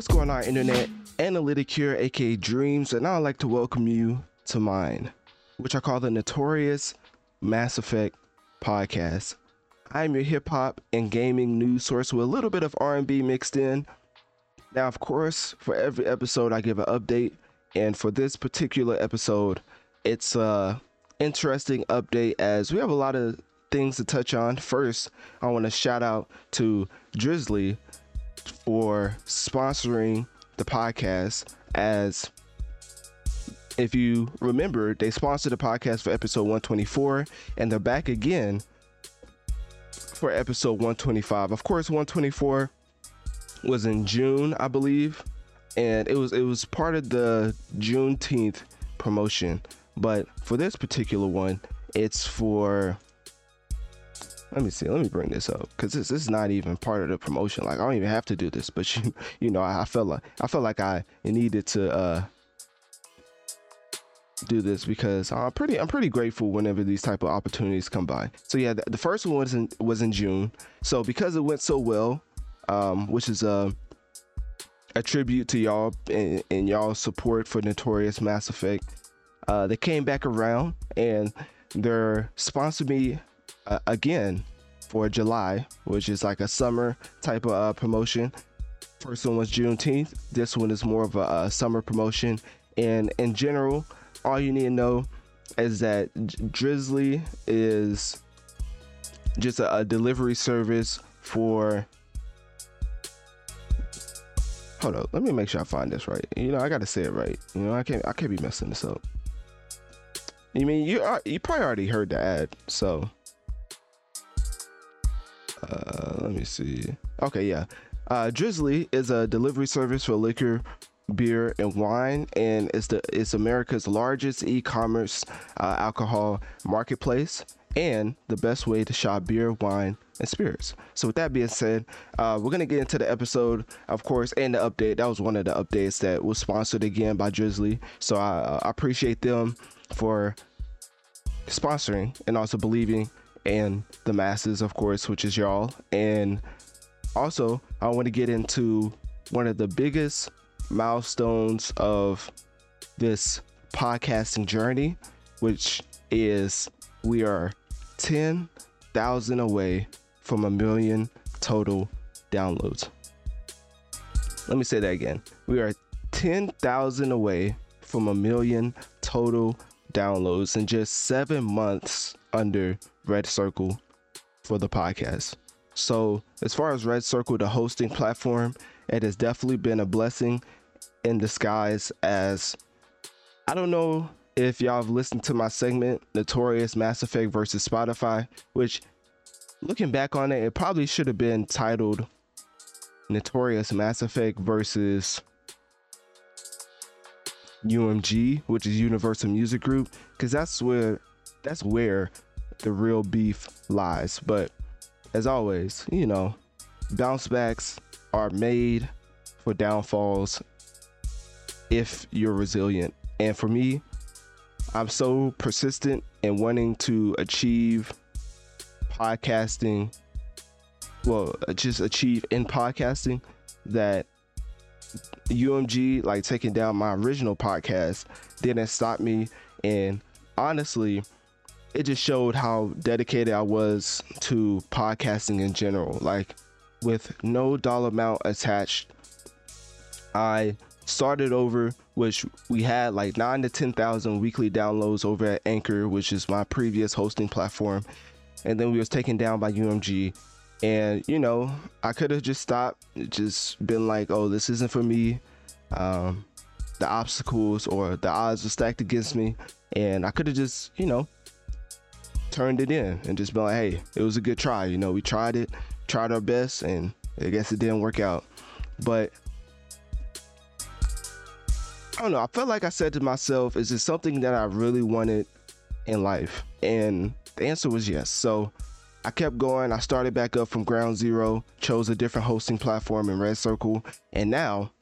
What's going on, Internet? Analytic here, aka Dreamz, and I'd like to welcome you to mine, which I call the Notorious Mass Effect Podcast. I'm your hip hop and gaming news source with a little bit of R&B mixed in. Now, of course, for every episode, I give an update, and for this particular episode, it's a interesting update as we have a lot of things to touch on. First, I want to shout out to Drizly for sponsoring the podcast as if you remember they sponsored the podcast for episode 124 and they're back again for episode 125 of course 124 was in june i believe and it was it was part of the juneteenth promotion. But for this particular one it's for let me see. Let me bring this up because this, this is not even part of the promotion. Like I don't even have to do this, but you you know I, I felt like I felt like I needed to uh, do this because I'm pretty I'm pretty grateful whenever these type of opportunities come by. So yeah, the, the first one was in was in June. So because it went so well, um, which is a a tribute to y'all and, and y'all support for Notorious Mass Effect, uh, they came back around and they're sponsored me uh, again for July, which is like a summer type of uh, promotion. First one was Juneteenth. This one is more of a, a, summer promotion. And in general, all you need to know is that Drizly is just a, a delivery service for. Hold up, let me make sure I find this right. You know, I gotta say it right. You know, I can't I can't be messing this up. You mean you are, you probably already heard the ad, so uh, let me see. Okay, yeah. Uh, Drizly is a delivery service for liquor, beer, and wine, and it's the it's America's largest e-commerce uh, alcohol marketplace and the best way to shop beer, wine, and spirits. So with that being said, uh, we're gonna get into the episode, of course, and the update. That was one of the updates that was sponsored again by Drizly. So I, I appreciate them for sponsoring and also believing and the masses, of course, which is y'all. And also, I want to get into one of the biggest milestones of this podcasting journey, which is we are 10,000 away from a million total downloads. Let me say that again. We are 10,000 away from a million total downloads in just seven months under Red Circle for the podcast. So, as far as Red Circle, the hosting platform, it has definitely been a blessing in disguise. As I don't know if y'all have listened to my segment, Notorious Mass Effect versus Spotify, which looking back on it, it probably should have been titled Notorious Mass Effect versus UMG, which is Universal Music Group, because that's where that's where the real beef lies. But as always, you know, bounce backs are made for downfalls if you're resilient. And for me, I'm so persistent in wanting to achieve podcasting, well, just achieve in podcasting that UMG, like taking down my original podcast, didn't stop me. And honestly, it just showed how dedicated I was to podcasting in general. Like, with no dollar amount attached, I started over, which we had like nine to 10,000 weekly downloads over at Anchor, which is my previous hosting platform. And then we was taken down by UMG. And, you know, I could have just stopped, just been like, oh, this isn't for me. Um, the obstacles or the odds were stacked against me. And I could have just, you know, turned it in and just been like, hey, it was a good try. You know, we tried it, tried our best, and I guess it didn't work out. But I don't know. I felt like I said to myself, is it something that I really wanted in life? And the answer was yes. So I kept going. I started back up from ground zero, chose a different hosting platform in Red Circle, and now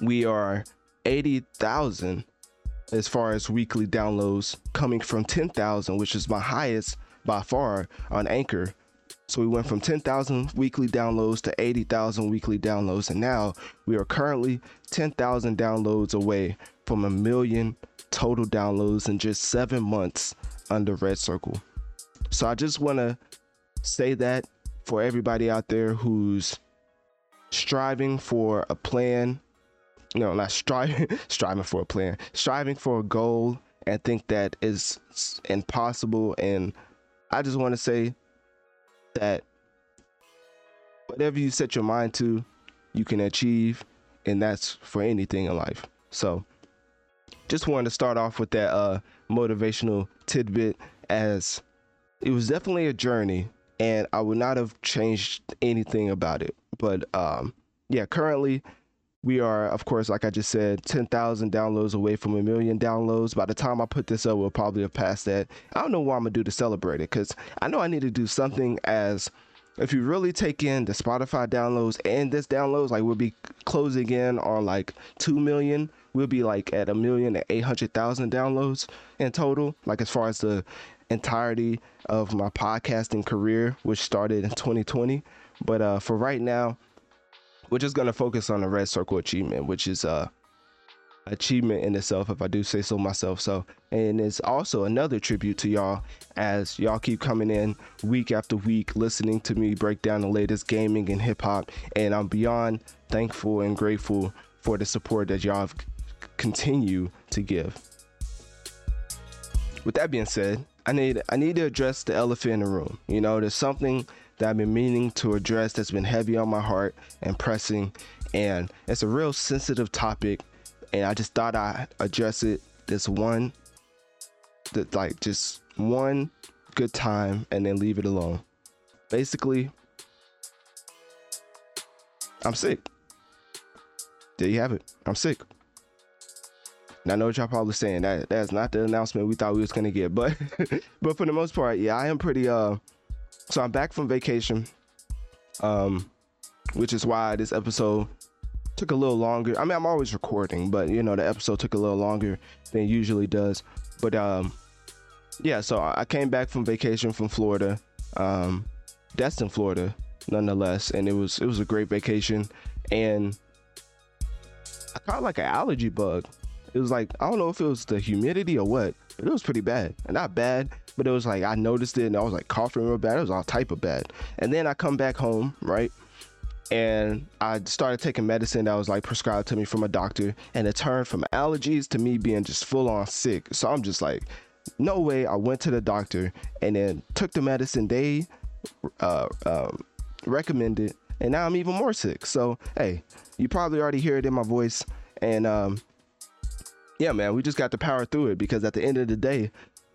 we are 80,000 as far as weekly downloads coming from 10,000, which is my highest by far on Anchor so we went from 10,000 weekly downloads to 80,000 weekly downloads, and now we are currently 10,000 downloads away from a million total downloads in just seven months under Red Circle. So I just want to say that for everybody out there who's striving for a plan, no, not striving, striving for a plan, striving for a goal, and think that is impossible. And I just want to say that whatever you set your mind to, you can achieve, and that's for anything in life. So, just wanted to start off with that uh, motivational tidbit as it was definitely a journey, and I would not have changed anything about it. But um, yeah, currently we are, of course, like I just said, 10,000 downloads away from a million downloads. By the time I put this up, we'll probably have passed that. I don't know what I'm going to do to celebrate it because I know I need to do something as if you really take in the Spotify downloads and this downloads, like we'll be closing in on like 2 million. We'll be like at a million and 800,000 downloads in total, like as far as the entirety of my podcasting career, which started in 2020. But uh, for right now, we're just gonna focus on the red circle achievement, which is a achievement in itself, if I do say so myself. So, and it's also another tribute to y'all as y'all keep coming in week after week, listening to me break down the latest gaming and hip hop. And I'm beyond thankful and grateful for the support that y'all continue to give. With that being said, I need I need to address the elephant in the room. You know, there's something that I've been meaning to address that's been heavy on my heart and pressing. And it's a real sensitive topic. And I just thought I'd address it this one, that like just one good time and then leave it alone. Basically, I'm sick. There you have it. I'm sick. And I know what y'all probably saying that that's not the announcement we thought we was gonna get, but but for the most part, yeah, I am pretty uh so I'm back from vacation, um, which is why this episode took a little longer. I mean, I'm always recording, but you know, the episode took a little longer than it usually does. But um, yeah, so I came back from vacation from Florida, um, Destin, Florida, nonetheless, and it was it was a great vacation, and I caught like an allergy bug. It was like I don't know if it was the humidity or what, but it was pretty bad, and not bad but it was like I noticed it and I was like coughing real bad. It was all type of bad. And then I come back home, right? And I started taking medicine that was like prescribed to me from a doctor, and it turned from allergies to me being just full on sick. So I'm just like, no way. I went to the doctor and then took the medicine they uh, um, recommended, and now I'm even more sick. So hey, you probably already hear it in my voice, and um, yeah, man, we just got to power through it because at the end of the day,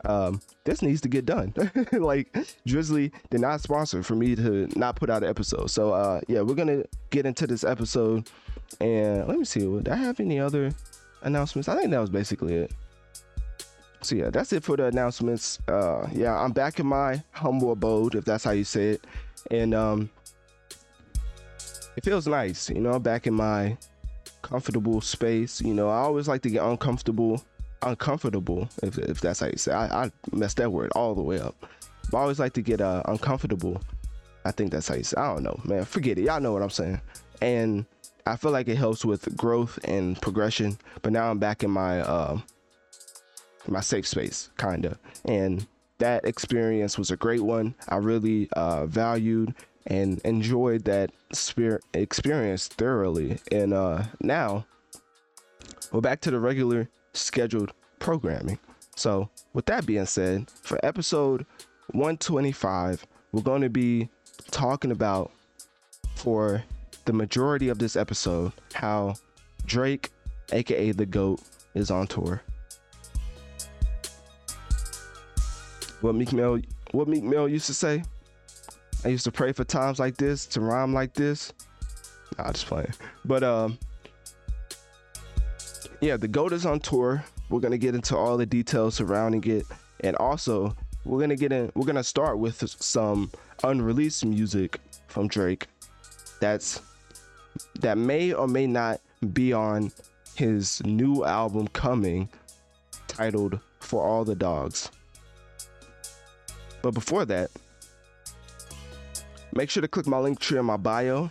um, this needs to get done. like Drizly did not sponsor for me to not put out an episode. So uh, yeah, we're gonna get into this episode, and let me see. Did I have any other announcements? I think that was basically it. So yeah, that's it for the announcements. Uh, yeah, I'm back in my humble abode, if that's how you say it, and um, it feels nice, you know, back in my comfortable space. You know, I always like to get uncomfortable, uncomfortable, if, if that's how you say. I, I messed that word all the way up. But I always like to get uh, uncomfortable. I think that's how you say. I don't know, man. Forget it. Y'all know what I'm saying. And I feel like it helps with growth and progression. But now I'm back in my uh, my safe space, kinda. And that experience was a great one. I really uh, valued and enjoyed that spirit experience thoroughly. And uh, now we're back to the regular scheduled programming. So, with that being said, for episode 125, we're going to be talking about for the majority of this episode how Drake, aka the GOAT, is on tour. What Meek Mill what Meek Mill used to say? I used to pray for times like this to rhyme like this. Nah, just playing. But um, yeah, the GOAT is on tour. We're gonna get into all the details surrounding it, and also we're gonna get in. We're gonna start with some unreleased music from Drake. That's that may or may not be on his new album coming, titled "For All the Dogs." But before that, Make sure to click my link tree in my bio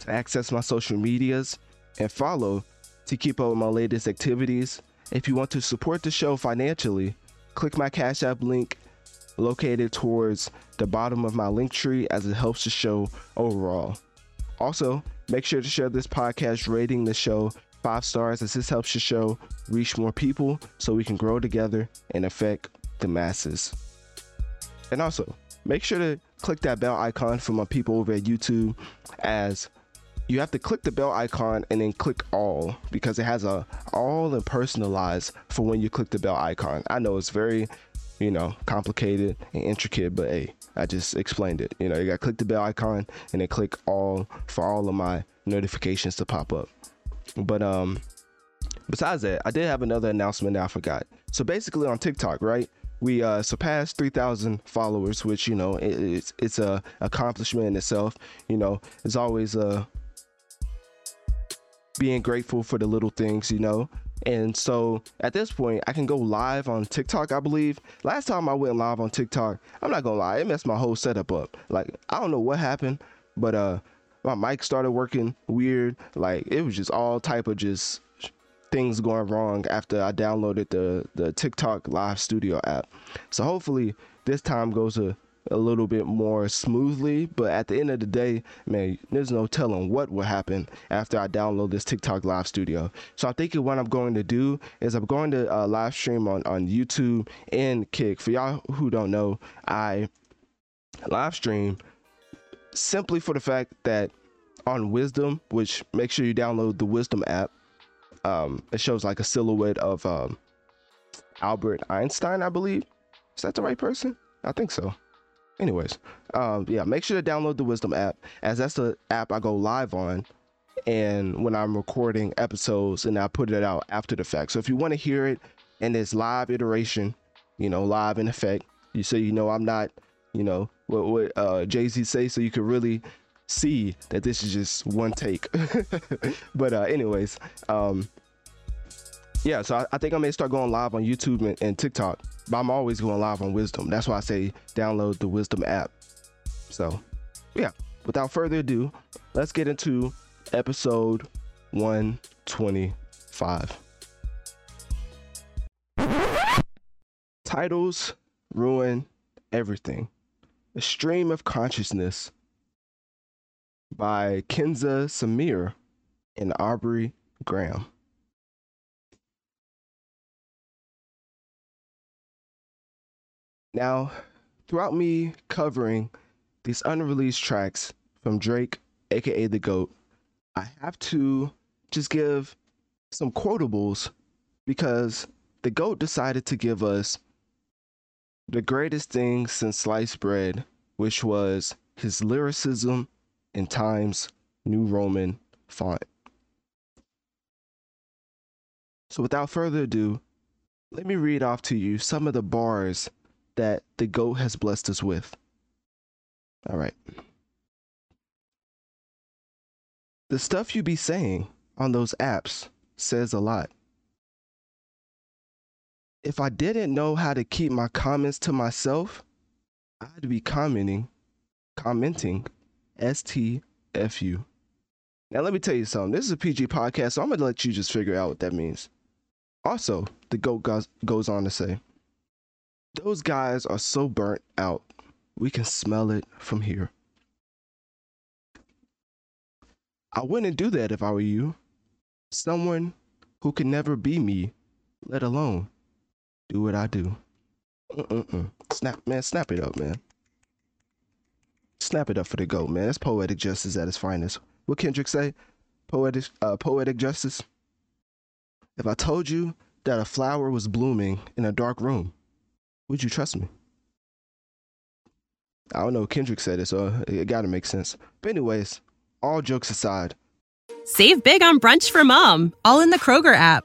to access my social medias and follow to keep up with my latest activities. If you want to support the show financially, click my Cash App link located towards the bottom of my link tree as it helps the show overall. Also, make sure to share this podcast rating the show five stars as this helps the show reach more people so we can grow together and affect the masses. And also, make sure to click that bell icon for my people over at YouTube as you have to click the bell icon and then click all because it has a all and personalized for when you click the bell icon. I know it's very, you know, complicated and intricate, but hey, I just explained it. You know, you got to click the bell icon and then click all for all of my notifications to pop up. But um besides that, I did have another announcement that I forgot. So basically on TikTok, right? We uh, surpassed 3,000 followers, which you know it's it's a accomplishment in itself. You know, it's always uh being grateful for the little things, you know. And so at this point, I can go live on TikTok. I believe last time I went live on TikTok, I'm not gonna lie, it messed my whole setup up. Like I don't know what happened, but uh, my mic started working weird. Like it was just all type of just things going wrong after I downloaded the the TikTok Live Studio app. So hopefully this time goes a a little bit more smoothly. But at the end of the day, man, there's no telling what will happen after I download this TikTok Live Studio. So I think what I'm going to do is I'm going to uh, live stream on, on YouTube and Kick. For y'all who don't know, I live stream simply for the fact that on Wisdom, which make sure you download the Wisdom app um, it shows like a silhouette of um, Albert Einstein, I believe. Is that the right person? I think so. Anyways, um, yeah, make sure to download the Wisdom app, as that's the app I go live on, and when I'm recording episodes, and I put it out after the fact. So if you want to hear it in this live iteration, you know, live in effect, you so you know I'm not, you know, what what uh, Jay Z say, so you can really see that this is just one take. but uh, anyways, um, yeah, so I, I, think I may start going live on YouTube and, and, TikTok. But I'm always going live on Wisdom. That's why I say download the Wisdom app. So, yeah, without further ado, let's get into episode 125. Titles ruin everything. A stream of consciousness by Kenza Samir and Aubrey Graham. Now, throughout me covering these unreleased tracks from Drake, aka The GOAT, I have to just give some quotables because The GOAT decided to give us the greatest thing since sliced bread, which was his lyricism in Times New Roman font. So without further ado, let me read off to you some of the bars that the GOAT has blessed us with. All right. the stuff you be saying on those apps says a lot. If I didn't know how to keep my comments to myself, I'd be commenting, commenting, STFU. Now, let me tell you something. This is a PG podcast, so I'm going to let you just figure out what that means. Also, the GOAT goes, goes on to say, Those guys are so burnt out. We can smell it from here. I wouldn't do that if I were you. Someone who can never be me, let alone do what I do. Mm-mm-mm. Snap, man, snap it up, man. Snap it up for the GOAT, man. That's poetic justice at its finest. What Kendrick say? Poetic, uh, poetic justice. If I told you that a flower was blooming in a dark room, would you trust me? I don't know. Kendrick said it, so it got to make sense. But anyways, all jokes aside, Save big on brunch for mom, all in the Kroger app.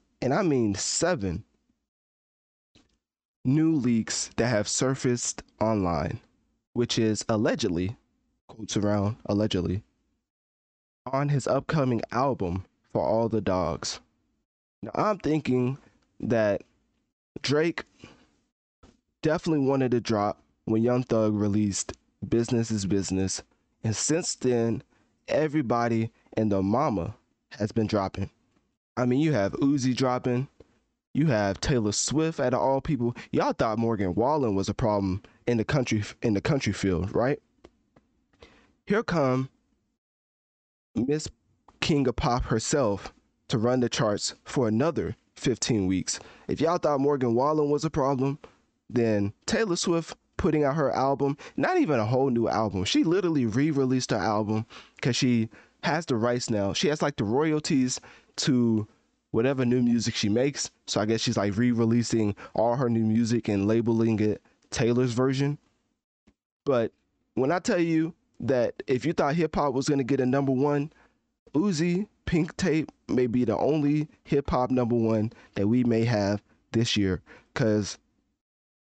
and I mean seven, new leaks that have surfaced online, which is allegedly, quotes around allegedly, on his upcoming album for all the dogs. Now, I'm thinking that Drake definitely wanted to drop when Young Thug released Business is Business. And since then, everybody and the mama has been dropping. I mean, you have Uzi dropping, you have Taylor Swift out of all people. Y'all thought Morgan Wallen was a problem in the country in the country field, right? Here come Miss King of Pop herself to run the charts for another 15 weeks. If y'all thought Morgan Wallen was a problem, then Taylor Swift putting out her album, not even a whole new album. She literally re-released her album because she has the rights now. She has like the royalties to whatever new music she makes. So I guess she's like re-releasing all her new music and labeling it Taylor's version. But when I tell you that if you thought hip hop was gonna get a number one, Uzi Pink Tape may be the only hip hop number one that we may have this year. Cause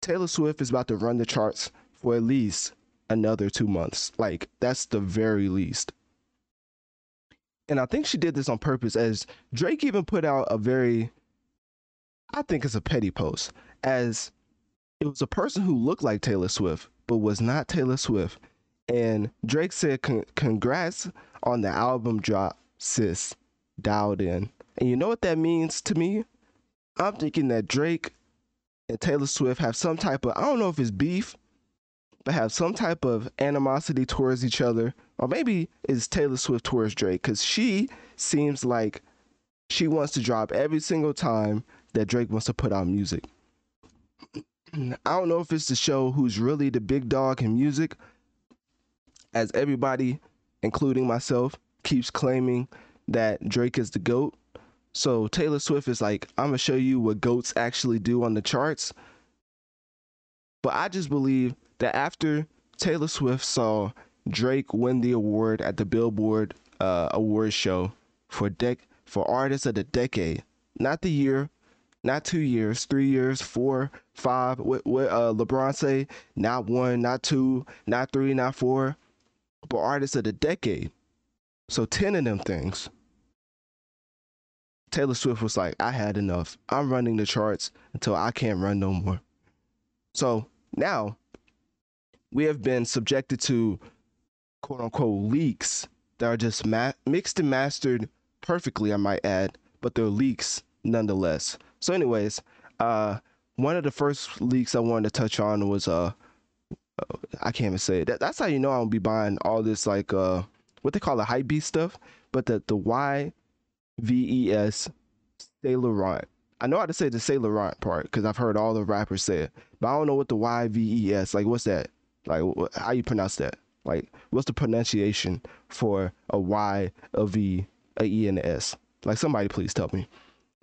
Taylor Swift is about to run the charts for at least another two months. Like that's the very least and I think she did this on purpose, as Drake even put out a very, I think it's a petty post, as it was a person who looked like Taylor Swift, but was not Taylor Swift. And Drake said, Congrats on the album drop, sis, dialed in. And you know what that means to me? I'm thinking that Drake and Taylor Swift have some type of, I don't know if it's beef, but have some type of animosity towards each other, or maybe it's Taylor Swift towards Drake, because she seems like she wants to drop every single time that Drake wants to put out music. I don't know if it's to show who's really the big dog in music, as everybody, including myself, keeps claiming that Drake is the GOAT. So Taylor Swift is like, I'm gonna show you what goats actually do on the charts. But I just believe that after Taylor Swift saw Drake win the award at the Billboard uh, show for dec- for artist of the decade, not the year, not two years, three years, four, five. What what uh, LeBron say? Not one, not two, not three, not four, but artist of the decade. So ten of them things. Taylor Swift was like, I had enough. I'm running the charts until I can't run no more. So now we have been subjected to quote unquote leaks that are just ma- mixed and mastered perfectly, I might add, but they're leaks nonetheless. So, anyways, uh, one of the first leaks I wanted to touch on was uh, uh I can't even say it. That, that's how you know I'm gonna be buying all this like uh, what they call the hype beast stuff, but the the Y V E S Saint Laurent. I know how to say the Saint Laurent part because I've heard all the rappers say it, but I don't know what the Y V E S like. What's that? Like, how you pronounce that? Like, what's the pronunciation for a Y, a V, a E and a S? Like somebody please tell me.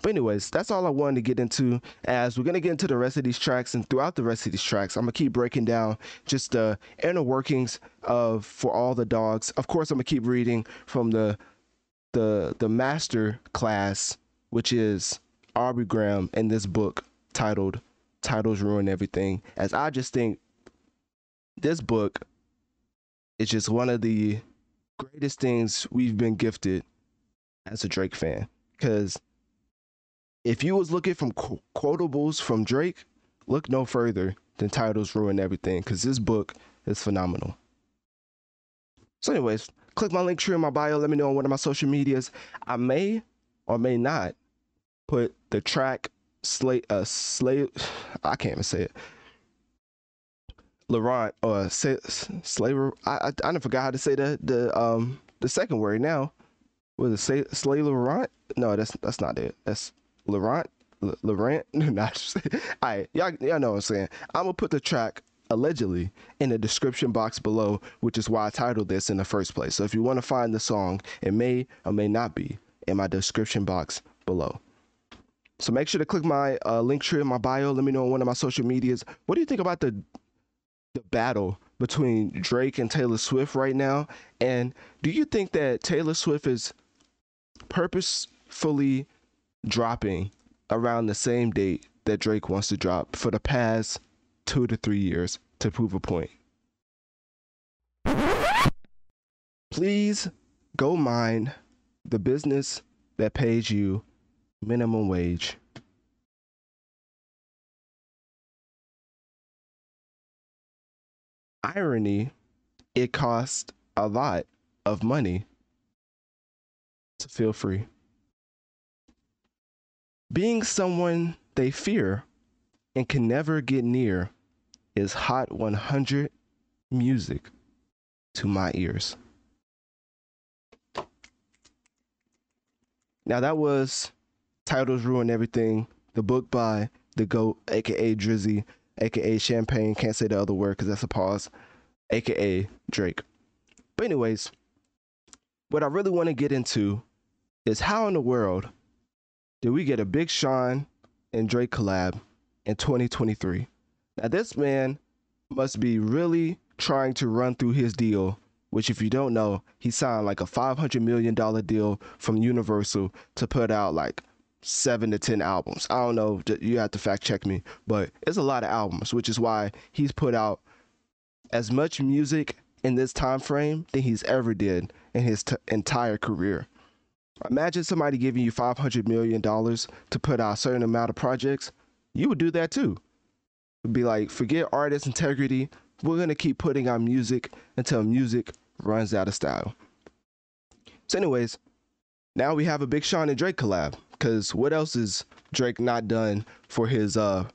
But anyways, that's all I wanted to get into. As we're gonna get into the rest of these tracks, and throughout the rest of these tracks, I'm gonna keep breaking down just the inner workings of for all the dogs. Of course, I'm gonna keep reading from the the the master class, which is Aubrey Graham in this book titled "Titles Ruin Everything." As I just think this book is just one of the greatest things we've been gifted as a Drake fan, because if you was looking from qu- quotables from Drake, look no further than Titles Ruin Everything because this book is phenomenal. So, anyways, click my link tree in my bio. Let me know on one of my social medias. I may or may not put the track slate uh slate I can't even say it. Laurent or Slaver I, I I forgot how to say the the um the second word now. Was it say Slay Laurent? No, that's that's not it. That's Laurent, L- Laurent, not. All right, y'all, y'all know what I'm saying. I'm gonna put the track allegedly in the description box below, which is why I titled this in the first place. So if you want to find the song, it may or may not be in my description box below. So make sure to click my uh, link tree in my bio. Let me know on one of my social medias. What do you think about the the battle between Drake and Taylor Swift right now? And do you think that Taylor Swift is purposefully dropping around the same date that Drake wants to drop for the past two to three years to prove a point. Please go mind the business that pays you minimum wage. Irony, it costs a lot of money to feel free. Being someone they fear and can never get near is Hot 100 music to my ears. Now, that was Titles Ruin Everything, the book by the GOAT, aka Drizzy, aka Champagne, can't say the other word because that's a pause, aka Drake. But, anyways, what I really want to get into is how in the world did we get a Big Sean and Drake collab in 2023? Now, this man must be really trying to run through his deal, which, if you don't know, he signed like a $500 million deal from Universal to put out like seven to 10 albums. I don't know, you have to fact check me, but it's a lot of albums, which is why he's put out as much music in this time frame than he's ever did in his t- entire career. Imagine somebody giving you $500 million to put out a certain amount of projects. You would do that too. It'd be like, forget artist integrity. We're to keep putting out music until music runs out of style. So, anyways, now we have a Big Sean and Drake collab. Because what else is Drake not done for his uh,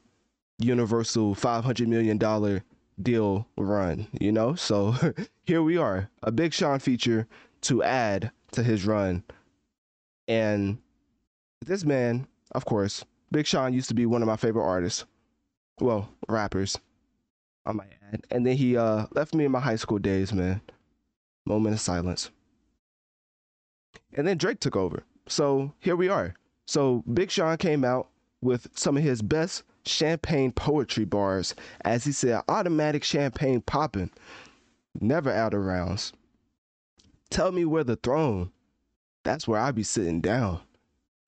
Universal $500 million deal run, you know? So here we are, a Big Sean feature to add to his run and this man, of course, Big Sean used to be one of my favorite artists. Well, rappers, I might add. And then he uh, left me in my high school days, man. Moment of silence. And then Drake took over. So here we are. So Big Sean came out with some of his best champagne poetry bars. As he said, automatic champagne popping, never out of rounds. Tell me where the throne that's where I'd be sitting down.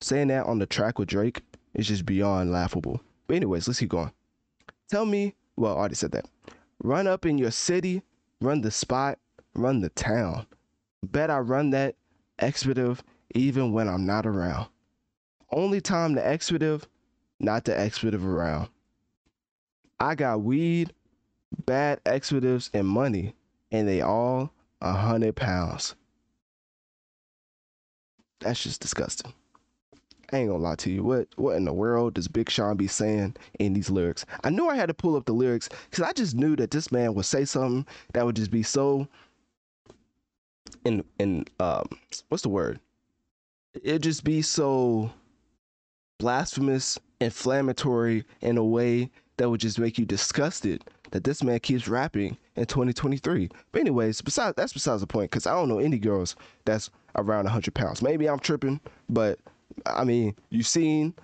Saying that on the track with Drake is just beyond laughable. But anyways, let's keep going. Tell me, well, I already said that. Run up in your city, run the spot, run the town. Bet I run that expletive even when I'm not around. Only time the expletive, not the expletive around. I got weed, bad expletives, and money, and they all a hundred pounds. That's just disgusting. I ain't gonna lie to you. What what in the world does Big Sean be saying in these lyrics? I knew I had to pull up the lyrics because I just knew that this man would say something that would just be so in in um what's the word? It'd just be so blasphemous, inflammatory in a way that would just make you disgusted that this man keeps rapping in 2023. But anyways, besides that's besides the point because I don't know any girls that's around 100 pounds. Maybe I'm tripping, but I mean, you've seen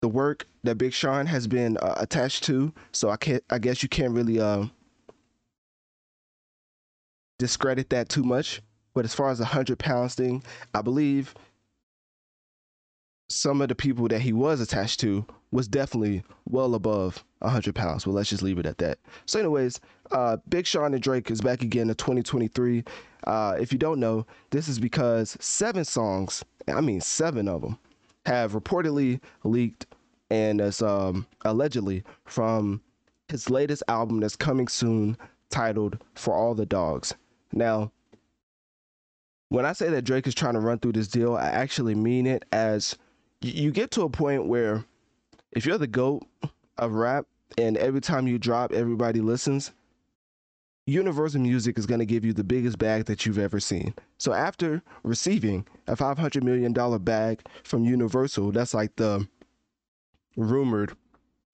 the work that Big Sean has been uh, attached to, so I can't. I guess you can't really uh, discredit that too much. But as far as the 100 pounds thing, I believe some of the people that he was attached to was definitely well above 100 pounds. Well, let's just leave it at that. So, anyways, uh, Big Sean and Drake is back again in 2023. Uh, if you don't know, this is because seven songs, I mean seven of them, have reportedly leaked and as um, allegedly from his latest album that's coming soon, titled "For All the Dogs." Now, when I say that Drake is trying to run through this deal, I actually mean it as you get to a point where if you're the goat of rap and every time you drop everybody listens universal music is going to give you the biggest bag that you've ever seen. So after receiving a 500 million dollar bag from universal that's like the rumored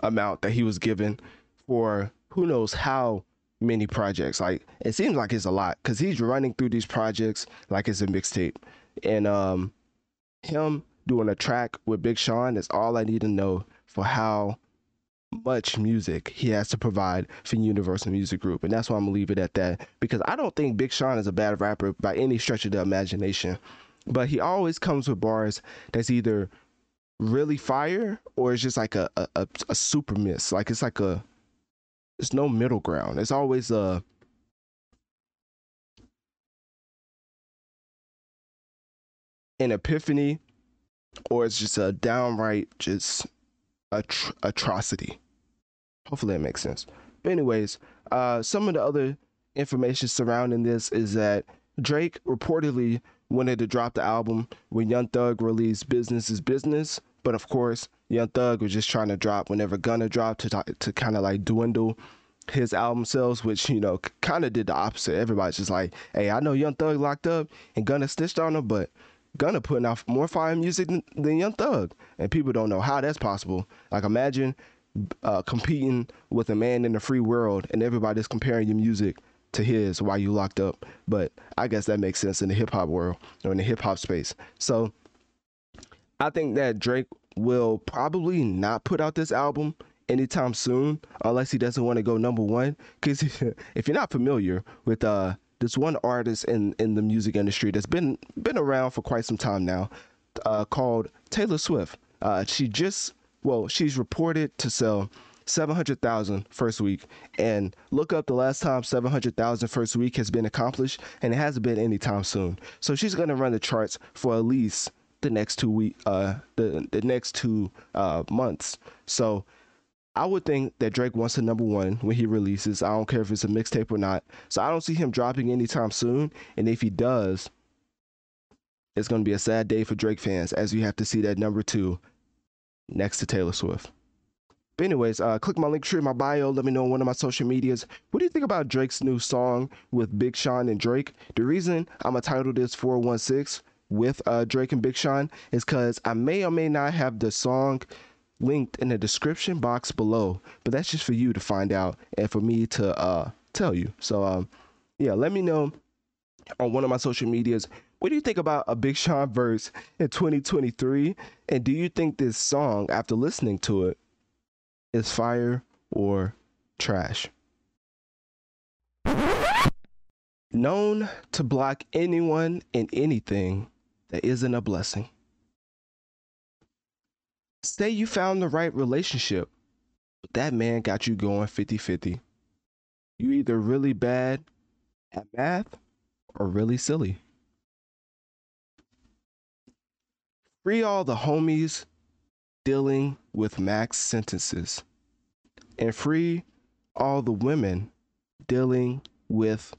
amount that he was given for who knows how many projects. Like it seems like it's a lot because he's running through these projects like it's a mixtape. And um him doing a track with Big Sean is all I need to know for how much music he has to provide for Universal Music Group. And that's why I'm gonna leave it at that. Because I don't think Big Sean is a bad rapper by any stretch of the imagination. But he always comes with bars that's either really fire or it's just like a a, a, super miss. Like it's like a it's no middle ground. It's always a an epiphany or it's just a downright just atro- atrocity. Hopefully that makes sense. But anyways, uh, some of the other information surrounding this is that Drake reportedly wanted to drop the album when Young Thug released "Business Is Business," but of course, Young Thug was just trying to drop whenever Gunna dropped to to kind of like dwindle his album sales, which you know kind of did the opposite. Everybody's just like, "Hey, I know Young Thug locked up and Gunna stitched on him, but Gunna putting out more fire music than, than Young Thug, and people don't know how that's possible. Like imagine uh, competing with a man in the free world, and everybody's comparing your music to his while you locked up. But I guess that makes sense in the hip hop world or in the hip hop space. So I think that Drake will probably not put out this album anytime soon unless he doesn't want to go number one. Because if you're not familiar with uh this one artist in in the music industry that's been been around for quite some time now, uh, called Taylor Swift. Uh, she just well, she's reported to sell 700,000 first week and look up the last time 700,000 first week has been accomplished and it hasn't been anytime soon. So she's to run the charts for at least the next two week uh the the next two uh months. So I would think that Drake wants a number one when he releases. I don't care if it's a mixtape or not. So I don't see him dropping anytime soon. And if he does, it's going to be a sad day for Drake fans as you have to see that number two next to Taylor Swift. But anyways, uh, click my link tree in my bio. Let me know on one of my social medias. What do you think about Drake's new song with Big Sean and Drake? The reason I'm gonna title this 416 with uh, Drake and Big Sean is because I may or may not have the song linked in the description box below. But that's just for you to find out and for me to uh, tell you. So um, yeah, let me know on one of my social medias. What do you think about a Big Sean verse in 2023? And do you think this song, after listening to it, is fire or trash? Known to block anyone and anything that isn't a blessing. Say you found the right relationship, but that man got you going 50 50. You either really bad at math or really silly. Free all the homies dealing with max sentences, and free all the women dealing with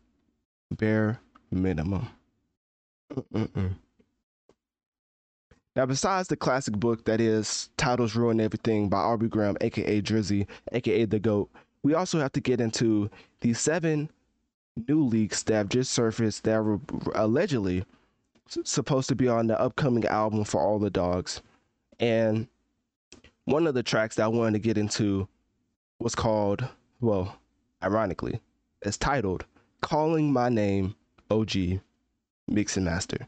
bare minimum. Mm-mm-mm. Now, besides the classic book that is Titles Ruin Everything by Aubrey Graham, aka Drizzy, aka The GOAT, we also have to get into the seven new leaks that have just surfaced that were allegedly supposed to be on the upcoming album for all the dogs. And one of the tracks that I wanted to get into was called, well, ironically, is titled Calling My Name OG Mix and Master.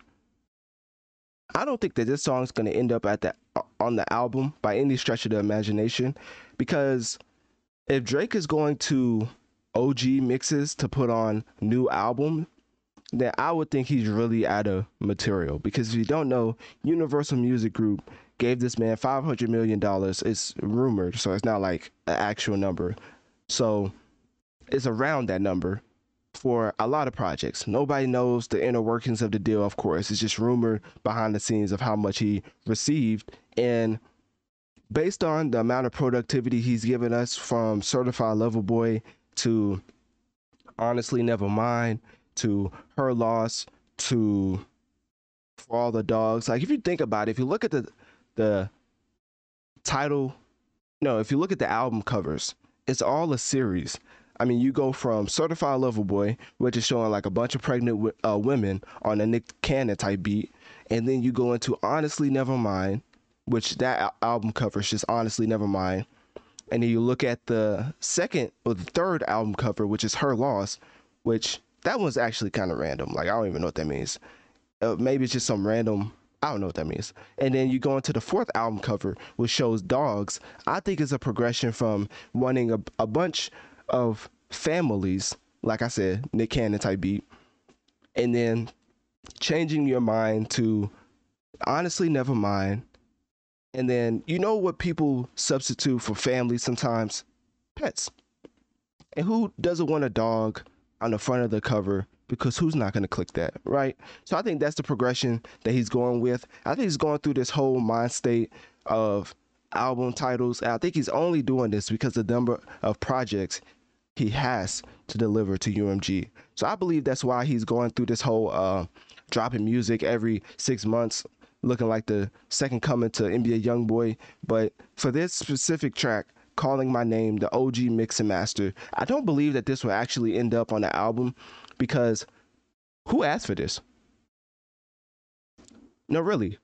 I don't think that this song is going to end up at the uh, on the album by any stretch of the imagination because if Drake is going to OG mixes to put on new album, then I would think he's really out of material because if you don't know, Universal Music Group gave this man 500 million dollars. It's rumored, so it's not like an actual number. So it's around that number for a lot of projects. Nobody knows the inner workings of the deal, of course. It's just rumored behind the scenes of how much he received. And based on the amount of productivity he's given us from Certified Lover Boy to Honestly Never Mind to Her Loss to For All the Dogs. Like if you think about it, if you look at the the title, no, if you look at the album covers, it's all a series. I mean, you go from Certified Lover Boy, which is showing like a bunch of pregnant uh, women on a Nick Cannon type beat, and then you go into Honestly Never Mind, which that album cover is just Honestly Never Mind. And then you look at the second or the third album cover, which is Her Loss, which that one's actually kind of random. Like, I don't even know what that means. Uh, maybe it's just some random I don't know what that means. And then you go into the fourth album cover, which shows dogs. I think it's a progression from wanting a, a bunch of families, like I said, Nick Cannon type beat, and then changing your mind to honestly never mind. And then you know what people substitute for family sometimes? Pets. And who doesn't want a dog on the front of the cover because who's not going to click that, right? So I think that's the progression that he's going with. I think he's going through this whole mind state of album titles. I think he's only doing this because the number of projects he has to deliver to UMG. So I believe that's why he's going through this whole uh, dropping music every six months, looking like the second coming to NBA YoungBoy. But for this specific track, calling my name the OG mix and master, I don't believe that this will actually end up on the album because who asked for this? No, really.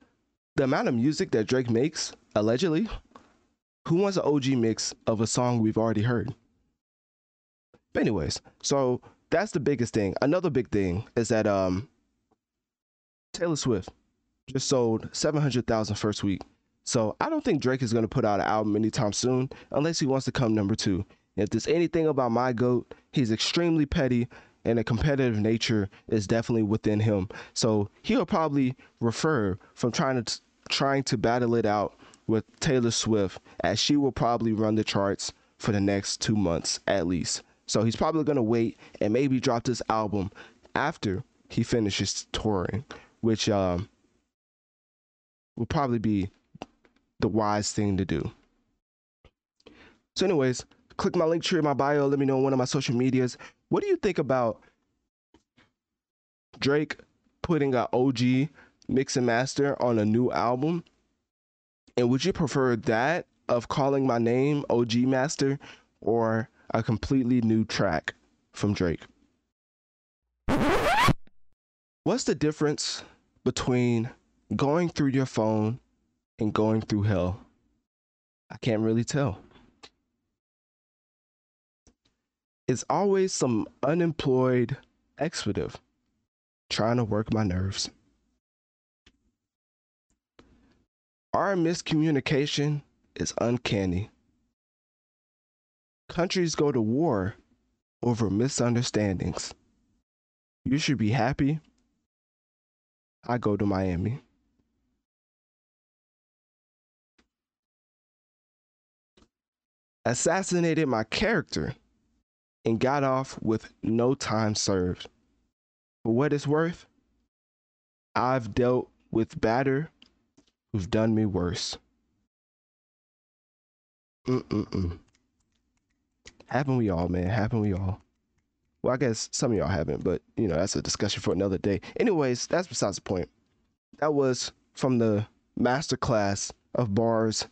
The amount of music that Drake makes, allegedly, who wants an OG mix of a song we've already heard? But anyways, so that's the biggest thing. Another big thing is that um Taylor Swift just sold 700,000 first week. So I don't think Drake is going to put out an album anytime soon unless he wants to come number 2. If there's anything about my goat, he's extremely petty and a competitive nature is definitely within him. So he'll probably refer from trying to trying to battle it out with Taylor Swift as she will probably run the charts for the next 2 months at least. So he's probably going to wait and maybe drop this album after he finishes touring, which um, will probably be the wise thing to do. So, anyways, click my link tree in my bio. Let me know on one of my social medias. What do you think about Drake putting an OG mix and master on a new album? And would you prefer that of calling my name OG Master or a completely new track from Drake. What's the difference between going through your phone and going through hell? I can't really tell. It's always some unemployed expletive trying to work my nerves. Our miscommunication is uncanny. Countries go to war over misunderstandings. You should be happy. I go to Miami. Assassinated my character and got off with no time served. For what it's worth, I've dealt with batter who've done me worse. Mm-mm-mm. Haven't we all, man? Haven't we all? Well, I guess some of y'all haven't, but you know, that's a discussion for another day. Anyways, that's besides the point. That was from the masterclass of bars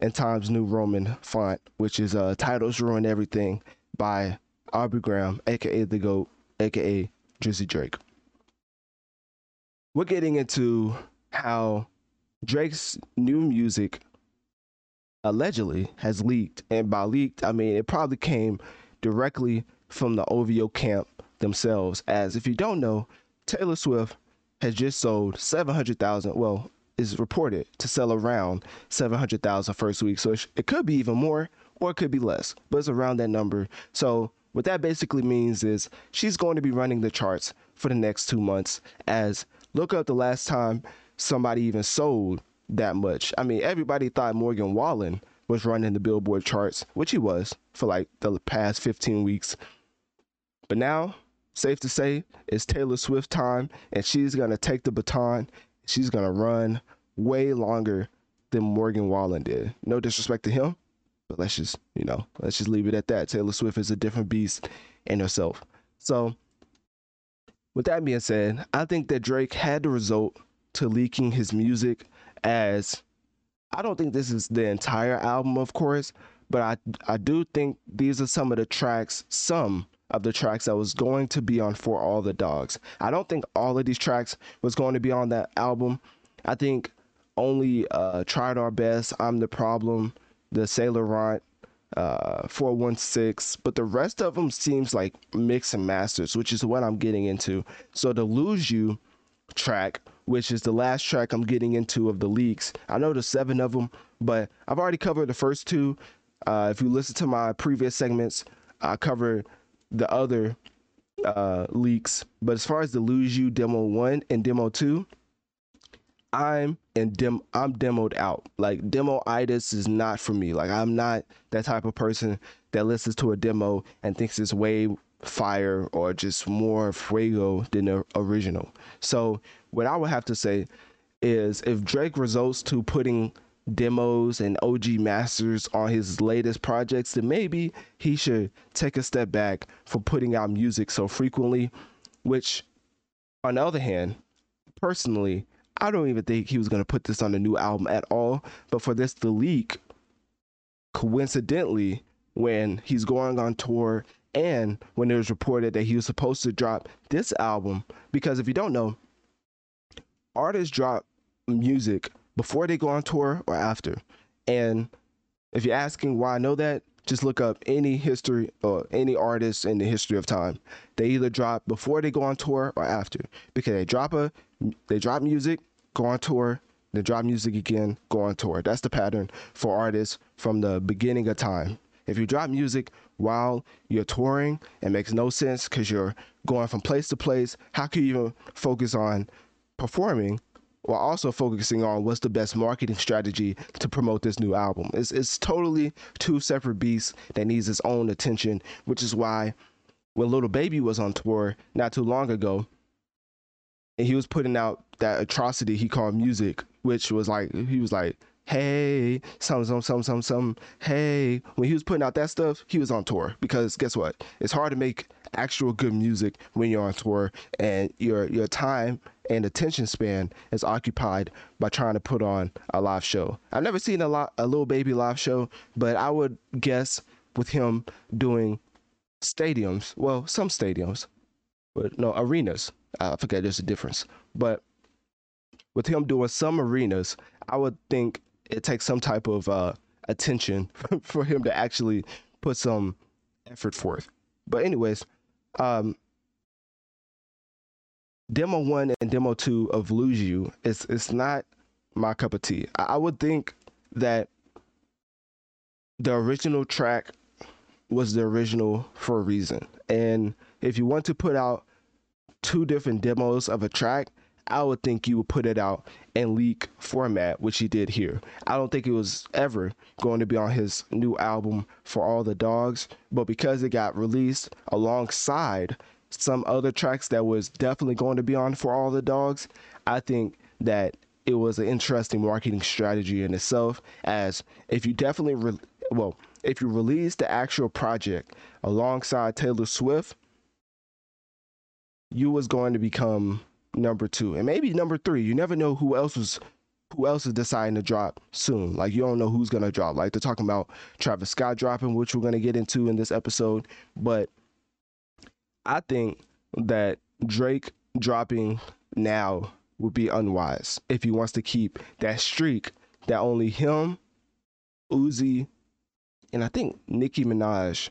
and Times New Roman font, which is uh Titles Ruin Everything by Aubrey Graham, aka the GOAT, aka Drizzy Drake. We're getting into how Drake's new music allegedly has leaked. And by leaked, I mean it probably came directly from the OVO camp themselves. As if you don't know, Taylor Swift has just sold 700,000. Well, is reported to sell around 700,000 first week. So it could be even more or it could be less, but it's around that number. So what that basically means is she's going to be running the charts for the next two months. As look up the last time somebody even sold that much. I mean, everybody thought Morgan Wallen was running the Billboard charts, which he was for like the past 15 weeks. But now, safe to say, it's Taylor Swift time, and she's going to take the baton. She's going to run way longer than Morgan Wallen did. No disrespect to him, but let's just, you know, let's just leave it at that. Taylor Swift is a different beast in herself. So, with that being said, I think that Drake had to result to leaking his music as I don't think this is the entire album, of course, but I I do think these are some of the tracks, some of the tracks that was going to be on For All the Dogs. I don't think all of these tracks was going to be on that album. I think only uh, Tried Our Best, I'm the Problem, the Sailor Laurent, uh, 416, but the rest of them seems like mix and masters, which is what I'm getting into. So to lose you track, which is the last track I'm getting into of the leaks. I know there's seven of them, but I've already covered the first two. Uh, if you listen to my previous segments, I covered the other uh, leaks. But as far as the Lose You demo one and demo two, I'm and dem I'm demoed out. Like demo itis is not for me. Like I'm not that type of person that listens to a demo and thinks it's way fire or just more fuego than the original. So what I would have to say is if Drake results to putting demos and OG masters on his latest projects, then maybe he should take a step back from putting out music so frequently. Which, on the other hand, personally, I don't even think he was going to put this on a new album at all. But for this to leak, coincidentally, when he's going on tour and when it was reported that he was supposed to drop this album, because if you don't know, artists drop music before they go on tour or after. And if you're asking why I know that, just look up any history or any artist in the history of time. They either drop before they go on tour or after because they drop a they drop music, go on tour, then drop music again, go on tour. That's the pattern for artists from the beginning of time. If you drop music while you're touring, it makes no sense because you're going from place to place. How can you even focus on performing while also focusing on what's the best marketing strategy to promote this new album. It's, it's totally two separate beasts that needs its own attention, which is why when Lil Baby was on tour not too long ago, and he was putting out that atrocity he called music, which was like he was like, hey, some some some some some hey. When he was putting out that stuff, he was on tour because guess what? It's hard to make actual good music when you're on tour and your your time and attention span is occupied by trying to put on a live show. I've never seen a lot a Lil Baby live show, but I would guess with him doing stadiums, well, some stadiums, but no arenas. I forget there's a difference, but with him doing some arenas, I would think it takes some type of uh, attention for him to actually put some effort forth. But anyways, um, demo one and demo two of Lose You is it's not my cup of tea. I, I would think that the original track was the original for a reason. And if you want to put out two different demos of a track, I would think you would put it out in leak format, which he did here. I don't think it was ever going to be on his new album for all the dogs, but because it got released alongside some other tracks that was definitely going to be on for all the dogs, I think that it was an interesting marketing strategy in itself. As if you definitely, re- well, if you release the actual project alongside Taylor Swift, you was going to become number two and maybe number three. You never know who else was who else is deciding to drop soon. Like you don't know who's gonna drop. Like they're talking about Travis Scott dropping, which we're gonna get into in this episode. But I think that Drake dropping now would be unwise if he wants to keep that streak that only him, Uzi, and I think Nicki Minaj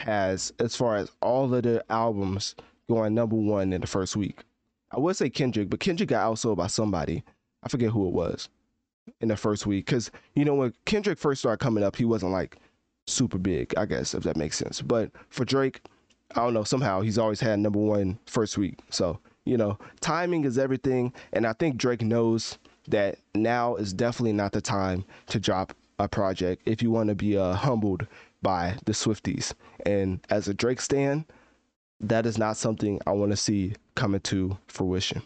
has as far as all of the albums going number one in the first week. I would say Kendrick, but Kendrick got outsold by somebody. I forget who it was in the first week. Because, you know, when Kendrick first started coming up, he wasn't like super big, I guess, if that makes sense. But for Drake, I don't know, somehow he's always had number one first week. So, you know, timing is everything. And I think Drake knows that now is definitely not the time to drop a project if you want to be uh, humbled by the Swifties. And as a Drake stan, that is not something I want to see coming to fruition.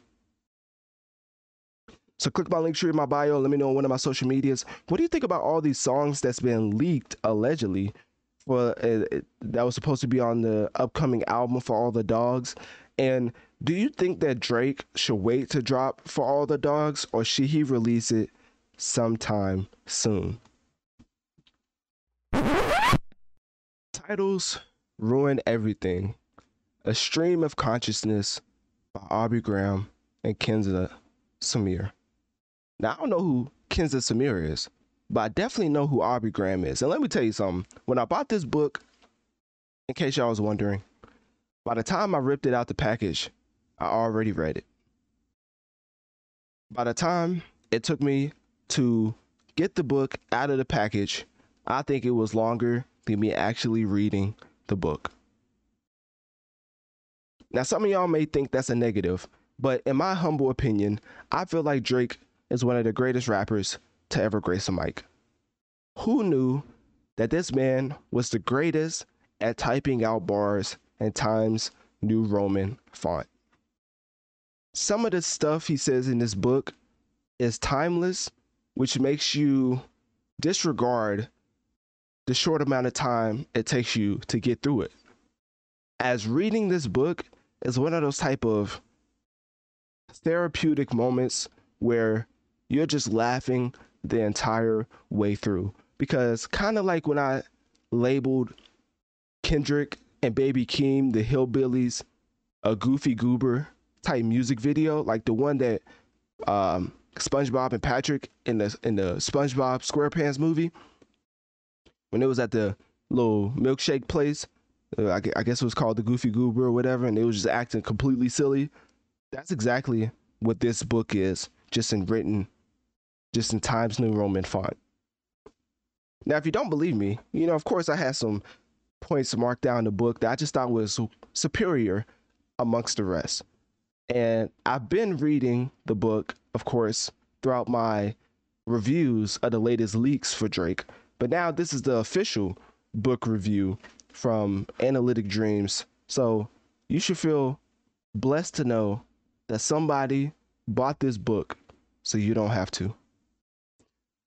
So click my link tree in my bio. Let me know on one of my social medias. What do you think about all these songs that's been leaked allegedly for uh, that was supposed to be on the upcoming album for all the dogs? And do you think that Drake should wait to drop for all the dogs, or should he release it sometime soon? Titles ruin everything. A Stream of Consciousness by Aubrey Graham and Kenza Samir. Now, I don't know who Kenza Samir is, but I definitely know who Aubrey Graham is. And let me tell you something. When I bought this book, in case y'all was wondering, by the time I ripped it out the package, I already read it. By the time it took me to get the book out of the package, I think it was longer than me actually reading the book. Now, some of y'all may think that's a negative, but in my humble opinion, I feel like Drake is one of the greatest rappers to ever grace a mic. Who knew that this man was the greatest at typing out bars in Times New Roman font? Some of the stuff he says in this book is timeless, which makes you disregard the short amount of time it takes you to get through it. As reading this book is one of those type of therapeutic moments where you're just laughing the entire way through. Because kind of like when I labeled Kendrick and Baby Keem, the Hillbillies, a goofy goober type music video, like the one that um, SpongeBob and Patrick in the in the SpongeBob SquarePants movie, when it was at the little milkshake place, Uh, I, I guess it was called the Goofy Goober or whatever, and it was just acting completely silly. That's exactly what this book is, just in written just in Times New Roman font. Now, if you don't believe me, you know, of course, I had some points marked down in the book that I just thought was superior amongst the rest. And I've been reading the book, of course, throughout my reviews of the latest leaks for Drake. But now this is the official book review from Analytic Dreamz. So you should feel blessed to know that somebody bought this book so you don't have to.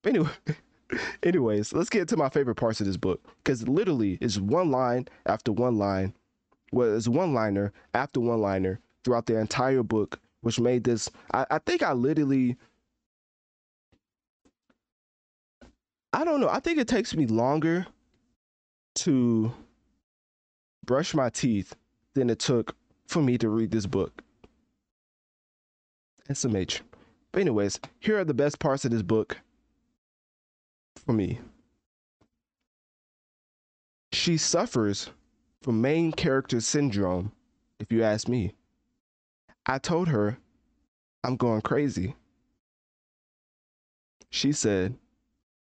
Anyway, anyways, let's get to my favorite parts of this book because literally it's one line after one line. Well, it's one liner after one liner throughout the entire book, which made this. I, I think I literally. I don't know. I think it takes me longer to brush my teeth than it took for me to read this book. SMH. But anyways, here are the best parts of this book for me. She suffers from main character syndrome, if you ask me. I told her I'm going crazy. She said,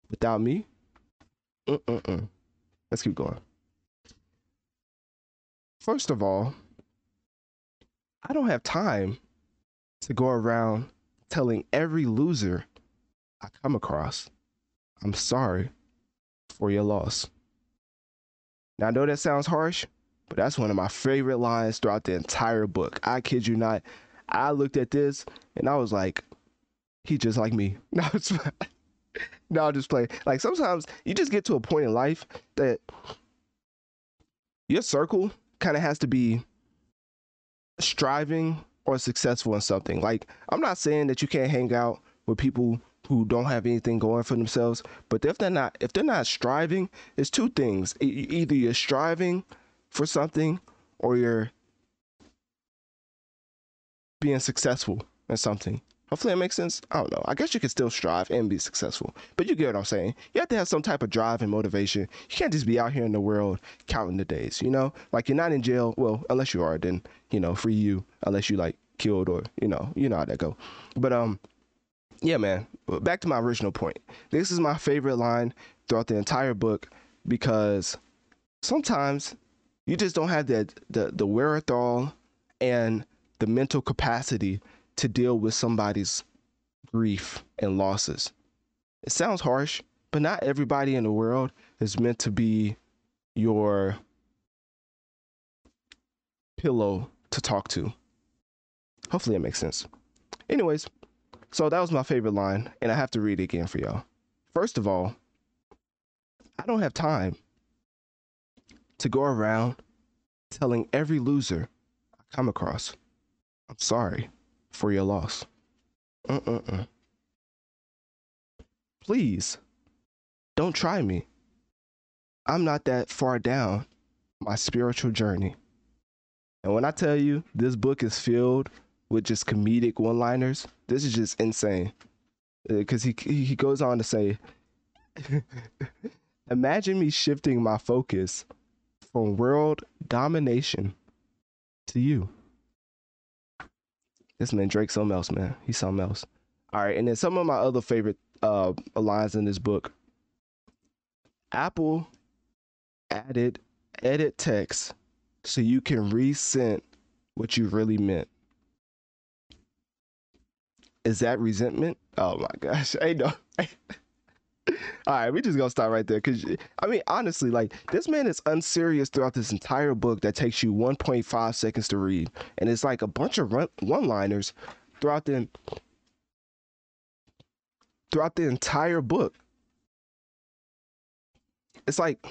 without me? Mm-mm-mm. Let's keep going. First of all, I don't have time to go around telling every loser I come across I'm sorry for your loss. Now, I know that sounds harsh, but that's one of my favorite lines throughout the entire book. I kid you not. I looked at this and I was like, he just like me. No, it's no, I'll just play. Like sometimes you just get to a point in life that your circle kind of has to be striving or successful in something. Like I'm not saying that you can't hang out with people who don't have anything going for themselves. But if they're not, if they're not striving, it's two things: either you're striving for something, or you're being successful in something. Hopefully that makes sense. I don't know. I guess you can still strive and be successful, but you get what I'm saying. You have to have some type of drive and motivation. You can't just be out here in the world counting the days, you know? Like you're not in jail. Well, unless you are, then, you know, free you, unless you like killed or, you know, you know how that go. But, um, yeah, man, back to my original point. This is my favorite line throughout the entire book because sometimes you just don't have the, the, the wherewithal and the mental capacity to deal with somebody's grief and losses. It sounds harsh, but not everybody in the world is meant to be your pillow to talk to. Hopefully, it makes sense. Anyways, so that was my favorite line, and I have to read it again for y'all. First of all, I don't have time to go around telling every loser I come across, I'm sorry for your loss. Uh-uh-uh. Please, don't try me. I'm not that far down my spiritual journey. And when I tell you this book is filled with just comedic one-liners, this is just insane. Because uh, he he goes on to say, imagine me shifting my focus from world domination to you. This man Drake something else, man. He's something else. All right, and then some of my other favorite uh lines in this book. Apple added edit text so you can resent what you really meant. Is that resentment? Oh my gosh. I know. All right, we just gonna stop right there because I mean, honestly, like this man is unserious throughout this entire book that takes you 1.5 seconds to read, and it's like a bunch of one-liners throughout the throughout the entire book. It's like,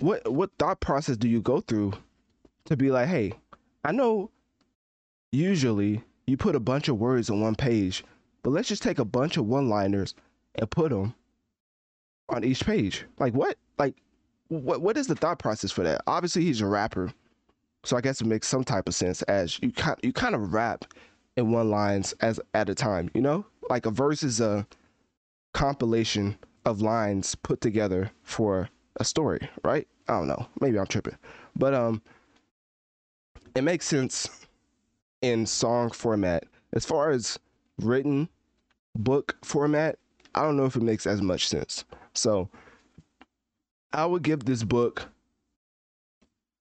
what what thought process do you go through to be like, hey, I know usually you put a bunch of words on one page, but let's just take a bunch of one-liners and put them on each page. Like what? Like what? What is the thought process for that? Obviously, he's a rapper, so I guess it makes some type of sense. As you kind you kind of rap in one lines as at a time. You know, like a verse is a compilation of lines put together for a story, right? I don't know. Maybe I'm tripping, but um, it makes sense in song format as far as written book format I don't know if it makes as much sense. So I would give this book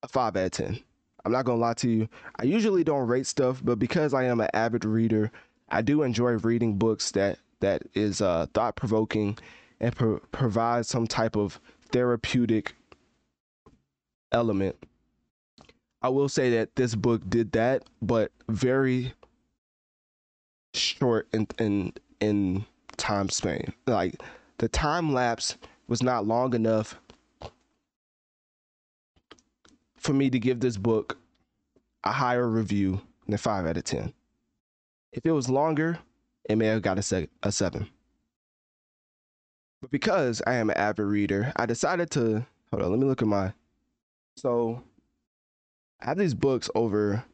a five out of ten. I'm not gonna lie to you. I usually don't rate stuff, but because I am an avid reader, I do enjoy reading books that that is uh, thought provoking and pro- provides some type of therapeutic element. I will say that this book did that, but very short in in in time span. Like the time lapse was not long enough for me to give this book a higher review than 5 out of 10. If it was longer, it may have got a, se- a 7. But because I am an avid reader, I decided to hold on, let me look at my so I have these books over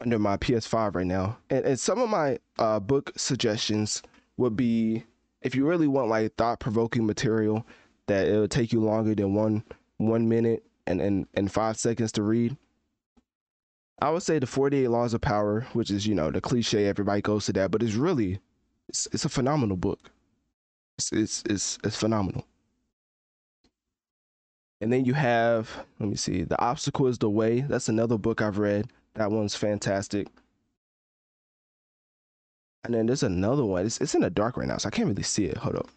under my PS5 right now. And, and some of my uh, book suggestions would be if you really want like thought provoking material that it would take you longer than one one minute and, and and five seconds to read. I would say the 48 Laws of Power, which is, you know, the cliche, everybody goes to that, but it's really it's, it's a phenomenal book. It's, it's it's it's phenomenal. And then you have, let me see, The Obstacle is the Way. That's another book I've read. That one's fantastic. And then there's another one. It's, it's in the dark right now, so I can't really see it. Hold up.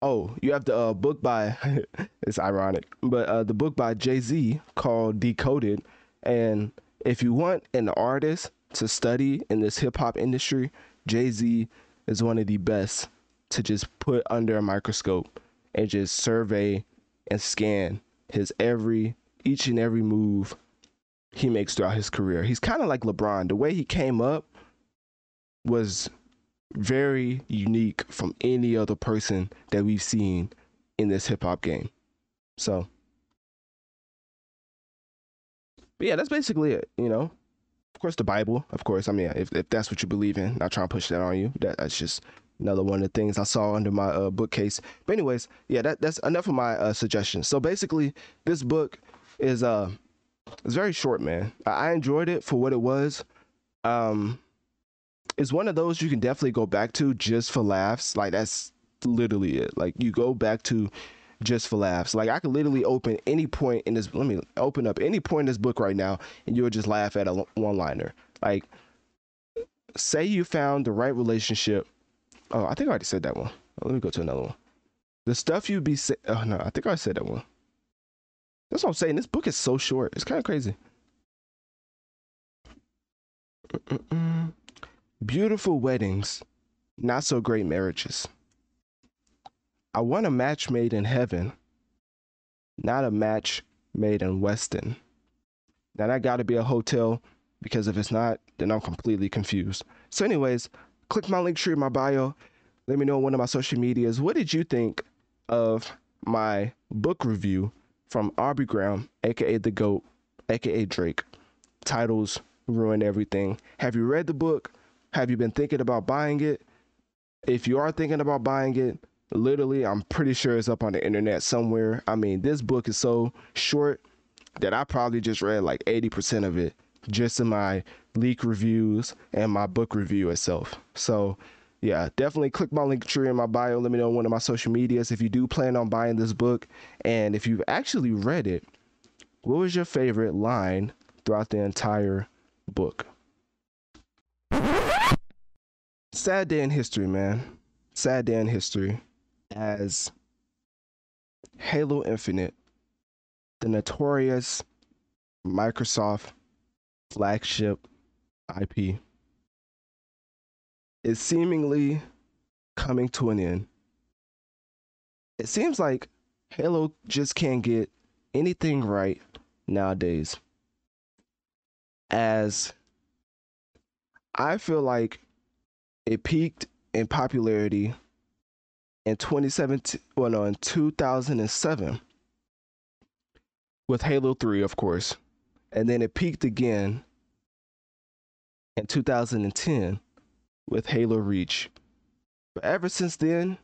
Oh, you have the uh, book by, it's ironic, but uh, the book by Jay Z called Decoded. And if you want an artist to study in this hip hop industry, Jay Z is one of the best to just put under a microscope and just survey and scan his every, each and every move he makes throughout his career. He's kind of like LeBron. The way he came up was very unique from any other person that we've seen in this hip hop game. So but yeah, that's basically it. You know, of course, the Bible. Of course, I mean, if if that's what you believe in, not trying to push that on you. That, that's just another one of the things I saw under my uh, bookcase. But anyways, yeah, that that's enough of my uh, suggestions. So basically, this book is uh it's very short, man. I, enjoyed it for what it was. Um, it's one of those you can definitely go back to just for laughs. Like that's literally it. Like you go back to just for laughs. Like I could literally open any point in this. Let me open up any point in this book right now, and you'll just laugh at a one liner. Like, say you found the right relationship. Oh, I think I already said that one. Let me go to another one. The stuff you'd be say. Oh no, I think I said that one. That's what I'm saying. This book is so short. It's kind of crazy. Mm-mm. Beautiful weddings, not so great marriages. I want a match made in heaven, not a match made in Westin. Now that got to be a hotel because if it's not, then I'm completely confused. So, anyways, click my link tree in my bio. Let me know on one of my social medias. What did you think of my book review from Aubrey Graham, aka the GOAT, aka Drake? Titles ruin everything. Have you read the book? Have you been thinking about buying it? If you are thinking about buying it, literally, I'm pretty sure it's up on the internet somewhere. I mean, this book is so short that I probably just read like 80% of it just in my leak reviews and my book review itself. So, yeah, definitely click my link tree in my bio. Let me know on one of my social medias if you do plan on buying this book. And if you've actually read it, what was your favorite line throughout the entire book? Sad day in history, man. Sad day in history as Halo Infinite, the notorious Microsoft flagship IP, is seemingly coming to an end. It seems like Halo just can't get anything right nowadays. As I feel like it peaked in popularity in 2017, well, no, in 2007 with Halo 3, of course. And then it peaked again in 2010 with Halo Reach. But ever since then,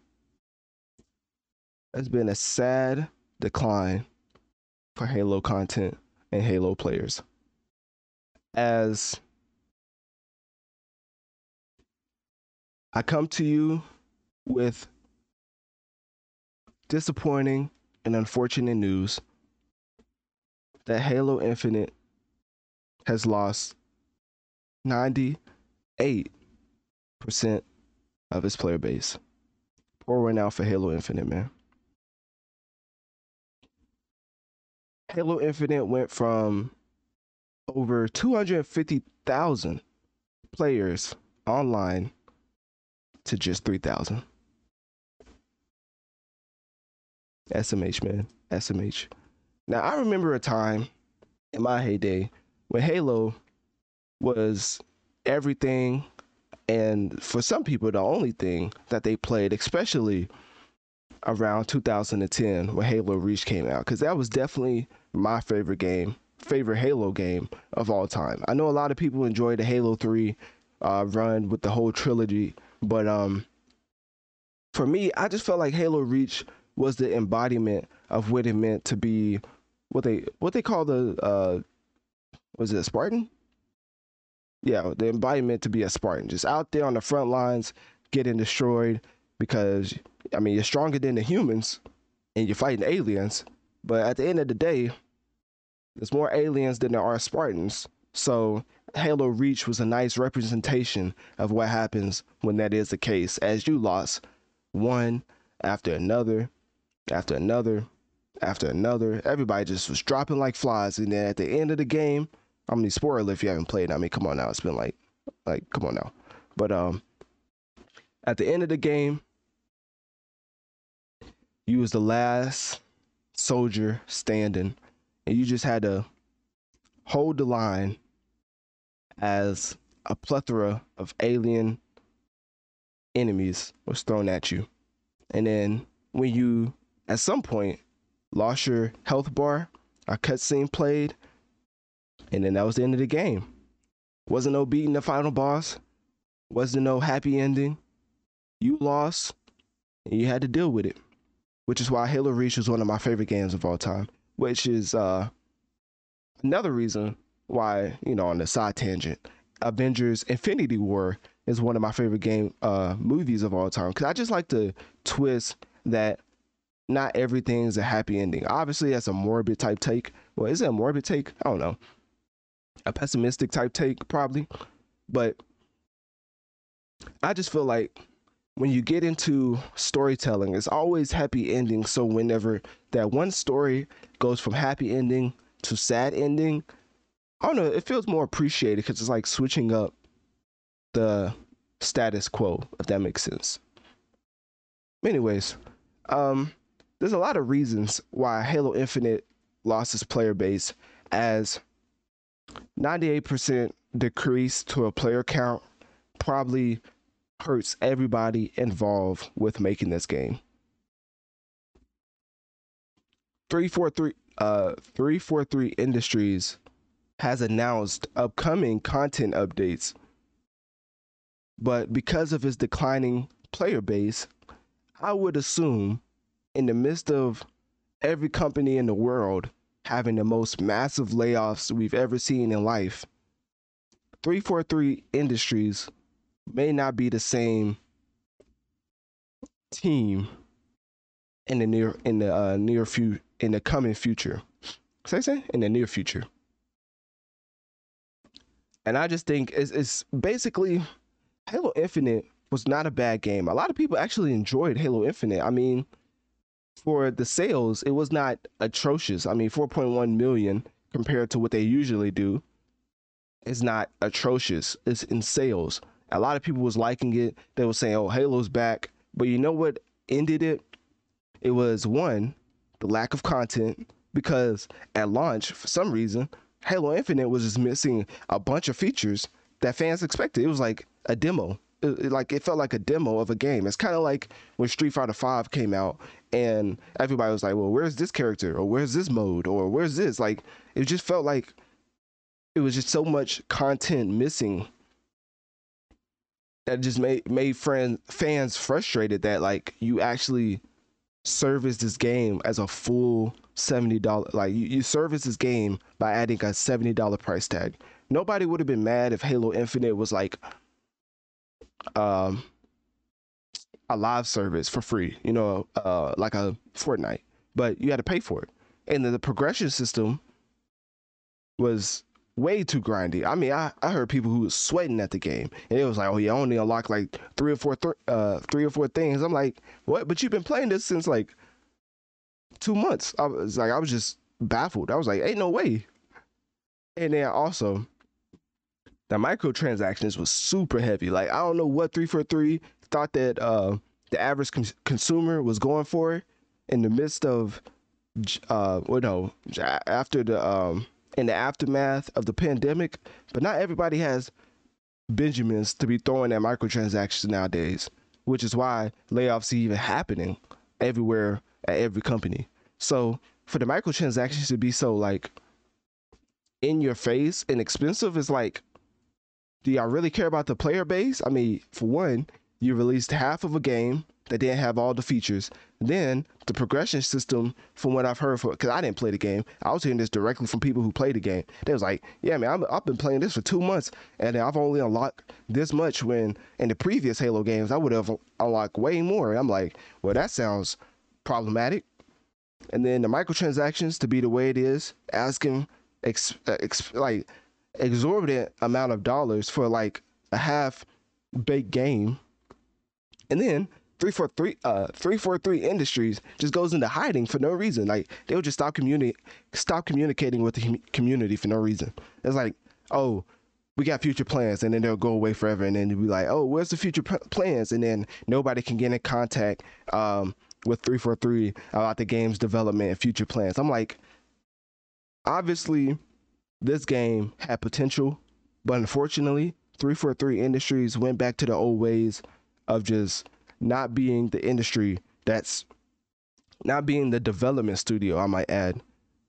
there's been a sad decline for Halo content and Halo players. As I come to you with disappointing and unfortunate news that Halo Infinite has lost 98% of its player base. Poor one out for Halo Infinite, man. Halo Infinite went from over 250,000 players online to just 3,000. SMH, man. SMH. Now, I remember a time in my heyday when Halo was everything and for some people the only thing that they played especially around 2010 when halo reach came out because that was definitely my favorite game favorite halo game of all time i know a lot of people enjoyed the halo 3 uh, run with the whole trilogy but um for me i just felt like halo reach was the embodiment of what it meant to be what they what they call the uh was it a Spartan? Yeah, the embodiment to be a Spartan, just out there on the front lines, getting destroyed because I mean you're stronger than the humans and you're fighting aliens, but at the end of the day, there's more aliens than there are Spartans. So Halo Reach was a nice representation of what happens when that is the case, as you lost one after another after another after another. Everybody just was dropping like flies. And then at the end of the game, I mean, spoiler if you haven't played. I mean, come on now. It's been like, like, come on now. But um, at the end of the game, you was the last soldier standing, and you just had to hold the line as a plethora of alien enemies was thrown at you. And then when you at some point lost your health bar, a cutscene played, And then that was the end of the game. Wasn't no beating the final boss. Wasn't no happy ending. You lost and you had to deal with it. Which is why Halo Reach was one of my favorite games of all time. Which is uh another reason why, you know, on the side tangent, Avengers Infinity War is one of my favorite game uh movies of all time. Cause I just like to twist that not everything is a happy ending. Obviously, that's a morbid type take. Well, is it a morbid take? I don't know. A pessimistic type take, probably. But I just feel like when you get into storytelling, it's always happy ending. So whenever that one story goes from happy ending to sad ending, I don't know, it feels more appreciated because it's like switching up the status quo, if that makes sense. Anyways, um, there's a lot of reasons why Halo Infinite lost its player base as 98% decrease to a player count probably hurts everybody involved with making this game. 343 uh 343 Industries has announced upcoming content updates. But because of its declining player base, I would assume in the midst of every company in the world having the most massive layoffs we've ever seen in life, 343 Industries may not be the same team in the near in the uh, near future in the coming future. Say say in the near future. And I just think it's, it's basically Halo Infinite was not a bad game. A lot of people actually enjoyed Halo Infinite. I mean, for the sales, it was not atrocious. I mean, 4.1 million compared to what they usually do is not atrocious. It's in sales. A lot of people was liking it. They were saying, "Oh, Halo's back." But you know what ended it? It was one, the lack of content because at launch, for some reason, Halo Infinite was just missing a bunch of features that fans expected. It was like a demo like it felt like a demo of a game. It's kind of like when Street Fighter Five came out, and everybody was like, "Well, where's this character? Or where's this mode? Or where's this?" Like it just felt like it was just so much content missing that just made made fans frustrated that like you actually service this game as a full seventy dollar like you, you service this game by adding a seventy dollar price tag. Nobody would have been mad if Halo Infinite was like um, a live service for free, you know, uh, like a Fortnite, but you had to pay for it. And the, the progression system was way too grindy. I mean, I, I heard people who was sweating at the game, and it was like, oh yeah, I only unlock like three or four, th- uh, three or four things. I'm like, what? But you've been playing this since like two months. I was like, I was just baffled. I was like, ain't no way. And then also, the microtransactions was super heavy. Like I don't know what 343 thought that uh, the average con- consumer was going for in the midst of uh well no after the um in the aftermath of the pandemic, but not everybody has Benjamins to be throwing at microtransactions nowadays, which is why layoffs are even happening everywhere at every company. So for the microtransactions to be so like in your face and expensive is like do y'all really care about the player base? I mean, for one, you released half of a game that didn't have all the features. Then the progression system, from what I've heard, because I didn't play the game, I was hearing this directly from people who played the game. They was like, "Yeah, man, i have been playing this for two months, and I've only unlocked this much. When in the previous Halo games, I would have unlocked way more." I'm like, "Well, that sounds problematic." And then the microtransactions to be the way it is, asking, ex, uh, ex, like exorbitant amount of dollars for like a half baked game. And then 343 uh 343 industries just goes into hiding for no reason. Like they'll just stop communi- stop communicating with the community for no reason. It's like, "Oh, we got future plans," and then they'll go away forever and then they'll be like, "Oh, where's the future p- plans?" and then nobody can get in contact um with 343 about the game's development and future plans. I'm like obviously this game had potential, but unfortunately, 343 Industries went back to the old ways of just not being the industry that's not being the development studio, I might add,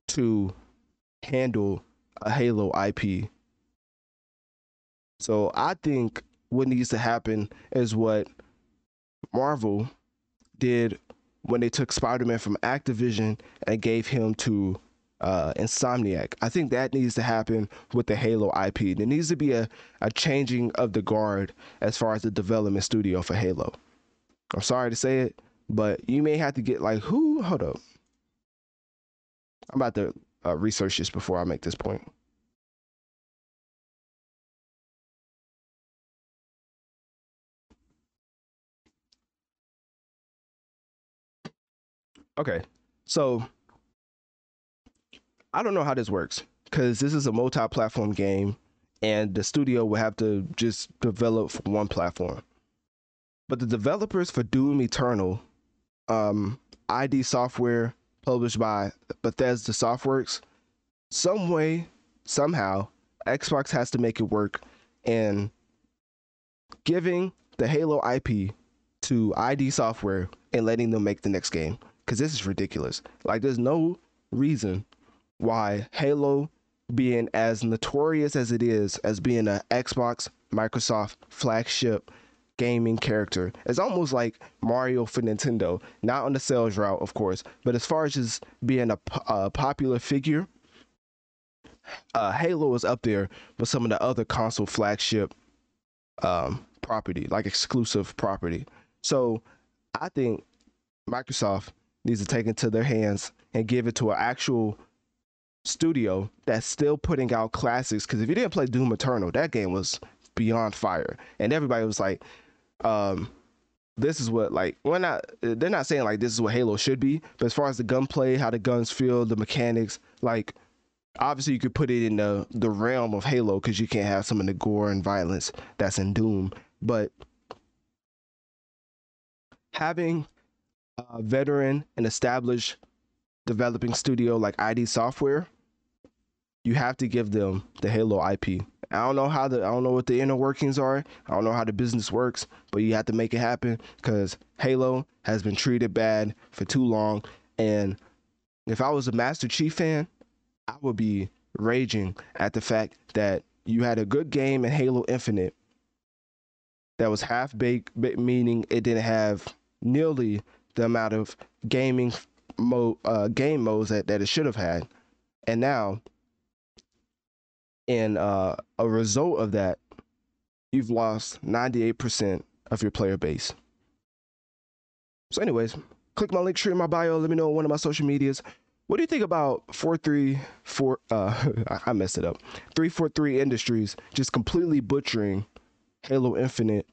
to handle a Halo IP. So I think what needs to happen is what Marvel did when they took Spider-Man from Activision and gave him to uh, Insomniac. I think that needs to happen with the Halo IP. There needs to be a, a changing of the guard as far as the development studio for Halo. I'm sorry to say it, but you may have to get like who? Hold up. I'm about to uh, research this before I make this point. Okay, so I don't know how this works because this is a multi-platform game, and the studio will have to just develop for one platform. But the developers for Doom Eternal, um, ID Software, published by Bethesda Softworks, some way, somehow, Xbox has to make it work, and giving the Halo IP to ID Software and letting them make the next game because this is ridiculous. Like, there's no reason why Halo, being as notorious as it is as being an Xbox, Microsoft flagship gaming character, it's almost like Mario for Nintendo. Not on the sales route, of course, but as far as just being a, a popular figure, uh, Halo is up there with some of the other console flagship um, property, like exclusive property. So I think Microsoft needs to take it to their hands and give it to an actual studio that's still putting out classics. Because if you didn't play Doom Eternal, that game was beyond fire, and everybody was like, um, "This is what like we're not." They're not saying like this is what Halo should be, but as far as the gunplay, how the guns feel, the mechanics, like obviously you could put it in the the realm of Halo because you can't have some of the gore and violence that's in Doom, but having a veteran and established developing studio like ID Software, you have to give them the Halo IP. I don't know how the I don't know what the inner workings are. I don't know how the business works, but you have to make it happen because Halo has been treated bad for too long. And if I was a Master Chief fan, I would be raging at the fact that you had a good game in Halo Infinite that was half baked, meaning it didn't have nearly the amount of gaming uh, game modes that, that it should have had. And now, in uh, a result of that, you've lost 98% of your player base. So, anyways, click my link tree in my bio. Let me know on one of my social medias. What do you think about 434? Uh, I messed it up. 343 Industries just completely butchering Halo Infinite.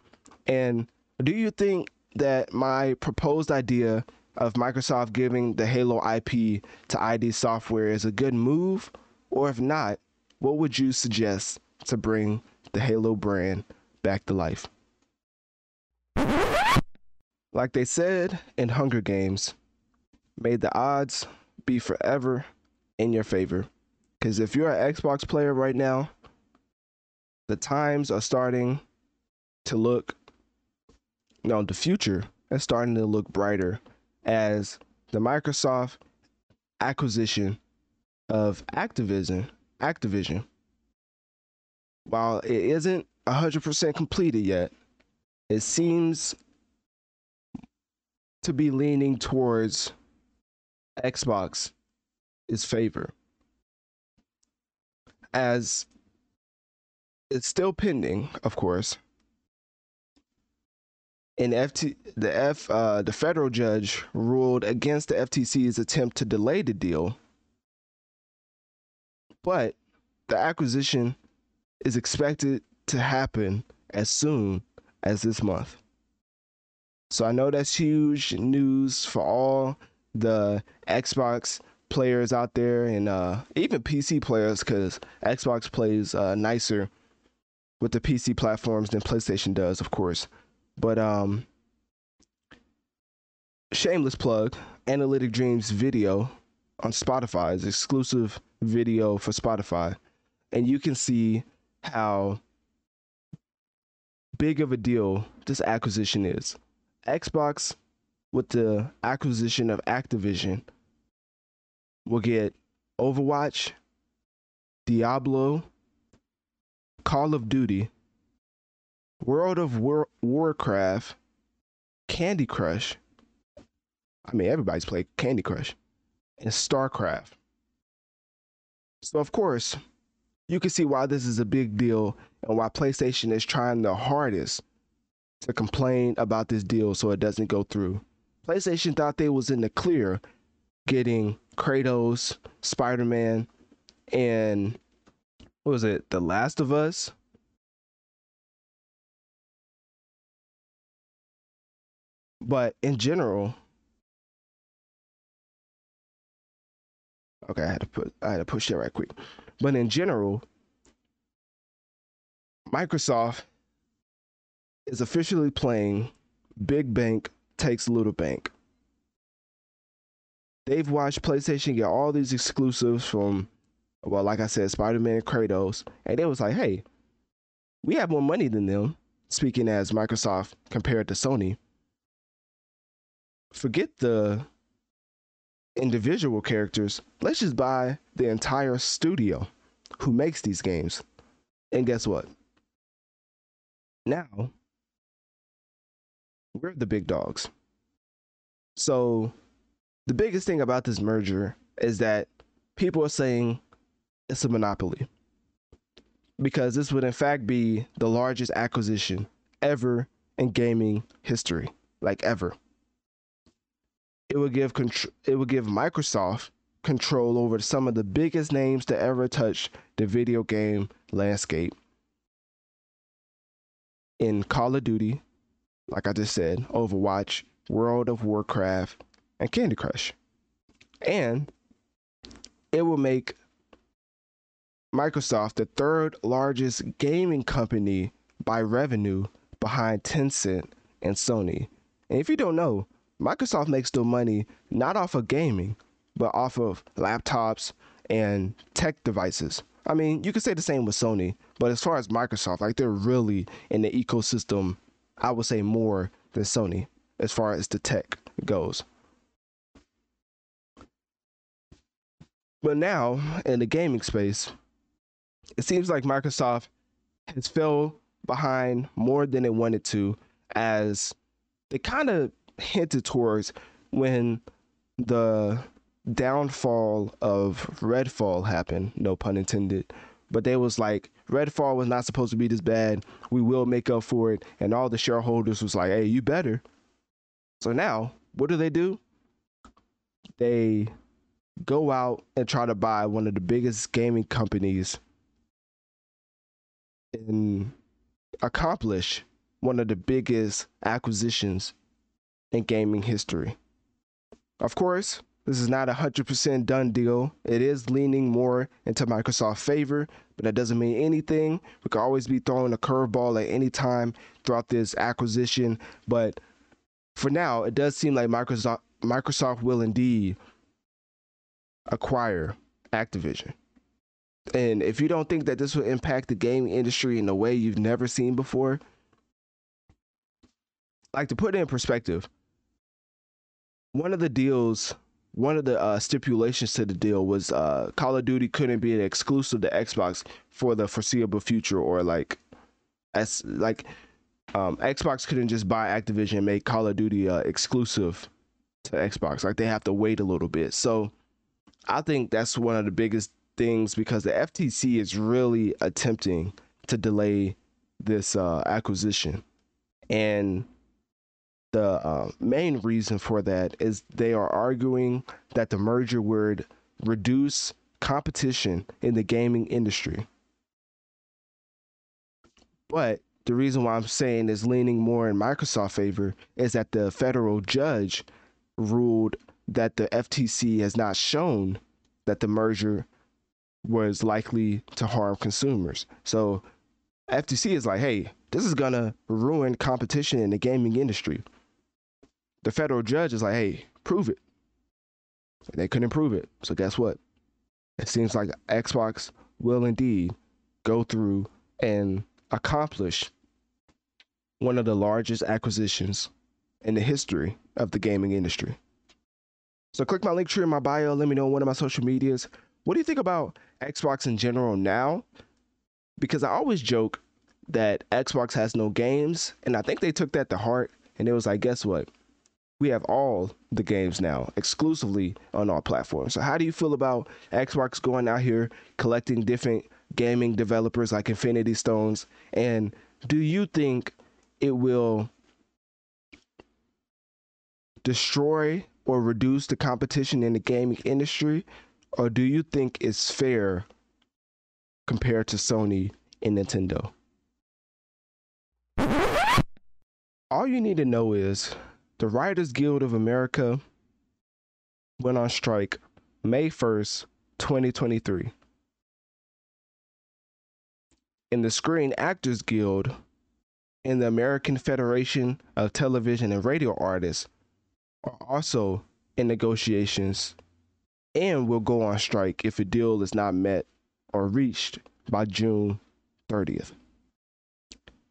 And do you think that my proposed idea of Microsoft giving the Halo IP to ID Software is a good move? Or if not, what would you suggest to bring the Halo brand back to life? Like they said in Hunger Games, may the odds be forever in your favor. Because if you're an Xbox player right now, the times are starting to look no, the future is starting to look brighter as the Microsoft acquisition of Activision, Activision, while it isn't 100% completed yet, it seems to be leaning towards Xbox favor. As it's still pending, of course, and FT the F uh, the federal judge ruled against the FTC's attempt to delay the deal. But the acquisition is expected to happen as soon as this month. So I know that's huge news for all the Xbox players out there and uh, even PC players because Xbox plays uh, nicer with the PC platforms than PlayStation does, of course. But um shameless plug, Analytic Dreamz video on Spotify is exclusive video for Spotify. And you can see how big of a deal this acquisition is. Xbox with the acquisition of Activision will get Overwatch, Diablo, Call of Duty, World of War- Warcraft, Candy Crush. I mean, everybody's played Candy Crush, and StarCraft. So, of course, you can see why this is a big deal and why PlayStation is trying the hardest to complain about this deal so it doesn't go through. PlayStation thought they was in the clear getting Kratos, Spider-Man, and what was it? The Last of Us. But in general, okay, I had to put I had to push that right quick. But in general, Microsoft is officially playing Big Bank Takes Little Bank. They've watched PlayStation get all these exclusives from, well, like I said, Spider Man Kratos, and they was like, hey, we have more money than them, speaking as Microsoft compared to Sony. Forget the individual characters. Let's just buy the entire studio who makes these games. And guess what? Now, we're the big dogs. So, the biggest thing about this merger is that people are saying it's a monopoly. Because this would, in fact, be the largest acquisition ever in gaming history. Like, ever. It would give contr- it would give Microsoft control over some of the biggest names to ever touch the video game landscape in Call of Duty, like I just said, Overwatch, World of Warcraft, and Candy Crush. And it will make Microsoft the third largest gaming company by revenue behind Tencent and Sony. And if you don't know, Microsoft makes their money not off of gaming, but off of laptops and tech devices. I mean, you could say the same with Sony, but as far as Microsoft, like they're really in the ecosystem, I would say more than Sony as far as the tech goes. But now in the gaming space, it seems like Microsoft has fell behind more than it wanted to as they kind of hinted towards when the downfall of Redfall happened, no pun intended. But they was like, Redfall was not supposed to be this bad. We will make up for it. And all the shareholders was like, hey, you better. So now, what do they do? They go out and try to buy one of the biggest gaming companies and accomplish one of the biggest acquisitions in gaming history. Of course, this is not a 100% done deal. It is leaning more into Microsoft's favor, but that doesn't mean anything. We could always be throwing a curveball at any time throughout this acquisition. But for now, it does seem like Microsoft Microsoft will indeed acquire Activision. And if you don't think that this will impact the gaming industry in a way you've never seen before, like to put it in perspective, one of the deals one of the uh, stipulations to the deal was uh, Call of Duty couldn't be an exclusive to Xbox for the foreseeable future, or like, as like, um, Xbox couldn't just buy Activision and make Call of Duty uh, exclusive to Xbox. Like they have to wait a little bit. So, I think that's one of the biggest things because the FTC is really attempting to delay this uh, acquisition, and the uh, main reason for that is they are arguing that the merger would reduce competition in the gaming industry. But the reason why I'm saying is leaning more in Microsoft favor is that the federal judge ruled that the FTC has not shown that the merger was likely to harm consumers. So FTC is like, hey, this is gonna ruin competition in the gaming industry the federal judge is like, hey, prove it. And they couldn't prove it. So guess what? It seems like Xbox will indeed go through and accomplish one of the largest acquisitions in the history of the gaming industry. So click my link tree in my bio. Let me know on one of my social medias what do you think about Xbox in general now? Because I always joke that Xbox has no games, and I think they took that to heart. And it was like, guess what? We have all the games now exclusively on our platform. So, how do you feel about Xbox going out here collecting different gaming developers like Infinity Stones? And do you think it will destroy or reduce the competition in the gaming industry? Or do you think it's fair compared to Sony and Nintendo? All you need to know is the Writers Guild of America went on strike May 1st, 2023. And the Screen Actors Guild and the American Federation of Television and Radio Artists are also in negotiations and will go on strike if a deal is not met or reached by June 30th.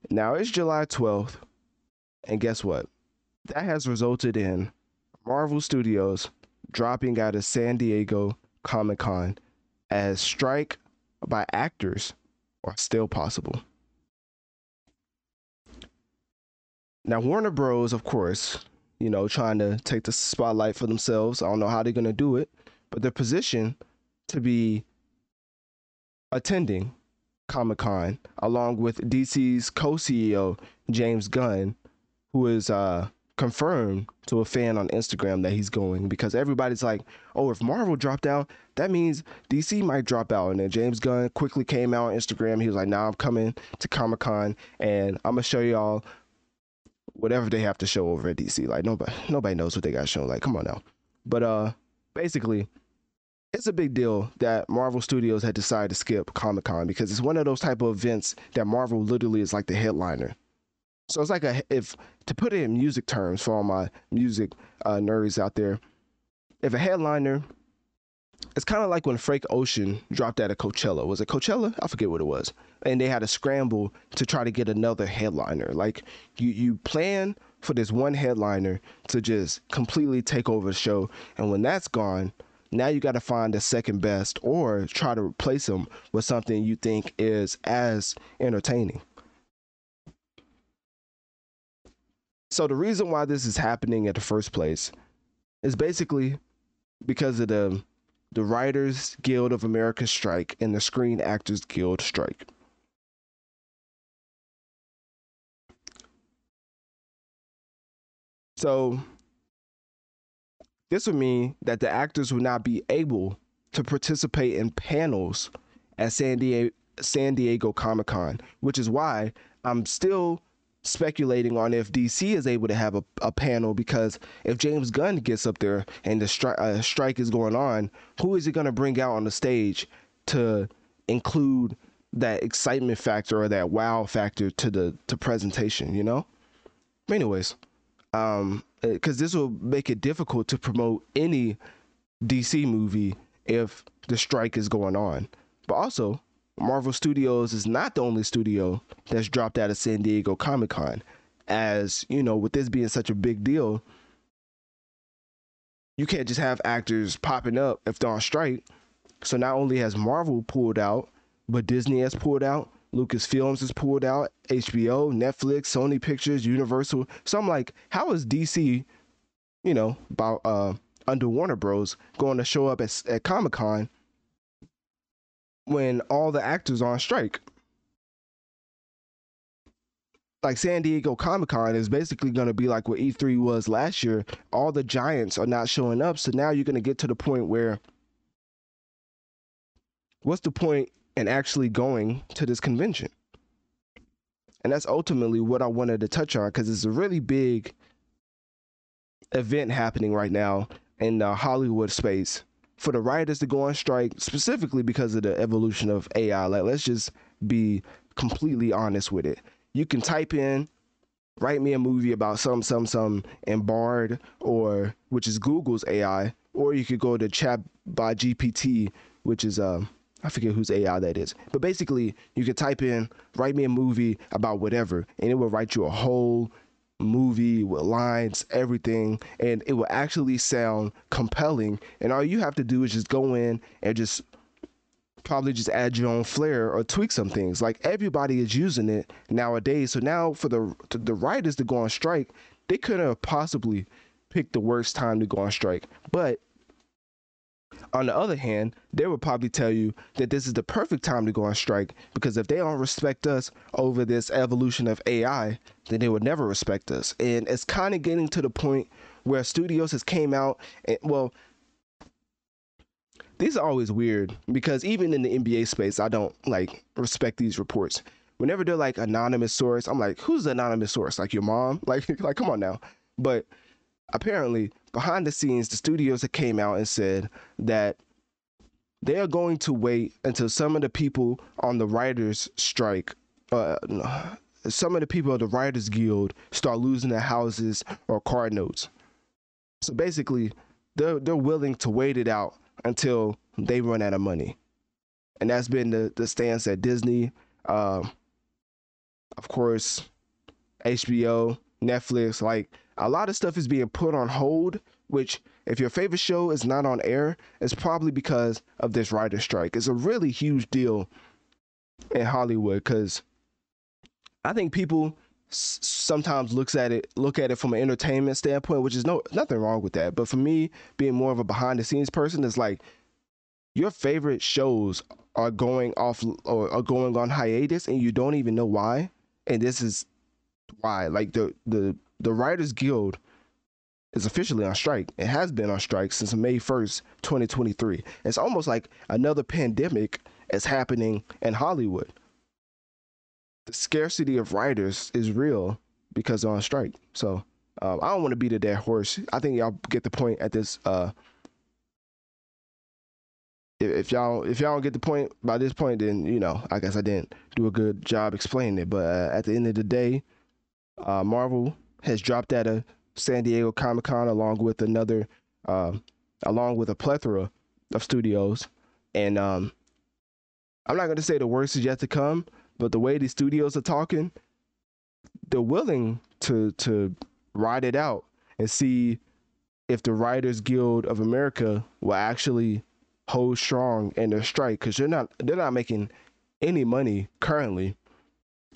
Now it's July 12th, and guess what? That has resulted in Marvel Studios dropping out of San Diego Comic Con as strike by actors are still possible. Now, Warner Bros., of course, you know, trying to take the spotlight for themselves. I don't know how they're going to do it, but they're positioned to be attending Comic Con along with DC's co CEO, James Gunn, who is uh, confirmed to a fan on Instagram that he's going because everybody's like, oh, if Marvel dropped out, that means DC might drop out. And then James Gunn quickly came out on Instagram. He was like, now nah, I'm coming to Comic Con and I'm to show y'all whatever they have to show over at DC. Like nobody nobody knows what they got shown. Like come on now. But uh basically it's a big deal that Marvel Studios had decided to skip Comic Con because it's one of those type of events that Marvel literally is like the headliner. So it's like a if to put it in music terms for all my music uh, nerds out there, if a headliner it's kind of like when Frank Ocean dropped out of Coachella. Was it Coachella? I forget what it was. And they had to scramble to try to get another headliner. Like you, you plan for this one headliner to just completely take over the show, and when that's gone, now you got to find the second best or try to replace them with something you think is as entertaining. So the reason why this is happening at the first place is basically because of the the Writers Guild of America strike and the Screen Actors Guild strike. So, this would mean that the actors would not be able to participate in panels at San Diego, San Diego Comic Con, which is why I'm still speculating on if DC is able to have a, a panel because if James Gunn gets up there and the stri- uh, strike is going on, who is he going to bring out on the stage to include that excitement factor or that wow factor to the to presentation? You know. Anyways, um, because this will make it difficult to promote any DC movie if the strike is going on, but also Marvel Studios is not the only studio that's dropped out of San Diego Comic Con. As you know, with this being such a big deal, you can't just have actors popping up if they're on strike. So not only has Marvel pulled out, but Disney has pulled out, Lucasfilms has pulled out, HBO, Netflix, Sony Pictures, Universal. So I'm like, how is DC, you know, about uh under Warner Bros. going to show up at, at Comic Con when all the actors are on strike. Like San Diego Comic Con is basically going to be like what E3 was last year. All the giants are not showing up. So now you're going to get to the point where what's the point in actually going to this convention? And that's ultimately what I wanted to touch on because it's a really big event happening right now in the Hollywood space for the writers to go on strike specifically because of the evolution of AI. Like, let's just be completely honest with it. You can type in, write me a movie about some, some, some, and Bard, or which is Google's AI, or you could go to Chat by GPT, which is um. I forget whose AI that is. But basically, you could type in, write me a movie about whatever, and it will write you a whole movie with lines, everything, and it will actually sound compelling. And all you have to do is just go in and just probably just add your own flair or tweak some things. Like everybody is using it nowadays. So now for the the writers to go on strike, they couldn't have possibly picked the worst time to go on strike. But on the other hand, they would probably tell you that this is the perfect time to go on strike because if they don't respect us over this evolution of AI, then they would never respect us. And it's kind of getting to the point where studios has came out and well, these are always weird because even in the NBA space, I don't like respect these reports. Whenever they're like anonymous source, I'm like, who's the anonymous source? Like your mom? Like, like come on now. But apparently, behind the scenes, the studios have came out and said that they are going to wait until some of the people on the writers' strike, uh, some of the people of the writers' guild start losing their houses or card notes. So basically, they're they're willing to wait it out until they run out of money, and that's been the the stance at Disney. Uh, of course, HBO, Netflix, like a lot of stuff is being put on hold, which if your favorite show is not on air, it's probably because of this writer strike. It's a really huge deal in Hollywood because I think people sometimes looks at it look at it from an entertainment standpoint, which is no nothing wrong with that. But for me, being more of a behind the scenes person, is like your favorite shows are going off or are going on hiatus, and you don't even know why. And this is why, like the the the Writers Guild is officially on strike. It has been on strike since May 1st, 2023. It's almost like another pandemic is happening in Hollywood. The scarcity of writers is real because they're on strike. So um, I don't want to beat a dead horse. I think y'all get the point at this. Uh, if, y'all if y'all don't get the point by this point, then you know I guess I didn't do a good job explaining it. But uh, at the end of the day, uh, Marvel has dropped at a San Diego Comic Con along with another, uh, along with a plethora of studios. And um, I'm not going to say the worst is yet to come, but the way these studios are talking, they're willing to to ride it out and see if the Writers Guild of America will actually hold strong in their strike because they're not they're not making any money currently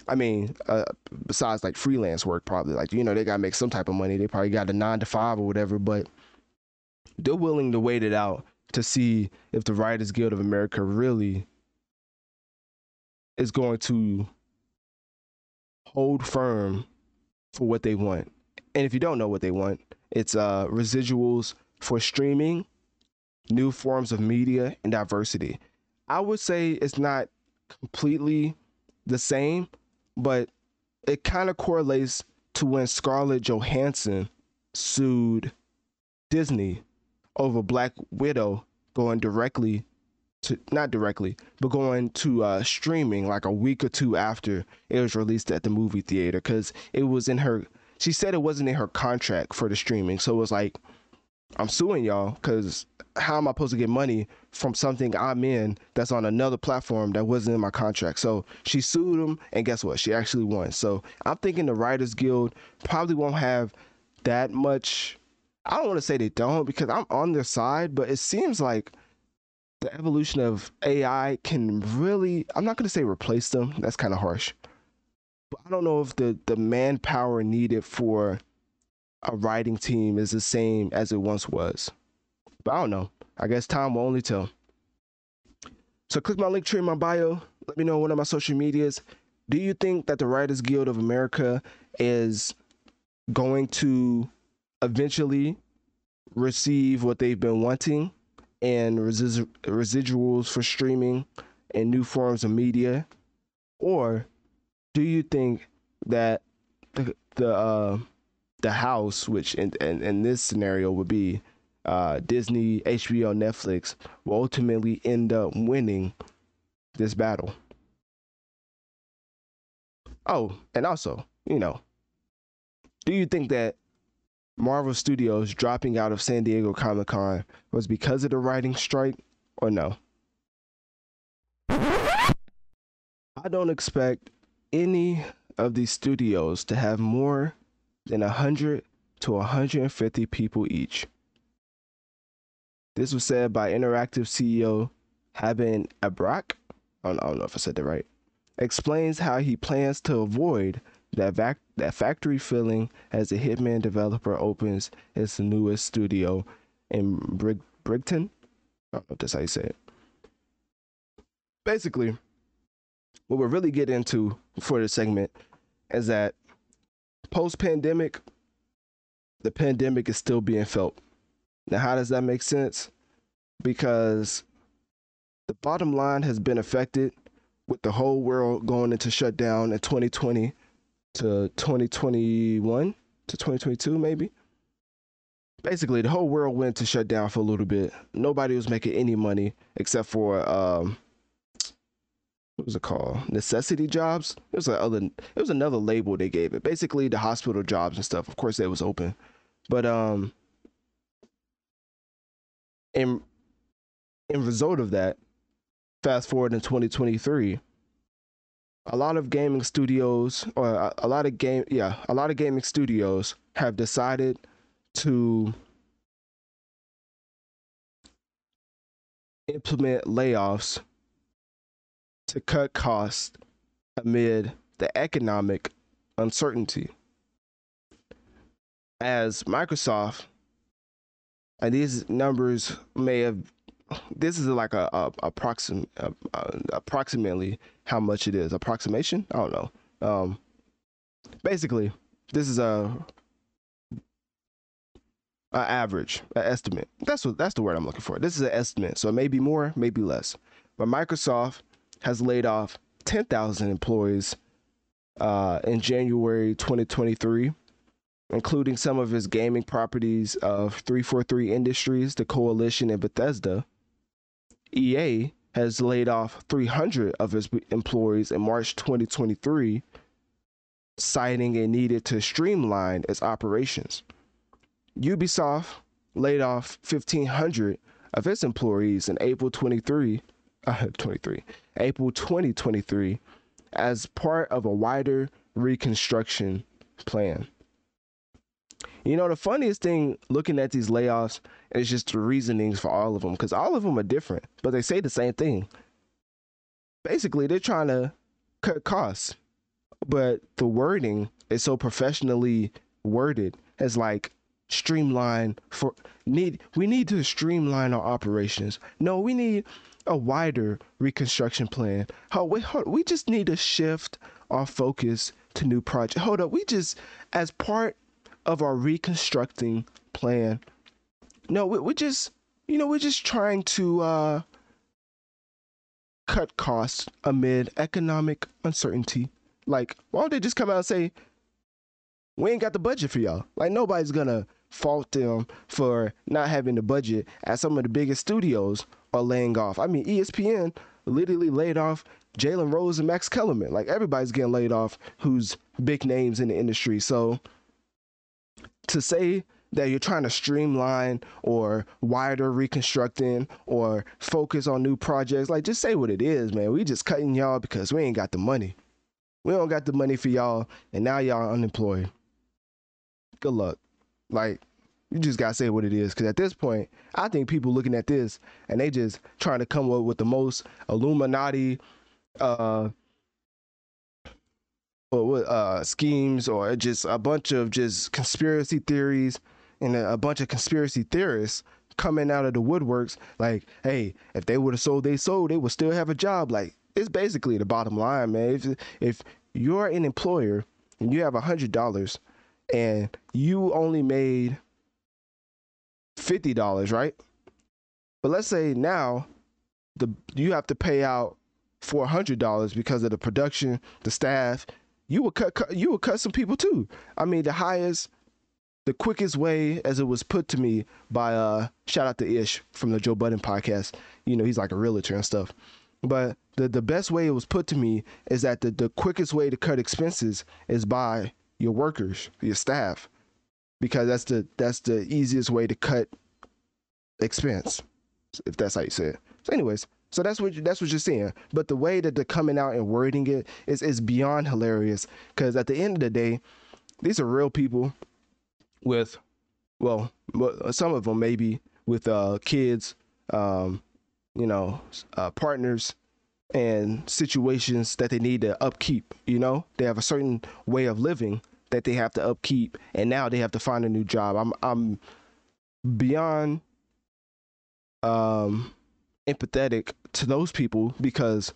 I mean, uh, besides like freelance work, probably like you know they gotta make some type of money. They probably got a nine to five or whatever, but they're willing to wait it out to see if the Writers Guild of America really is going to hold firm for what they want. And if you don't know what they want, it's uh, residuals for streaming, new forms of media, and diversity. I would say it's not completely the same, but it kind of correlates to when Scarlett Johansson sued Disney over Black Widow going directly to not directly, but going to uh, streaming like a week or two after it was released at the movie theater because it was in her. She said it wasn't in her contract for the streaming, so it was like, I'm suing y'all because how am I supposed to get money from something I'm in that's on another platform that wasn't in my contract? So she sued him, and guess what? She actually won. So I'm thinking the Writers Guild probably won't have that much. I don't want to say they don't because I'm on their side, but it seems like the evolution of AI can really, I'm not going to say replace them. That's kind of harsh. But I don't know if the, the manpower needed for a writing team is the same as it once was. But I don't know. I guess time will only tell. So click my link tree in my bio. Let me know one of my social medias. Do you think that the Writers Guild of America is going to eventually receive what they've been wanting and resis- residuals for streaming and new forms of media? Or do you think that the the, uh, the house, which in, in, in this scenario would be uh, Disney, HBO, Netflix will ultimately end up winning this battle. Oh, and also, you know, do you think that Marvel Studios dropping out of San Diego Comic Con was because of the writing strike or no? I don't expect any of these studios to have more than 100 to 150 people each. This was said by Interactive CEO Haben Abrak, I don't, I don't know if I said that right, explains how he plans to avoid that vac- that factory feeling as the Hitman developer opens its newest studio in Brig- Brigton. I don't know if that's how you say it. Basically, what we're really getting into for this segment is that post pandemic, the pandemic is still being felt. Now, how does that make sense? Because the bottom line has been affected with the whole world going into shutdown in 2020 to 2021 to 2022, maybe. Basically, the whole world went to shut down for a little bit. Nobody was making any money except for um, what was it called? Necessity jobs. It was a other. It was another label they gave it. Basically, the hospital jobs and stuff. Of course, they was open, but um, in in result of that, fast forward in 2023 a lot of gaming studios or a, a, lot of game yeah a lot of gaming studios have decided to implement layoffs to cut costs amid the economic uncertainty. As microsoft and these numbers may have this is like a, a approximate uh, approximately how much it is. Approximation? I don't know. Um basically this is a, a average an estimate. That's what that's the word i'm looking for. This is an estimate so it may be more maybe less. But microsoft has laid off 10,000 employees uh, in january 2023 including some of his gaming properties of 343 Industries, the Coalition, and Bethesda. EA has laid off 300 of its employees in March 2023, citing a needed to streamline its operations. Ubisoft laid off 1,500 of its employees in April 23, uh, 23, April 2023, as part of a wider reconstruction plan. You know, the funniest thing looking at these layoffs is just the reasonings for all of them because all of them are different, but they say the same thing. Basically, they're trying to cut costs, but the wording is so professionally worded as like streamline for need we need to streamline our operations. No, we need a wider reconstruction plan. Oh, wait, hold, we just need to shift our focus to new projects. Hold up, we just as part of our reconstructing plan. No, we, we're just, you know, we're just trying to uh, cut costs amid economic uncertainty. Like, why don't they just come out and say, we ain't got the budget for y'all? Like, nobody's gonna fault them for not having the budget at some of the biggest studios are laying off. I mean, ESPN literally laid off Jalen Rose and Max Kellerman. Like, everybody's getting laid off who's big names in the industry. So, to say that you're trying to streamline or wider reconstructing or focus on new projects, like just say what it is, man. We just cutting y'all because we ain't got the money. We don't got the money for y'all, and now y'all unemployed. Good luck. Like, you just gotta say what it is, because at this point, I think people looking at this and they just trying to come up with the most Illuminati, uh, or uh, schemes or just a bunch of just conspiracy theories and a, bunch of conspiracy theorists coming out of the woodworks like hey if they would have sold they sold they would still have a job. Like it's basically the bottom line man. If, if you're an employer and you have a hundred dollars and you only made fifty dollars right but let's say now the you have to pay out four hundred dollars because of the production the staff you would cut, cut you would cut some people too. I mean, the highest, the quickest way, as it was put to me by uh, shout out to Ish from the Joe Budden podcast. You know, he's like a realtor and stuff. But the the best way it was put to me is that the the quickest way to cut expenses is by your workers, your staff, because that's the that's the easiest way to cut expense, if that's how you say it. So, anyways, so that's what that's what you're seeing. But the way that they're coming out and wording it is is beyond hilarious. Because at the end of the day, these are real people with, well, some of them maybe with uh, kids, um, you know, uh, partners and situations that they need to upkeep. You know, they have a certain way of living that they have to upkeep, and now they have to find a new job. I'm I'm beyond um empathetic to those people because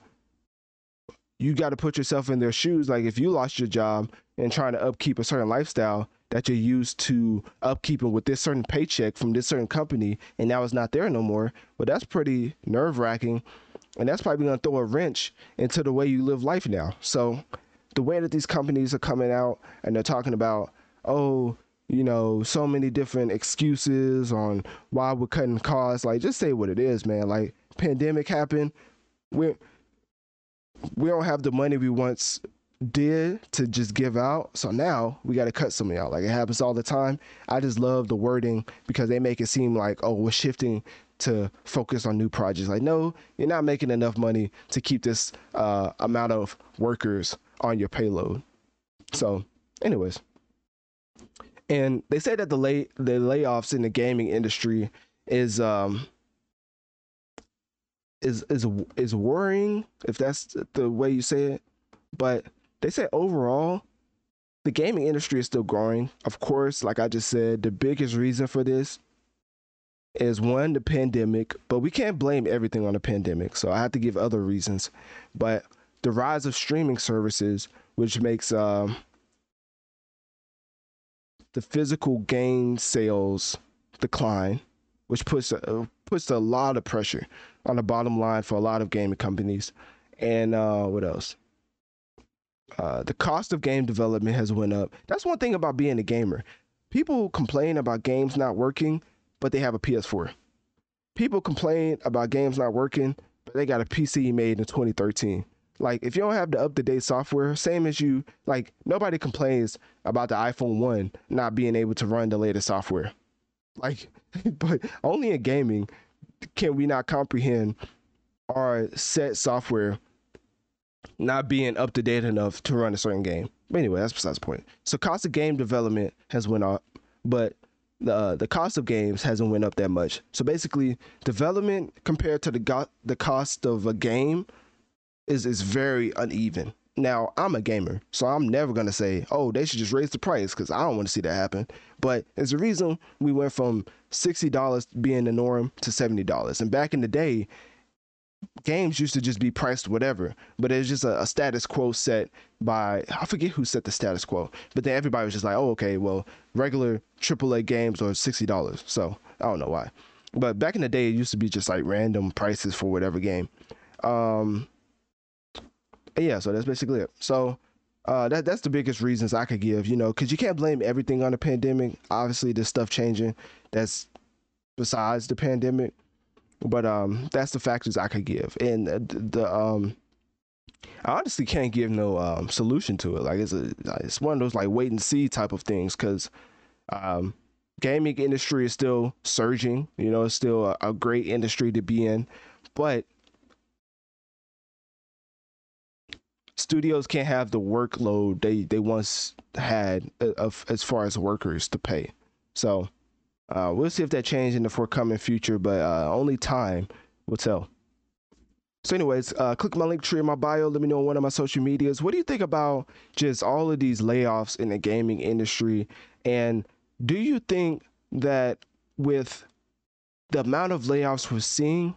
you got to put yourself in their shoes. Like if you lost your job and trying to upkeep a certain lifestyle that you're used to upkeeping with this certain paycheck from this certain company, and now it's not there no more. Well, that's pretty nerve wracking, and that's probably gonna throw a wrench into the way you live life now. So, the way that these companies are coming out and they're talking about, oh, you know, so many different excuses on why we're cutting costs. Like, just say what it is, man. Like, pandemic happened. We're we don't have the money we once did to just give out. So now we got to cut some of y'all. Like it happens all the time. I just love the wording because they make it seem like, oh, we're shifting to focus on new projects. Like, no, you're not making enough money to keep this uh, amount of workers on your payload. So, anyways, and they say that the lay the layoffs in the gaming industry is um is is is worrying if that's the way you say it. But they say overall, the gaming industry is still growing. Of course, like I just said, the biggest reason for this is one the pandemic, but we can't blame everything on the pandemic. So I have to give other reasons. But the rise of streaming services, which makes um, the physical game sales decline, which puts uh, puts a lot of pressure on the bottom line for a lot of gaming companies. And uh, what else? Uh, the cost of game development has went up. That's one thing about being a gamer. People complain about games not working, but they have a PS4. People complain about games not working, but they got a PC made in 2013. Like if you don't have the up to date software, same as you, like nobody complains about the iPhone 1 not being able to run the latest software. Like, but only in gaming can we not comprehend our set software not being up to date enough to run a certain game. But anyway, that's besides the point. So cost of game development has went up, but the uh, the cost of games hasn't went up that much. So basically, development compared to the go- the cost of a game is is very uneven. Now, I'm a gamer, so I'm never gonna say, "Oh, they should just raise the price," because I don't want to see that happen. But there's a reason we went from sixty dollars being the norm to seventy dollars. And back in the day, games used to just be priced whatever, but it's just a, a, status quo set by I forget who set the status quo, but then everybody was just like, oh okay, well regular AAA games are sixty dollars, so I don't know why. But back in the day, it used to be just like random prices for whatever game. Um, yeah, so that's basically it. So uh, that that's the biggest reasons I could give, you know, because you can't blame everything on the pandemic. Obviously, there's stuff changing that's besides the pandemic, but um, that's the factors I could give, and the, the um, I honestly can't give no um solution to it. Like it's a it's one of those like wait and see type of things because um, gaming industry is still surging. You know, it's still a, a great industry to be in, but studios can't have the workload they they once had uh, of, as far as workers to pay. So uh, we'll see if that changes in the forthcoming future, but uh, only time will tell. So, anyways, uh, click my link tree in my bio. Let me know on one of my social medias. What do you think about just all of these layoffs in the gaming industry? And do you think that with the amount of layoffs we're seeing,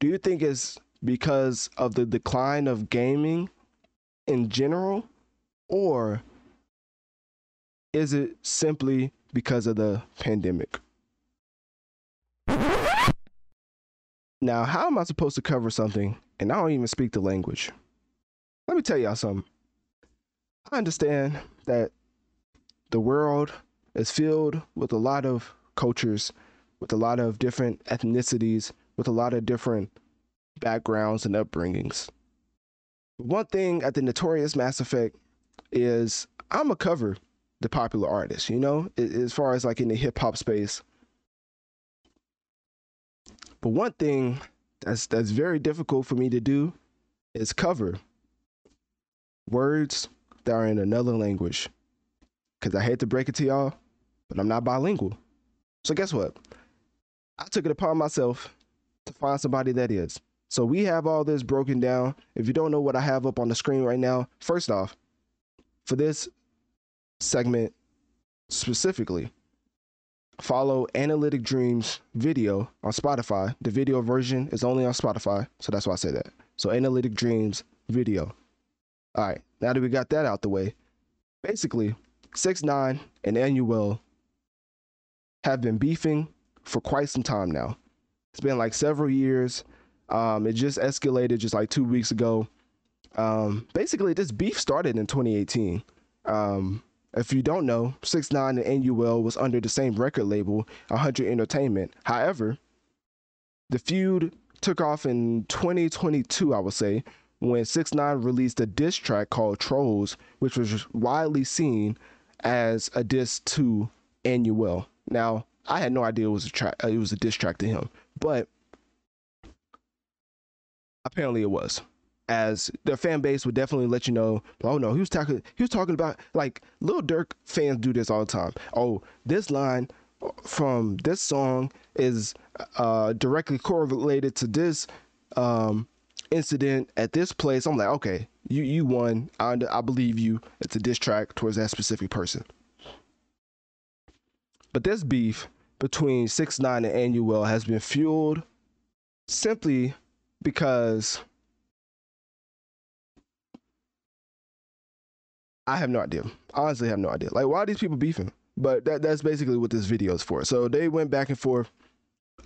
do you think it's because of the decline of gaming in general, or is it simply because of the pandemic? Now, how am I supposed to cover something and I don't even speak the language? Let me tell y'all something. I understand that the world is filled with a lot of cultures, with a lot of different ethnicities, with a lot of different backgrounds and upbringings one thing at the Notorious Mass Effect is I'm a cover the popular artist, you know, as far as like in the hip hop space. But one thing that's that's very difficult for me to do is cover words that are in another language. Cause I hate to break it to y'all, but I'm not bilingual. So guess what? I took it upon myself to find somebody that is. So we have all this broken down. If you don't know what I have up on the screen right now, first off, for this segment specifically, follow Analytic Dreamz video on Spotify. The video version is only on Spotify, so that's why I say that. So Analytic Dreamz video. All right, now that we got that out the way, basically, Six Nine and Anuel have been beefing for quite some time now. It's been like several years. Um, it just escalated just like two weeks ago. Um, basically, this beef started in 2018. Um, if you don't know, Six Nine and Anuel was under the same record label, 100 Entertainment. However, the feud took off in 2022, I would say, when Six Nine released a diss track called Trolls, which was widely seen as a diss to Anuel. Now, I had no idea it was a track. Uh, it was a diss track to him, but apparently it was. As the fan base would definitely let you know, oh no, he was talking. He was talking about like Lil Durk fans do this all the time. Oh, this line from this song is uh, directly correlated to this um, incident at this place. I'm like, okay, you you won. I, I believe you. It's a diss track towards that specific person. But this beef between Six Nine and Anuel has been fueled simply because I have no idea. Honestly, I have no idea. Like, why are these people beefing? But that that's basically what this video is for. So they went back and forth.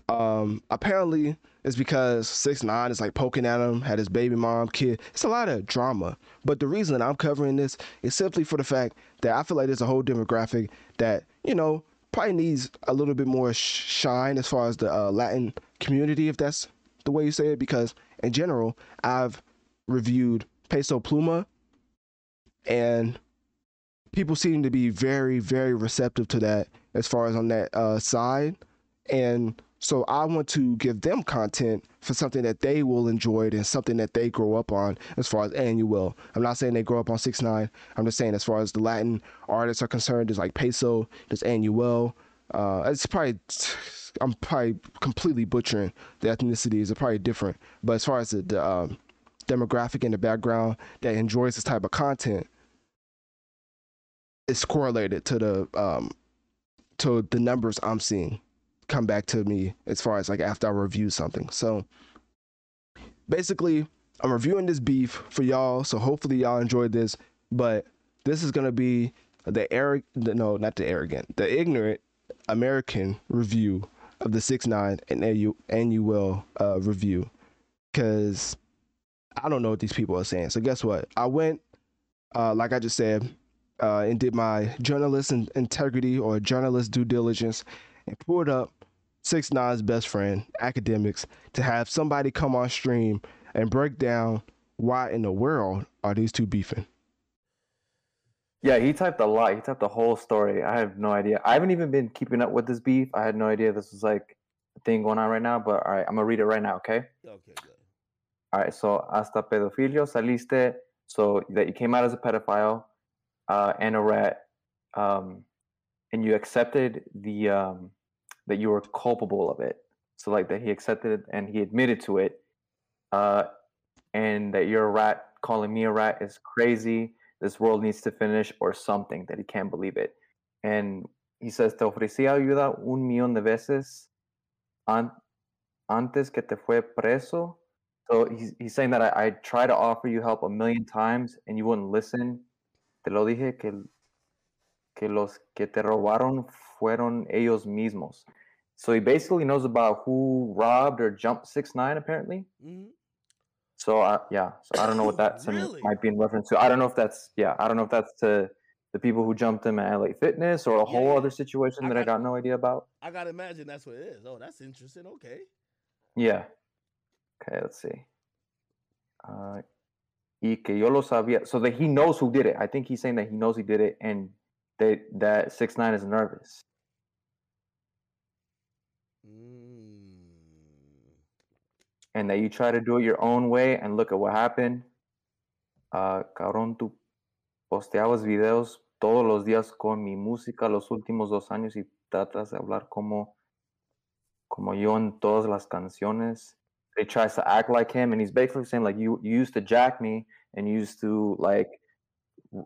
Um, apparently it's because six nine is like poking at him, had his baby mom, kid. It's a lot of drama. But the reason I'm covering this is simply for the fact that I feel like there's a whole demographic that you know probably needs a little bit more shine as far as the uh, Latin community, if that's the way you say it. Because in general, I've reviewed Peso Pluma, and people seem to be very, very receptive to that as far as on that uh, side. And so I want to give them content for something that they will enjoy and something that they grow up on as far as Anuel. I'm not saying they grow up on six nine. I'm just saying as far as the Latin artists are concerned, there's like Peso, there's Anuel. Uh, it's probably I'm probably completely butchering the ethnicities. are probably different, but as far as the, the um, demographic in the background that enjoys this type of content, it's correlated to the um, to the numbers I'm seeing come back to me as far as like after I review something. So basically, I'm reviewing this beef for y'all. So hopefully y'all enjoyed this. But this is gonna be the arrogant, no, not the arrogant, the ignorant American review of the six nine and Anuel uh, review, because I don't know what these people are saying. So guess what? I went, uh, like I just said, uh, and did my journalist integrity or journalist due diligence and pulled up Six Nine's best friend, Akademiks to have somebody come on stream and break down why in the world are these two beefing. Yeah, he typed a lot. He typed the whole story. I have no idea. I haven't even been keeping up with this beef. I had no idea this was like a thing going on right now. But all right, I'm gonna read it right now. Okay. Okay. Good. All right. So hasta pedofilio saliste. So that you came out as a pedophile uh, and a rat, um, and you accepted the um, that you were culpable of it. So like that he accepted it and he admitted to it, uh, and that you're a rat. Calling me a rat is crazy. This world needs to finish or something. That he can't believe it, and he says te ofrecí ayuda un millón de veces an- antes que te fue preso. So he's, he's saying that I, I tried to offer you help a million times and you wouldn't listen. Te lo dije que, que los que te robaron fueron ellos mismos. So he basically knows about who robbed or jumped six nine apparently. Mm-hmm. So uh, yeah, so I don't know what that really? might be in reference to. I don't know if that's yeah, I don't know if that's to the people who jumped him at LA Fitness or a yeah, whole other situation I that got, I got no idea about. I gotta imagine that's what it is. Oh, that's interesting. Okay. Yeah. Okay, let's see. Uh, y que yo lo sabía. So that he knows who did it. I think he's saying that he knows he did it, and that that six nine is nervous. And that you try to do it your own way and look at what happened. Uh, cabrón, tú posteabas videos todos los días con mi música los últimos dos años y tratas de hablar como, como yo en todas las canciones. he tries to act like him, and he's basically saying like you, you used to jack me and you used to like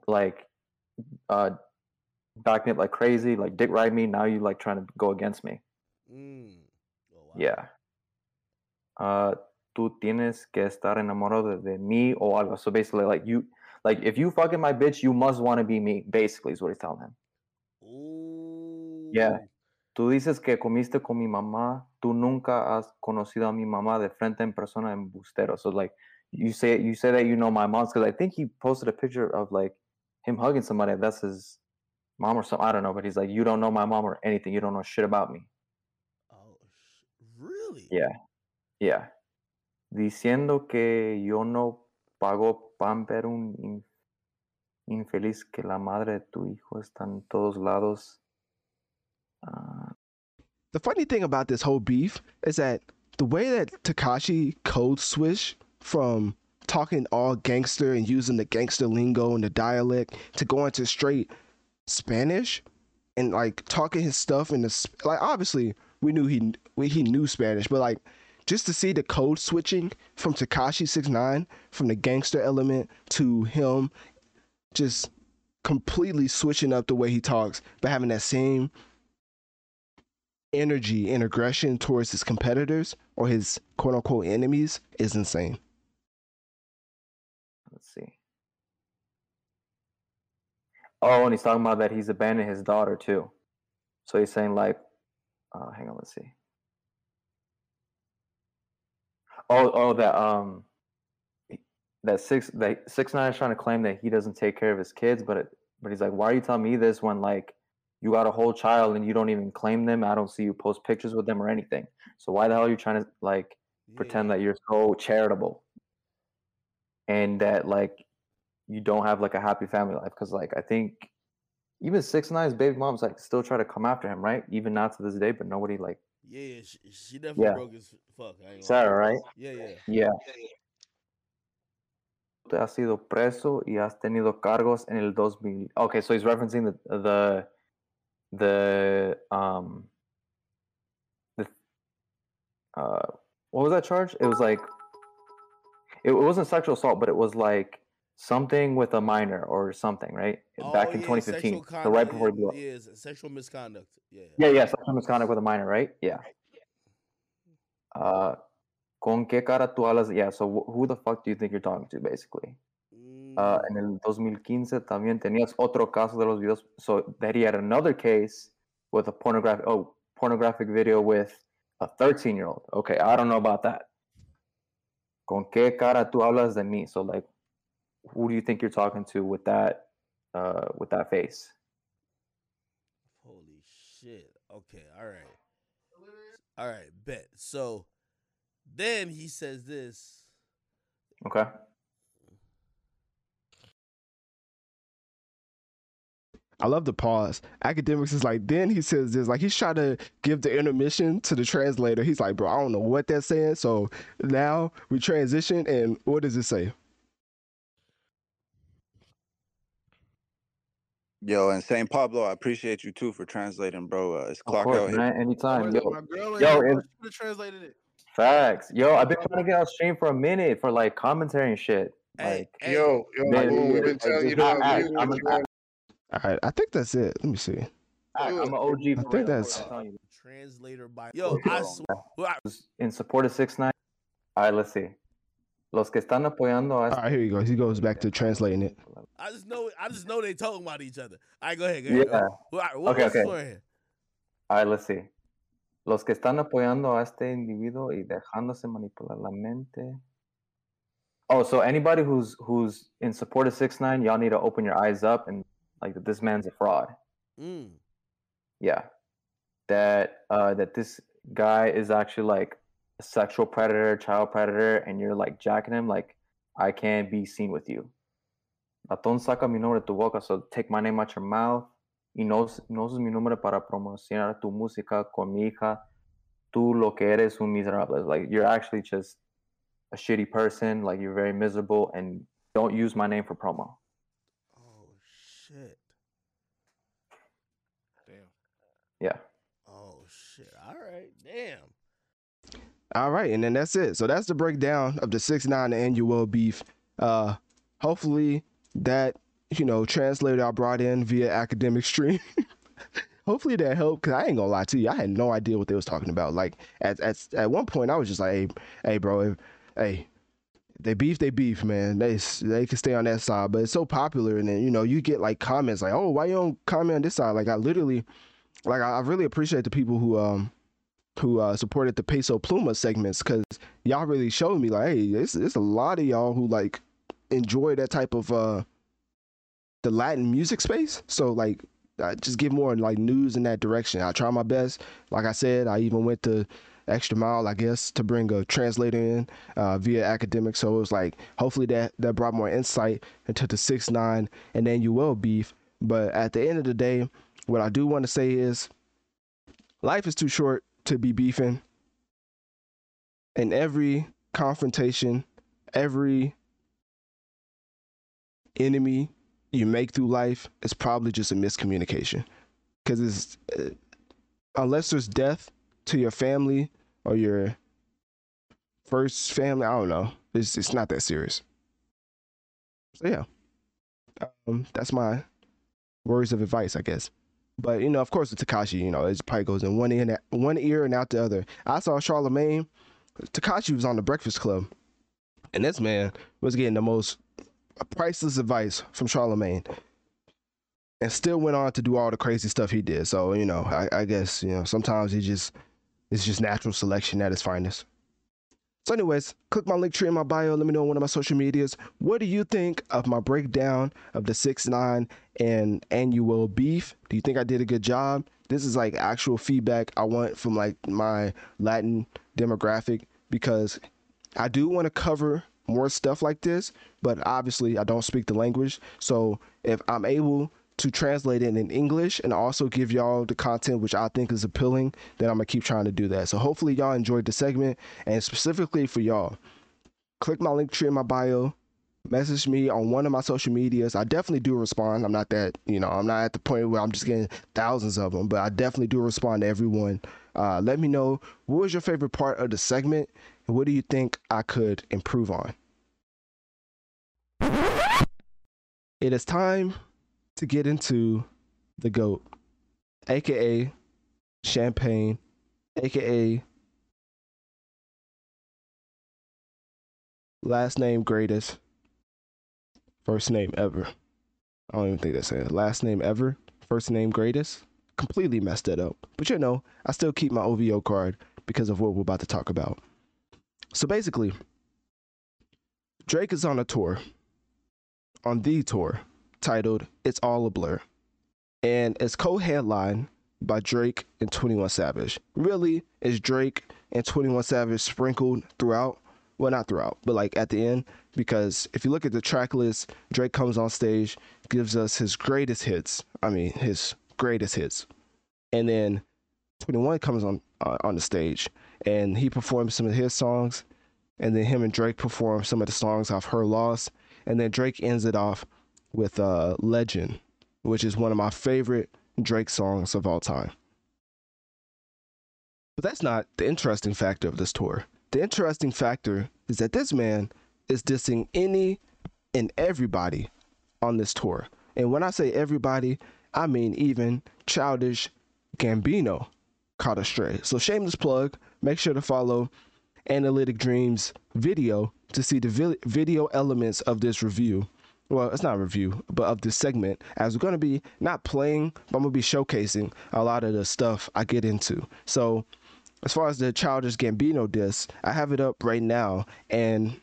like uh back me up like crazy, like dick ride me. Now you like trying to go against me. Mm. Oh, wow. Yeah. Uh, tú tienes que estar enamorado de, de mí o algo. So basically, like you, like if you fucking my bitch, you must want to be me. Basically, is what he's telling him. Ooh. Yeah. Tú dices que comiste con mi mamá. Tú nunca has conocido a mi mamá de frente en persona embustero. So like you say you say that you know my mom's because I think he posted a picture of like him hugging somebody. That's his mom or something. I don't know, but he's like, you don't know my mom or anything. You don't know shit about me. Oh, really? Yeah. Yeah. Diciendo que yo no pago pan, pamper un in- infeliz que la madre de tu hijo está en todos lados. Ah, The funny thing about this whole beef is that the way that Tekashi code switch from talking all gangster and using the gangster lingo and the dialect to going to straight Spanish and like talking his stuff in the like obviously we knew he we, he knew Spanish but like just to see the code switching from Tekashi 69 from the gangster element to him just completely switching up the way he talks but having that same energy and aggression towards his competitors or his quote unquote enemies is insane. let's see. Oh, and he's talking about that he's abandoned his daughter too. So he's saying like, uh, hang on, let's see. Oh, oh, that um, that six that six nine is trying to claim that he doesn't take care of his kids, but it, but he's like, why are you telling me this when like you got a whole child and you don't even claim them? I don't see you post pictures with them or anything. So why the hell are you trying to like pretend that you're so charitable and that like you don't have like a happy family life because like i think even six nine's baby mom's like still try to come after him right even now to this day but nobody like Yeah, yeah, she, she definitely Yeah. broke his fuck. I ain't gonna Sarah, lie. right? Yeah, yeah. yeah Te has sido preso y has tenido cargos en el 2000 okay so he's referencing the the the um the uh what was that charge it was like it wasn't sexual assault but it was like something with a minor or something right back Oh, in yeah, 2015 sexual so right before he blew up Yeah, sexual misconduct. Yeah. Yeah, yeah, sexual misconduct with a minor, right? Yeah. Uh, con qué cara tú hablas? Yeah, so wh- who the fuck do you think you're talking to, basically? Uh, Mm, en el 2015 también tenías otro caso de los videos, so that he had another case with a pornographic, oh, pornographic video with a 13 year old. Okay, I don't know about that. Con qué cara tú hablas de mí? So like, who do you think you're talking to with that, uh, with that face? Holy shit. Okay, all right. All right, bet. So then he says this. Okay. I love the pause. Akademiks is like, then he says this, like he's trying to give the intermission to the translator. He's like, bro, I don't know what that's saying. So now we transition, and what does it say? Yo, and St. Pablo, I appreciate you too for translating, bro. Uh, it's Of clock course, out here. man. Anytime. my, Yo, my girl, yo, yo, it- she would have translated it. Facts. Yo, I've been trying to get on stream for a minute for like commentary and shit. Hey, Like, hey, Yo, yo, Man, boom, we've been telling you just to act, I'm you. All right, I think that's it. Let me see. act, I'm an OG. I for think real, that's- I'm telling you. translator by yo. I swear. In support of six nine. All right, let's see. Los que están apoyando a All right, here he goes. He goes back to translating it. I just know. I just know they talking about each other. All right, go ahead. Go ahead. Yeah. Well, all right, what, Okay, okay. the story here? All right, let's see. Los que están apoyando a este individuo y dejándose manipular la mente. Oh, so anybody who's who's in support of six nine, y'all need to open your eyes up and like that this man's a fraud. Mm. yeah that uh that this guy is actually like a sexual predator child predator and you're like jacking him like i can't be seen with you Ratón saca mi nombre de tu boca so take my name out your mouth y no, no uses mi nombre para promocionar tu música con mi hija tú lo que eres un miserable like you're actually just a shitty person like you're very miserable and don't use my name for promo Oh shit. Damn. yeah Oh shit. All right. Damn. All right, and then that's it. So that's the breakdown of the six nine Anuel beef. Uh, hopefully that you know translator I brought in via Akademiks stream. hopefully that helped because I ain't gonna lie to you, I had no idea what they was talking about. Like at at at one point, I was just like, hey, hey, bro, hey. They beef, they beef, man. They they can stay on that side, but it's so popular, and then you know you get like comments like, "Oh, why you don't comment on this side?" Like I literally, like I, I really appreciate the people who um who uh, supported the Peso Pluma segments because y'all really showed me like, hey, it's it's a lot of y'all who like enjoy that type of uh the Latin music space. So like I just give more like news in that direction. I try my best. Like I said, I even went to extra mile, I guess, to bring a translator in uh, via Akademiks. So it was like hopefully that that brought more insight into the six nine and then you will beef. But at the end of the day, what I do want to say is life is too short to be beefing. And every confrontation, every enemy you make through life is probably just a miscommunication. Because it's uh, unless there's death to your family or your first family, I don't know. It's it's not that serious. So yeah, um, that's my words of advice, I guess. But you know, of course, the Tekashi, you know, it probably goes in one ear, one ear and out the other. I saw Charlemagne. Tekashi was on the Breakfast Club, and this man was getting the most priceless advice from Charlemagne, and still went on to do all the crazy stuff he did. So you know, I, I guess you know sometimes he just it's just natural selection at its finest. So, anyways, click my link tree in my bio. Let me know on one of my social medias. What do you think of my breakdown of the six nine and Anuel beef? Do you think I did a good job? This is like actual feedback I want from like my Latin demographic because I do want to cover more stuff like this, but obviously I don't speak the language. So if I'm able to translate it in English and also give y'all the content which I think is appealing, then I'm gonna keep trying to do that. So hopefully y'all enjoyed the segment and specifically for y'all, click my link tree in my bio, message me on one of my social medias. I definitely do respond. I'm not that, you know, I'm not at the point where I'm just getting thousands of them, but I definitely do respond to everyone. Uh, let me know what was your favorite part of the segment and what do you think I could improve on. It is time to get into the GOAT, aka Champagne, aka last name greatest, first name ever. I don't even think that's it. Last name ever, first name greatest. Completely messed that up. But you know, I still keep my OVO card because of what we're about to talk about. So basically, Drake is on a tour, on the tour, titled It's All a Blur. And it's co headlined by Drake and 21 Savage. Really, is Drake and 21 Savage sprinkled throughout? Well, not throughout, but like at the end. Because if you look at the track list, Drake comes on stage, gives us his greatest hits. I mean, his greatest hits. And then 21 comes on uh, on the stage and he performs some of his songs. And then him and Drake perform some of the songs off Her Loss. And then Drake ends it off with uh, Legend, which is one of my favorite Drake songs of all time. But that's not the interesting factor of this tour. The interesting factor is that this man is dissing any and everybody on this tour. And when I say everybody, I mean even childish Gambino caught astray. So shameless plug, make sure to follow Analytic Dreamz video to see the vi- video elements of this review well, it's not a review, but of this segment, as we're going to be not playing, but I'm going to be showcasing a lot of the stuff I get into. So, as far as the Childish Gambino disc, I have it up right now, and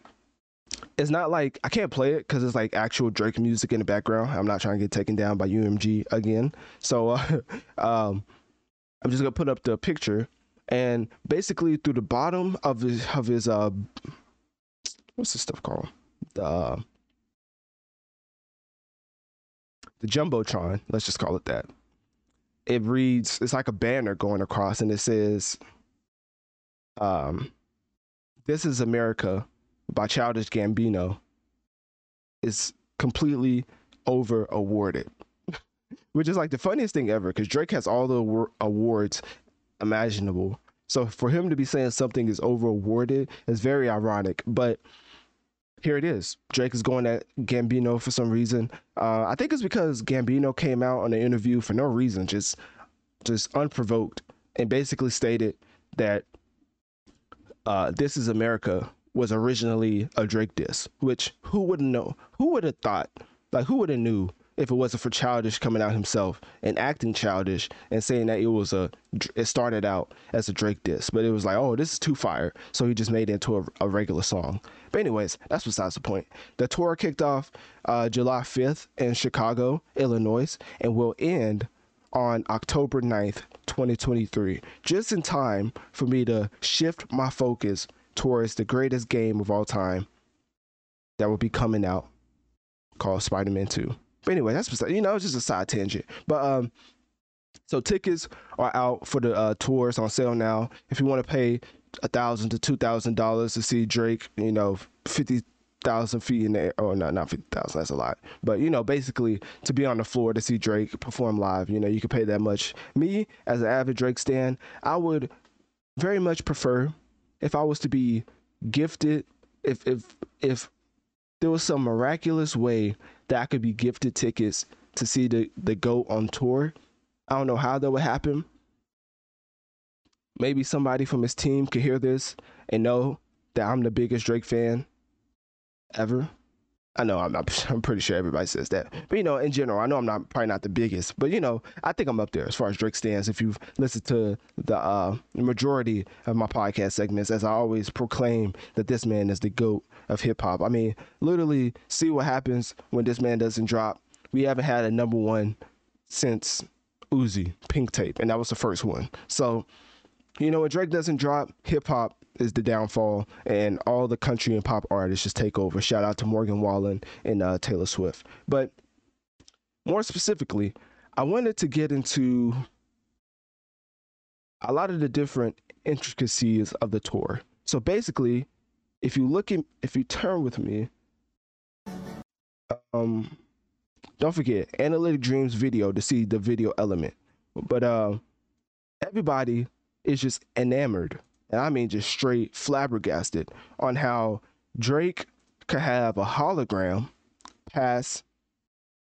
it's not like I can't play it because it's like actual Drake music in the background. I'm not trying to get taken down by UMG again. So, uh, um, I'm just gonna put up the picture, and basically through the bottom of his of his uh, what's this stuff called? The uh, the jumbotron, let's just call it that. It reads, it's like a banner going across, and it says, um, "This is America" by Childish Gambino. Is completely over awarded, which is like the funniest thing ever because Drake has all the awards imaginable So for him to be saying something is over awarded is very ironic. But here it is. Drake is going at Gambino for some reason. Uh, I think it's because Gambino came out on an interview for no reason, just just unprovoked, and basically stated that uh, "This Is America" was originally a Drake diss. Which who wouldn't know? Who would have thought? Like who would have knew if it wasn't for Childish coming out himself and acting childish and saying that it was a it started out as a Drake diss, but it was like, oh, this is too fire, so he just made it into a, a regular song. But anyways, that's besides the point. The tour kicked off uh, July 5th in Chicago, Illinois, and will end on October 9th, 2023, just in time for me to shift my focus towards the greatest game of all time that will be coming out called Spider-Man 2. But anyway, that's you know, it's just a side tangent. But um, so tickets are out for the uh, tours on sale now. If you want to pay a thousand to two thousand dollars to see Drake, you know, fifty thousand feet in the air. Oh no, not fifty thousand. That's a lot. But you know, basically to be on the floor to see Drake perform live, you know, you could pay that much. Me as an avid Drake stan, I would very much prefer if I was to be gifted, if if if there was some miraculous way that could be gifted tickets to see the the GOAT on tour. I don't know how that would happen. Maybe somebody from his team could hear this and know that I'm the biggest Drake fan ever. I know I'm not, I'm pretty sure everybody says that. But you know, in general, I know I'm not probably not the biggest, but you know, I think I'm up there as far as Drake stands. If you've listened to the uh, majority of my podcast segments, as I always proclaim that this man is the GOAT of hip hop. I mean, literally see what happens when this man doesn't drop. We haven't had a number one since Uzi, Pink Tape, and that was the first one. So, you know, when Drake doesn't drop, hip hop is the downfall, and all the country and pop artists just take over. Shout out to Morgan Wallen and uh, Taylor Swift. But more specifically, I wanted to get into a lot of the different intricacies of the tour. So basically, if you look at, if you turn with me, um, don't forget Analytic Dreamz video to see the video element. But uh, everybody is just enamored and I mean just straight flabbergasted on how Drake could have a hologram pass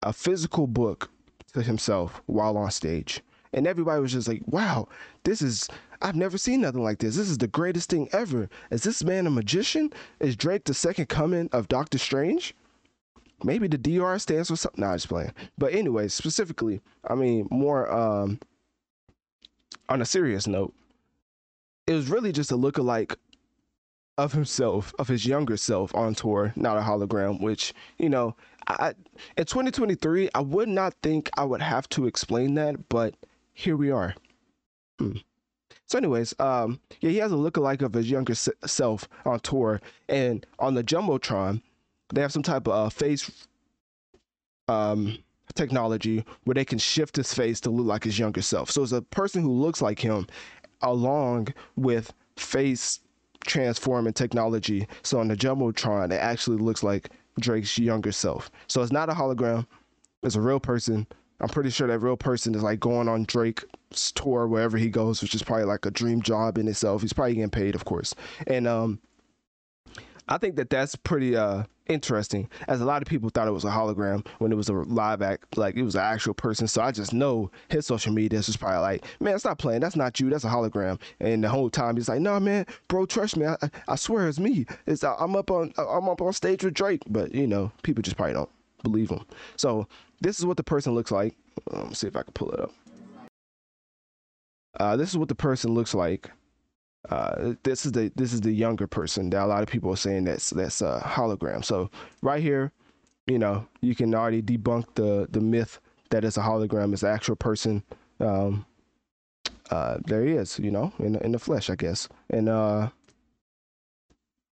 a physical book to himself while on stage. And everybody was just like, wow, this is, I've never seen nothing like this. This is the greatest thing ever. Is this man a magician? Is Drake the second coming of Doctor Strange? Maybe the DR stands for something. Nah, I just playing. But anyway, specifically, I mean, more um, on a serious note, it was really just a look-alike of himself, of his younger self on tour, not a hologram, which, you know, I in 2023, I would not think I would have to explain that, but here we are. Hmm. So, anyways, um, yeah, he has a look-alike of his younger self on tour, and on the jumbotron, they have some type of uh, face um, technology where they can shift his face to look like his younger self. So, it's a person who looks like him along with face transforming technology. So on the Jumbotron, it actually looks like Drake's younger self. So it's not a hologram, it's a real person. I'm pretty sure that real person is like going on Drake's tour wherever he goes, which is probably like a dream job in itself. He's probably getting paid, of course. And um, I think that that's pretty uh interesting, as a lot of people thought it was a hologram when it was a live act, like it was an actual person. So I just know his social media is probably like, man, stop playing. That's not you. That's a hologram. And the whole time he's like, no, man, bro, trust me. I, I swear it's me. It's I'm up on I'm up on stage with Drake. But you know, people just probably don't believe him. So this is what the person looks like. Let me see if I can pull it up. Uh, this is what the person looks like uh, this is the this is the younger person that a lot of people are saying that's that's a hologram. So right here, you know, you can already debunk the the myth that it's a hologram. It's an actual person. Um, uh, there he is, you know, in in the flesh, I guess, and uh,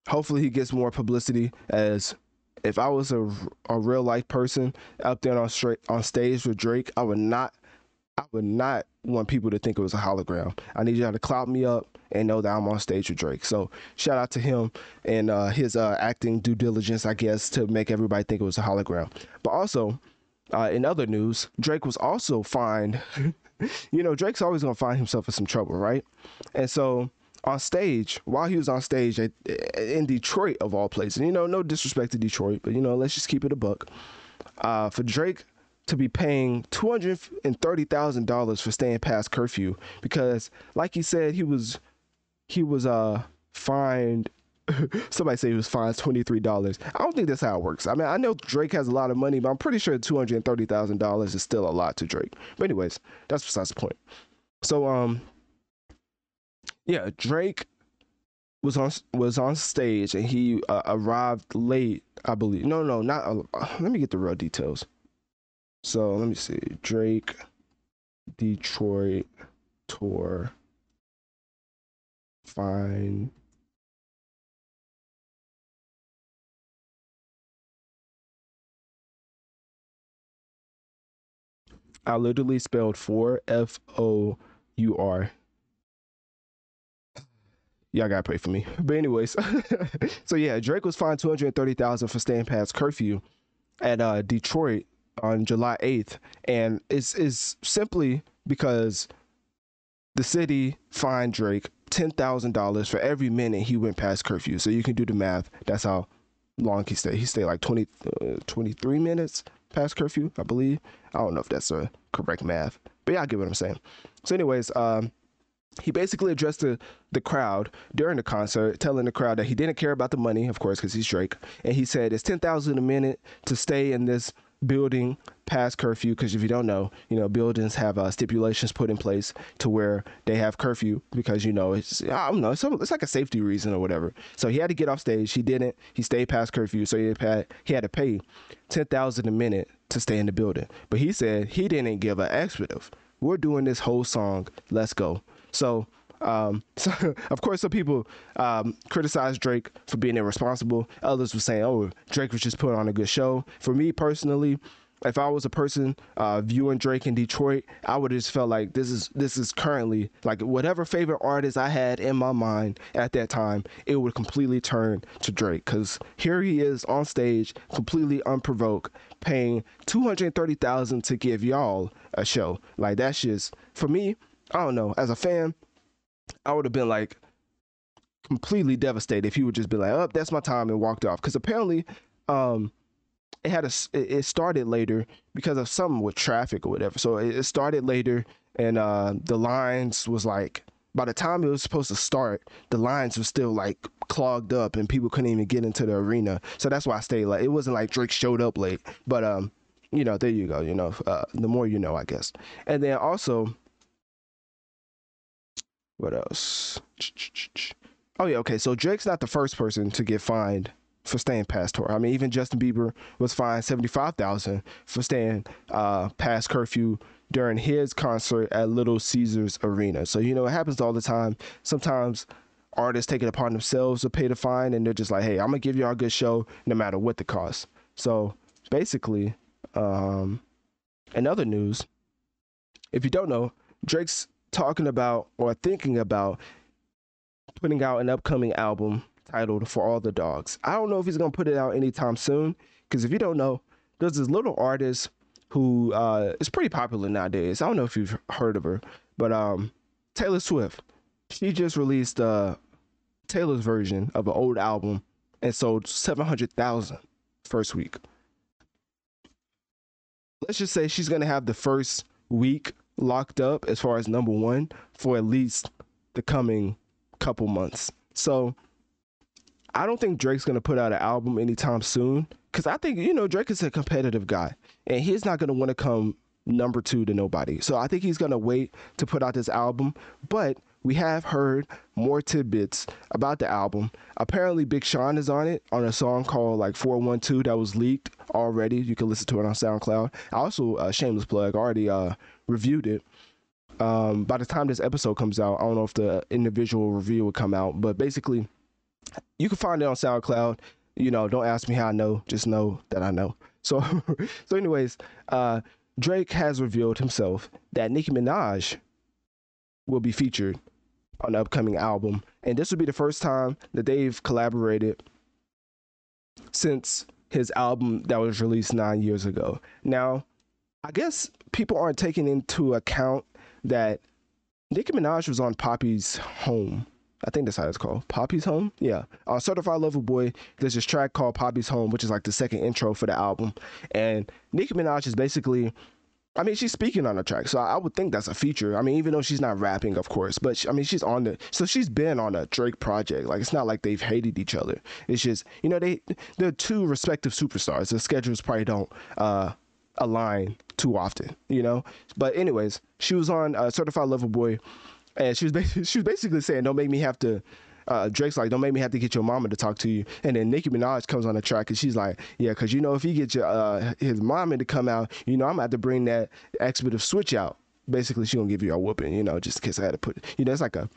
hopefully he gets more publicity. As if I was a a real life person out there on straight on stage with Drake, I would not I would not want people to think it was a hologram. I need y'all to clout me up and know that I'm on stage with Drake. So shout out to him and uh, his uh, acting due diligence, I guess, to make everybody think it was a hologram. But also, uh, in other news, Drake was also fined. you know, Drake's always gonna find himself in some trouble, right? And so on stage, while he was on stage at, in Detroit of all places, you know, no disrespect to Detroit, but you know, let's just keep it a buck. Uh, for Drake to be paying two hundred and thirty thousand dollars for staying past curfew because, like he said, he was he was uh fined. Somebody say he was fined twenty three dollars. I don't think that's how it works. I mean, I know Drake has a lot of money, but I'm pretty sure two hundred and thirty thousand dollars is still a lot to Drake. But anyways, that's besides the point. So um, yeah, Drake was on was on stage and he uh, arrived late, I believe. No, no, not. Uh, let me get the real details. So let me see. Drake, Detroit tour. Fine. I literally spelled four F O U R. Y'all gotta pray for me. But anyways, so yeah, Drake was fined two hundred thirty thousand for staying past curfew at uh, Detroit on July 8th. And it's, it's simply because the city fined Drake $10,000 for every minute he went past curfew. So you can do the math. That's how long he stayed. He stayed like 20, uh, 23 minutes past curfew, I believe. I don't know if that's a correct math, but yeah, I get what I'm saying. So, anyways, um, he basically addressed the, the crowd during the concert, telling the crowd that he didn't care about the money, of course, because he's Drake. And he said it's ten thousand a minute to stay in this building past curfew because if you don't know you know buildings have uh, stipulations put in place to where they have curfew because you know it's i don't know it's, it's like a safety reason or whatever. So he had to get off stage. He didn't. He stayed past curfew. So he had, he had to pay 10000 a minute to stay in the building. But he said he didn't give an expletive. We're doing this whole song. Let's go so um, so of course, some people um, criticize Drake for being irresponsible. Others were saying, "Oh, Drake was just putting on a good show." For me personally, if I was a person uh, viewing Drake in Detroit, I would just felt like this is this is currently like whatever favorite artist I had in my mind at that time, it would completely turn to Drake because here he is on stage, completely unprovoked, paying two hundred thirty thousand to give y'all a show. Like that's just for me. I don't know. As a fan, I would have been like completely devastated if he would just be like, "Oh, that's my time," and walked off. Because apparently, um, it had a it started later because of something with traffic or whatever. So it started later, and uh, the lines was like by the time it was supposed to start, the lines were still like clogged up, and people couldn't even get into the arena. So that's why I stayed late. It wasn't like Drake showed up late, but um, you know, there you go. You know, uh, the more you know, I guess. And then also what else? Oh yeah, okay. So Drake's not the first person to get fined for staying past tour. I mean, even Justin Bieber was fined seventy five thousand for staying uh, past curfew during his concert at Little Caesars Arena. So you know, it happens all the time. Sometimes artists take it upon themselves to pay the fine, and they're just like, "Hey, I'm gonna give y'all a good show, no matter what the cost." So basically, um, in other news, if you don't know, Drake's talking about or thinking about putting out an upcoming album titled For All the Dogs. I don't know if he's going to put it out anytime soon because if you don't know, there's this little artist who uh, is pretty popular nowadays. I don't know if you've heard of her, but um, Taylor Swift. She just released uh, Taylor's version of an old album and sold 700,000 first week. Let's just say she's going to have the first week locked up as far as number one for at least the coming couple months. So I don't think Drake's gonna put out an album anytime soon because I think you know Drake is a competitive guy and he's not gonna want to come number two to nobody. So I think he's gonna wait to put out this album, but we have heard more tidbits about the album. Apparently, Big Sean is on it on a song called like 412 that was leaked already. You can listen to it on SoundCloud. Also, uh, shameless plug, already uh, reviewed it. Um, by the time this episode comes out, I don't know if the individual review will come out, but basically, you can find it on SoundCloud. You know, don't ask me how I know, just know that I know. So, so anyways, uh, Drake has revealed himself that Nicki Minaj will be featured on the upcoming album, and this would be the first time that they've collaborated since his album that was released nine years ago. Now, I guess people aren't taking into account that Nicki Minaj was on Papi's home. I think that's how it's called. Papi's Home? Yeah. On Certified Lover Boy, there's this track called Papi's Home, which is like the second intro for the album. And Nicki Minaj is basically I mean, she's speaking on the track, so I would think that's a feature. I mean, even though she's not rapping, of course, but she, I mean, she's on the so she's been on a Drake project. Like, it's not like they've hated each other. It's just you know they they're two respective superstars. The schedules probably don't uh, align too often, you know. But anyways, she was on uh, Certified Lover Boy, and she was basically she was basically saying, "Don't make me have to." uh, Drake's like, don't make me have to get your mama to talk to you. And then Nicki Minaj comes on the track and she's like, yeah, because you know, if he gets your, uh, his mama to come out, you know, I'm to have to bring that expletive switch out. Basically, she to give you a whooping, you know, just in case I had to put, you know, it's like a,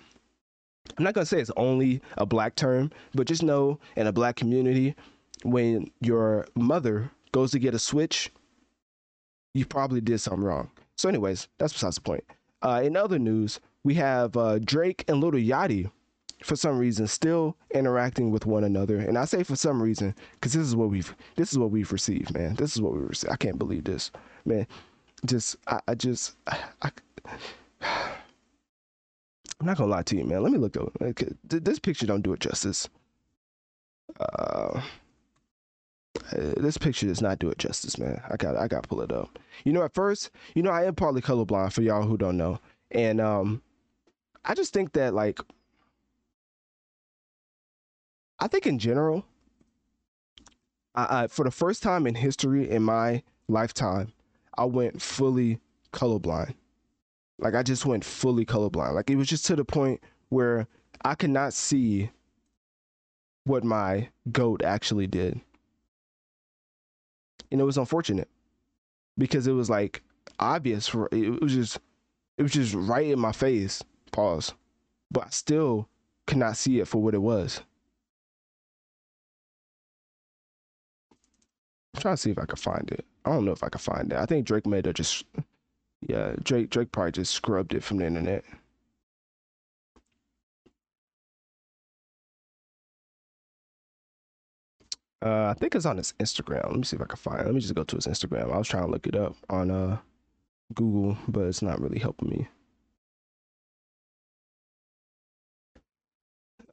I'm not to say it's only a black term, but just know in a black community, when your mother goes to get a switch, you probably did something wrong. So, anyways, that's besides the point. Uh, in other news, we have uh, Drake and Lil Yachty for some reason still interacting with one another. And i say for some reason because this is what we've this is what we've received man. This is what we received. I can't believe this man. Just i, I just I, i'm not gonna lie to you man. Let me look though this picture don't do it justice. Uh this picture does not do it justice, man. I got I got pull it up. You know, at first, you know, I am partly colorblind for y'all who don't know, and um, I just think that like I think in general, I, I, for the first time in history in my lifetime, I went fully colorblind. Like I just went fully colorblind. Like it was just to the point where I could not see what my goat actually did. And it was unfortunate because it was like obvious for it was just it was just right in my face. Pause. But I still could not see it for what it was. I'm trying to see if I can find it. I don't know if I can find it. I think Drake made it just yeah, Drake Drake probably just scrubbed it from the internet. Uh, I think it's on his Instagram. Let me see if I can find it. Let me just go to his Instagram. I was trying to look it up on uh Google, but it's not really helping me.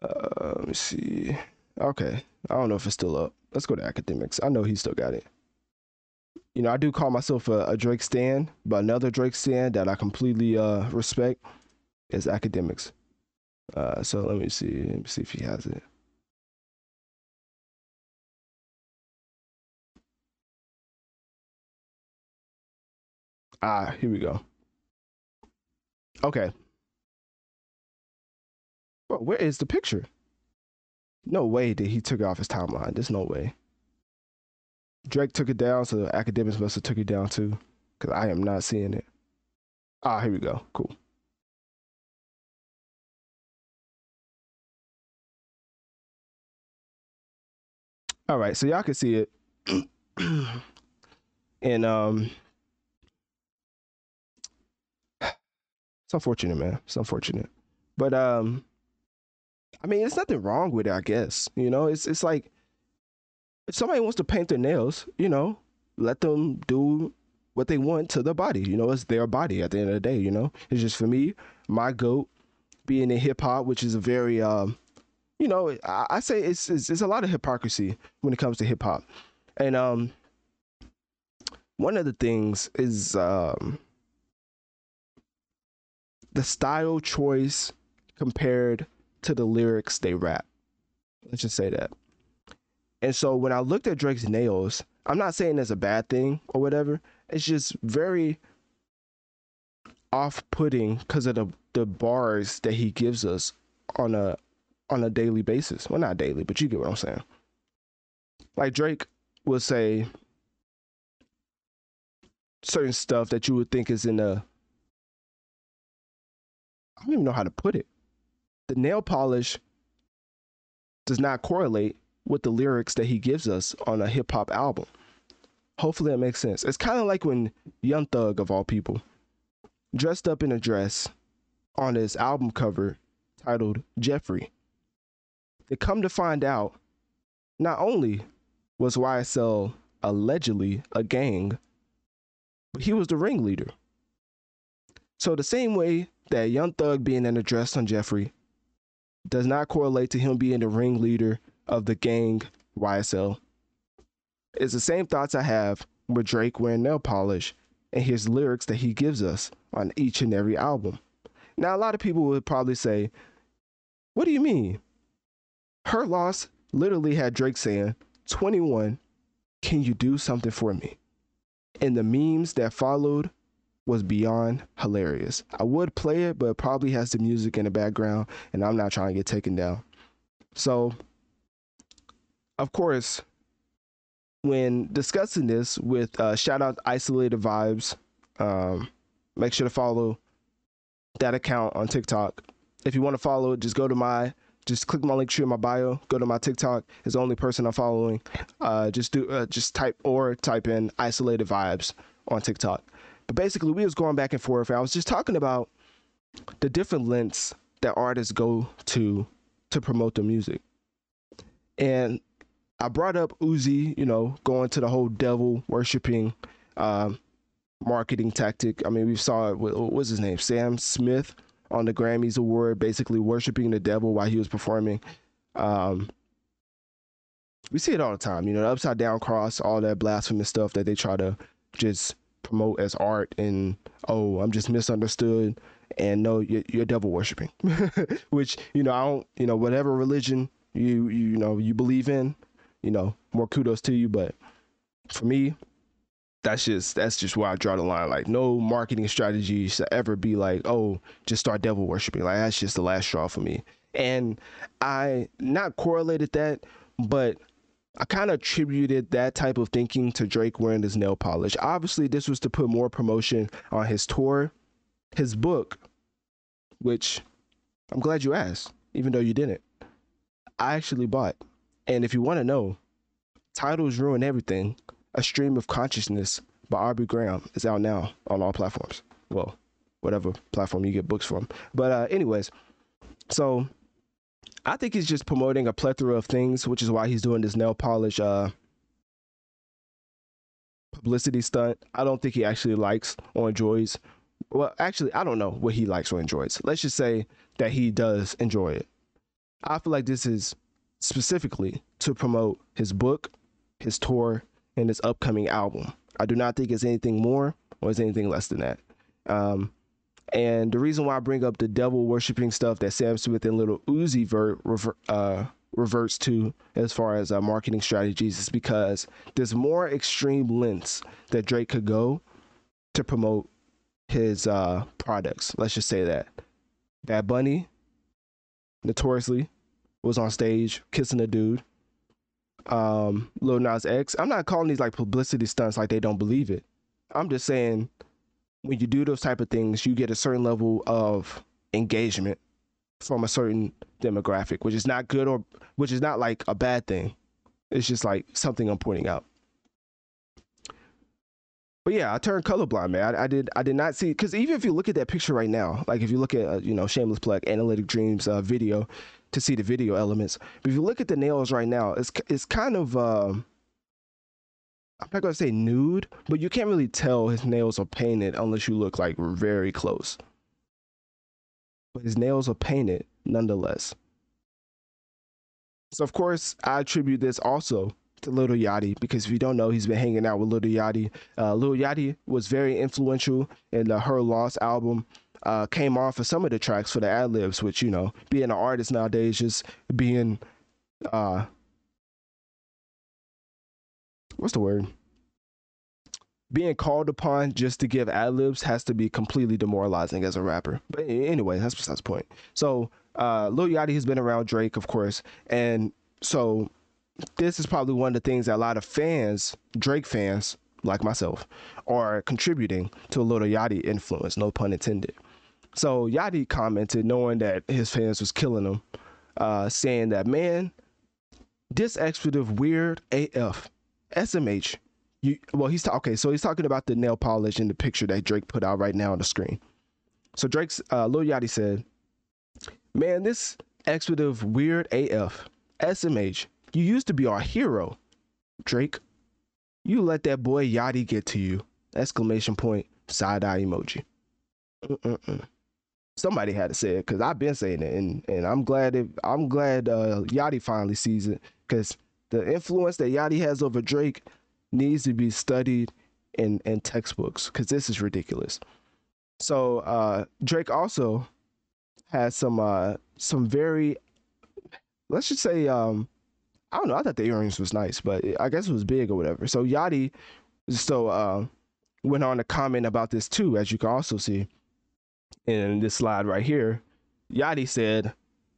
Uh, let me see. Okay, I don't know if it's still up. Let's go to Akademiks. I know he still got it. You know, I do call myself a, a Drake stan, but another Drake stan that I completely uh, respect is Akademiks. Uh, so let me see. Let me see if he has it. Ah, here we go. Okay. Well, where is the picture? No way that he took it off his timeline. There's no way. Drake took it down, so the Akademiks must have took it down too, because I am not seeing it. Ah, here we go. Cool. All right, so y'all can see it, and um, unfortunate, man. It's unfortunate, but um, I mean, there's nothing wrong with it, I guess. You know, it's it's like if somebody wants to paint their nails, you know, let them do what they want to their body. You know, it's their body at the end of the day, you know. It's just for me, my goat being in hip hop, which is a very um, you know, I, I say it's, it's it's a lot of hypocrisy when it comes to hip hop. And um one of the things is um the style choice compared to the lyrics they rap. Let's just say that. And so when I looked at Drake's nails, I'm not saying it's a bad thing or whatever. It's just very off-putting because of the the bars that he gives us on a on a daily basis. Well, not daily, but you get what I'm saying. Like Drake will say certain stuff that you would think is in a I don't even know how to put it the nail polish does not correlate with the lyrics that he gives us on a hip hop album. Hopefully that makes sense. It's kind of like when Young Thug, of all people, dressed up in a dress on his album cover titled Jeffery. They come to find out not only was YSL allegedly a gang, but he was the ringleader. So the same way that Young Thug being an address on Jeffery does not correlate to him being the ringleader of the gang YSL. It's the same thoughts I have with Drake wearing nail polish and his lyrics that he gives us on each and every album. Now, a lot of people would probably say, What do you mean? Her loss literally had Drake saying, 21, can you do something for me? And the memes that followed was beyond hilarious. I would play it, but it probably has the music in the background, and I'm not trying to get taken down. So, of course, when discussing this with uh, shout out isolated vibes, um, make sure to follow that account on TikTok. If you want to follow, just go to my just click my link tree in my bio. Go to my TikTok. It's the only person I'm following. Uh, just do uh, just type or type in isolated vibes on TikTok. But basically, we was going back and forth. I was just talking about the different lengths that artists go to to promote their music. And I brought up Uzi, you know, going to the whole devil worshiping um, marketing tactic. I mean, we saw it with what's his name, Sam Smith on the Grammys award, basically worshiping the devil while he was performing. Um, we see it all the time, you know, the upside down cross, all that blasphemous stuff that they try to just promote as art and oh, I'm just misunderstood and no, you're, you're devil worshiping, which you know I don't, you know, whatever religion you you know you believe in, you know, more kudos to you, but for me, that's just that's just where I draw the line. Like no marketing strategy should ever be like, oh, just start devil worshiping. Like that's just the last straw for me. And I not correlated that, but I kind of attributed that type of thinking to Drake wearing his nail polish. Obviously, this was to put more promotion on his tour, his book, which I'm glad you asked, even though you didn't. I actually bought. And if you want to know, titles ruin everything. A Stream of Consciousness by Aubrey Graham is out now on all platforms. Well, whatever platform you get books from. But uh, anyways, so I think he's just promoting a plethora of things, which is why he's doing this nail polish uh, publicity stunt. I don't think he actually likes or enjoys. Well, actually, I don't know what he likes or enjoys. Let's just say that he does enjoy it. I feel like this is specifically to promote his book, his tour, and his upcoming album. I do not think it's anything more or it's anything less than that. Um, and the reason why I bring up the devil worshiping stuff that Sam Smith and Little Uzi ver- rever- uh, reverts to as far as uh, marketing strategies is because there's more extreme lengths that Drake could go to promote his uh, products. Let's just say that. Bad Bunny, notoriously, was on stage kissing a dude um, Lil Nas X. I'm not calling these like publicity stunts like they don't believe it. I'm just saying when you do those type of things, you get a certain level of engagement from a certain demographic, which is not good or which is not like a bad thing. It's just like something I'm pointing out. But yeah, I turned colorblind, man. I, I did I did not see because even if you look at that picture right now, like if you look at uh, you know Shameless Plug Analytic Dreamz uh, video, to see the video elements. But if you look at the nails right now, it's it's kind of uh, I'm not gonna say nude, but you can't really tell his nails are painted unless you look like very close. But his nails are painted nonetheless. So of course, I attribute this also to Lil Yachty because if you don't know, he's been hanging out with Lil Yachty. Uh, Lil Yachty was very influential in the Her Loss album uh, came off of some of the tracks for the ad libs, which you know, being an artist nowadays, just being uh, what's the word? Being called upon just to give ad libs has to be completely demoralizing as a rapper. But anyway, that's besides the point. So uh, Lil Yachty has been around Drake, of course, and so this is probably one of the things that a lot of fans, Drake fans, like myself, are contributing to a Lil Yachty influence. No pun intended. So Yachty commented, knowing that his fans was killing him, uh, saying that man, this expletive weird AF, SMH. You well, he's ta- okay. So he's talking about the nail polish in the picture that Drake put out right now on the screen. So Drake's uh, Lil Yachty said, "Man, this expletive weird AF, SMH. You used to be our hero, Drake. You let that boy Yachty get to you. exclamation point, side eye emoji. Mm-mm-mm. Somebody had to say it because I've been saying it, and and I'm glad it, I'm glad uh, Yachty finally sees it because the influence that Yachty has over Drake needs to be studied in in textbooks because this is ridiculous. So uh, Drake also has some uh, some very let's just say um, I don't know. I thought the earrings was nice, but I guess it was big or whatever. So Yachty so uh, went on to comment about this too, as you can also see in this slide right here. Yachty said,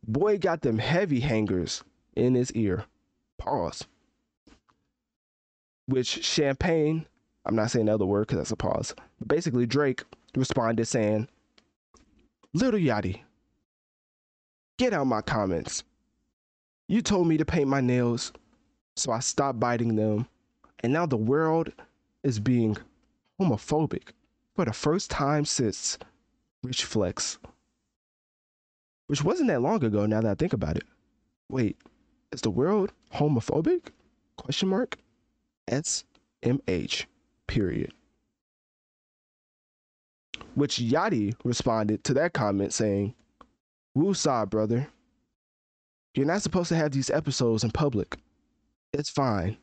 "Boy got them heavy hangers in his ear." Pause. Which champagne? I'm not saying the other word because that's a pause. But Basically, Drake responded saying, "Little Yachty, get out my comments. You told me to paint my nails, so I stopped biting them, and now the world is being homophobic for the first time since Rich Flex. Which wasn't that long ago now that I think about it. Wait, is the world homophobic? Question mark. S M H period. Which Yachty responded to that comment saying, Woo saw, brother. You're not supposed to have these episodes in public. It's fine.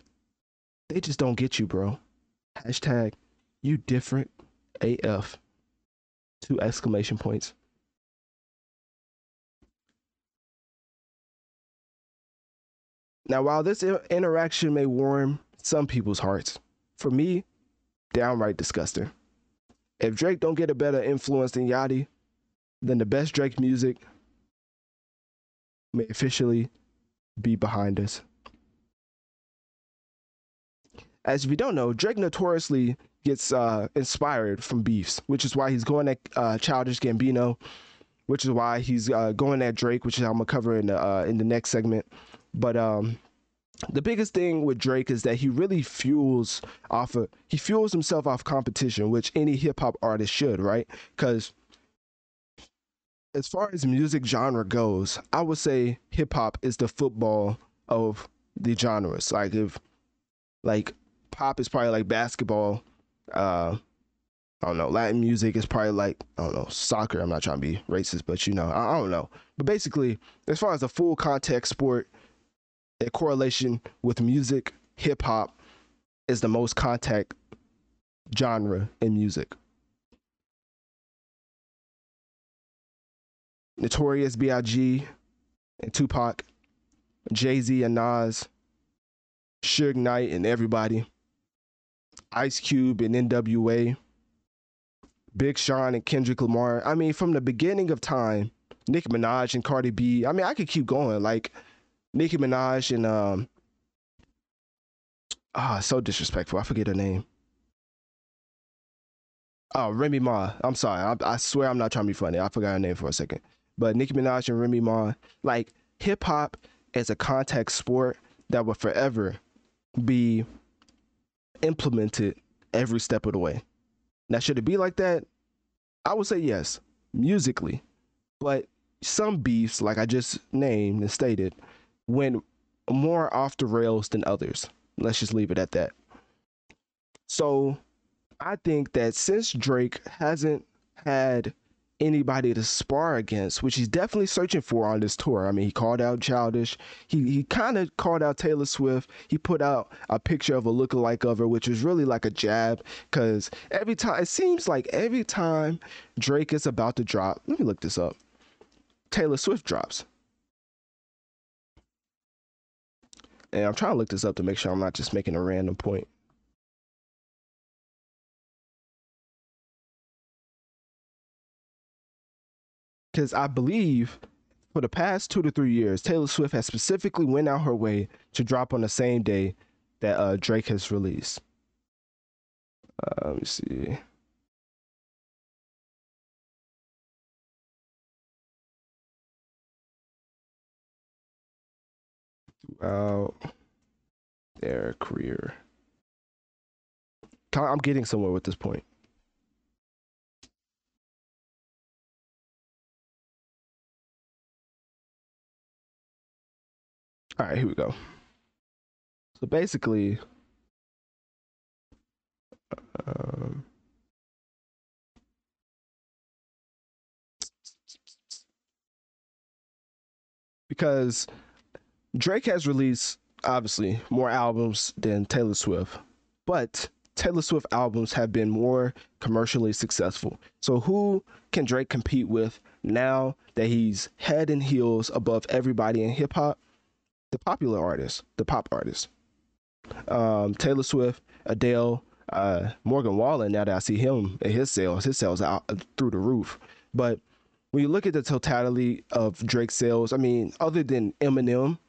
They just don't get you, bro. Hashtag you different AF. Two exclamation points. Now, while this interaction may warm some people's hearts, for me, downright disgusting. If Drake don't get a better influence than Yachty, then the best Drake music may officially be behind us. As you don't know, Drake notoriously gets uh, inspired from beefs, which is why he's going at uh, Childish Gambino, which is why he's uh, going at Drake, which I'm gonna cover in the uh, in the next segment. But um, the biggest thing with Drake is that he really fuels off of he fuels himself off competition, which any hip hop artist should, right? Because as far as music genre goes, I would say hip hop is the football of the genres. Like if like pop is probably like basketball. Uh, I don't know. Latin music is probably like I don't know soccer. I'm not trying to be racist, but you know I, I don't know. But basically, as far as a full contact sport, a correlation with music, hip hop is the most contact genre in music. Notorious B.I.G. and Tupac, Jay Z and Nas, Suge Knight and everybody, Ice Cube and NWA, Big Sean and Kendrick Lamar. I mean, from the beginning of time, Nicki Minaj and Cardi B. I mean, I could keep going. Like Nicki Minaj and um, ah, oh, so disrespectful. I forget her name. Oh, Remy Ma. I'm sorry. I, I, swear I'm not trying to be funny. I forgot her name for a second. But Nicki Minaj and Remy Ma, like hip hop is a contact sport that will forever be implemented every step of the way. Now, should it be like that? I would say yes, musically. But some beefs, like I just named and stated, went more off the rails than others. Let's just leave it at that. So I think that since Drake hasn't had anybody to spar against, which he's definitely searching for on this tour. I mean, he called out Childish. He he kind of called out Taylor Swift. He put out a picture of a lookalike of her, which was really like a jab. Cause every time it seems like every time Drake is about to drop, let me look this up. Taylor Swift drops. And I'm trying to look this up to make sure I'm not just making a random point. because I believe for the past two to three years, Taylor Swift has specifically went out her way to drop on the same day that uh, Drake has released. Uh, let me see. Throughout their career, I'm getting somewhere with this point. All right, here we go. So basically, Um, because Drake has released obviously more albums than Taylor Swift, but Taylor Swift albums have been more commercially successful. So who can Drake compete with now that he's head and heels above everybody in hip hop? The popular artists, the pop artists. Um, Taylor Swift, Adele, uh, Morgan Wallen. Now that I see him and his sales, his sales out through the roof. But when you look at the totality of Drake's sales, I mean, other than Eminem,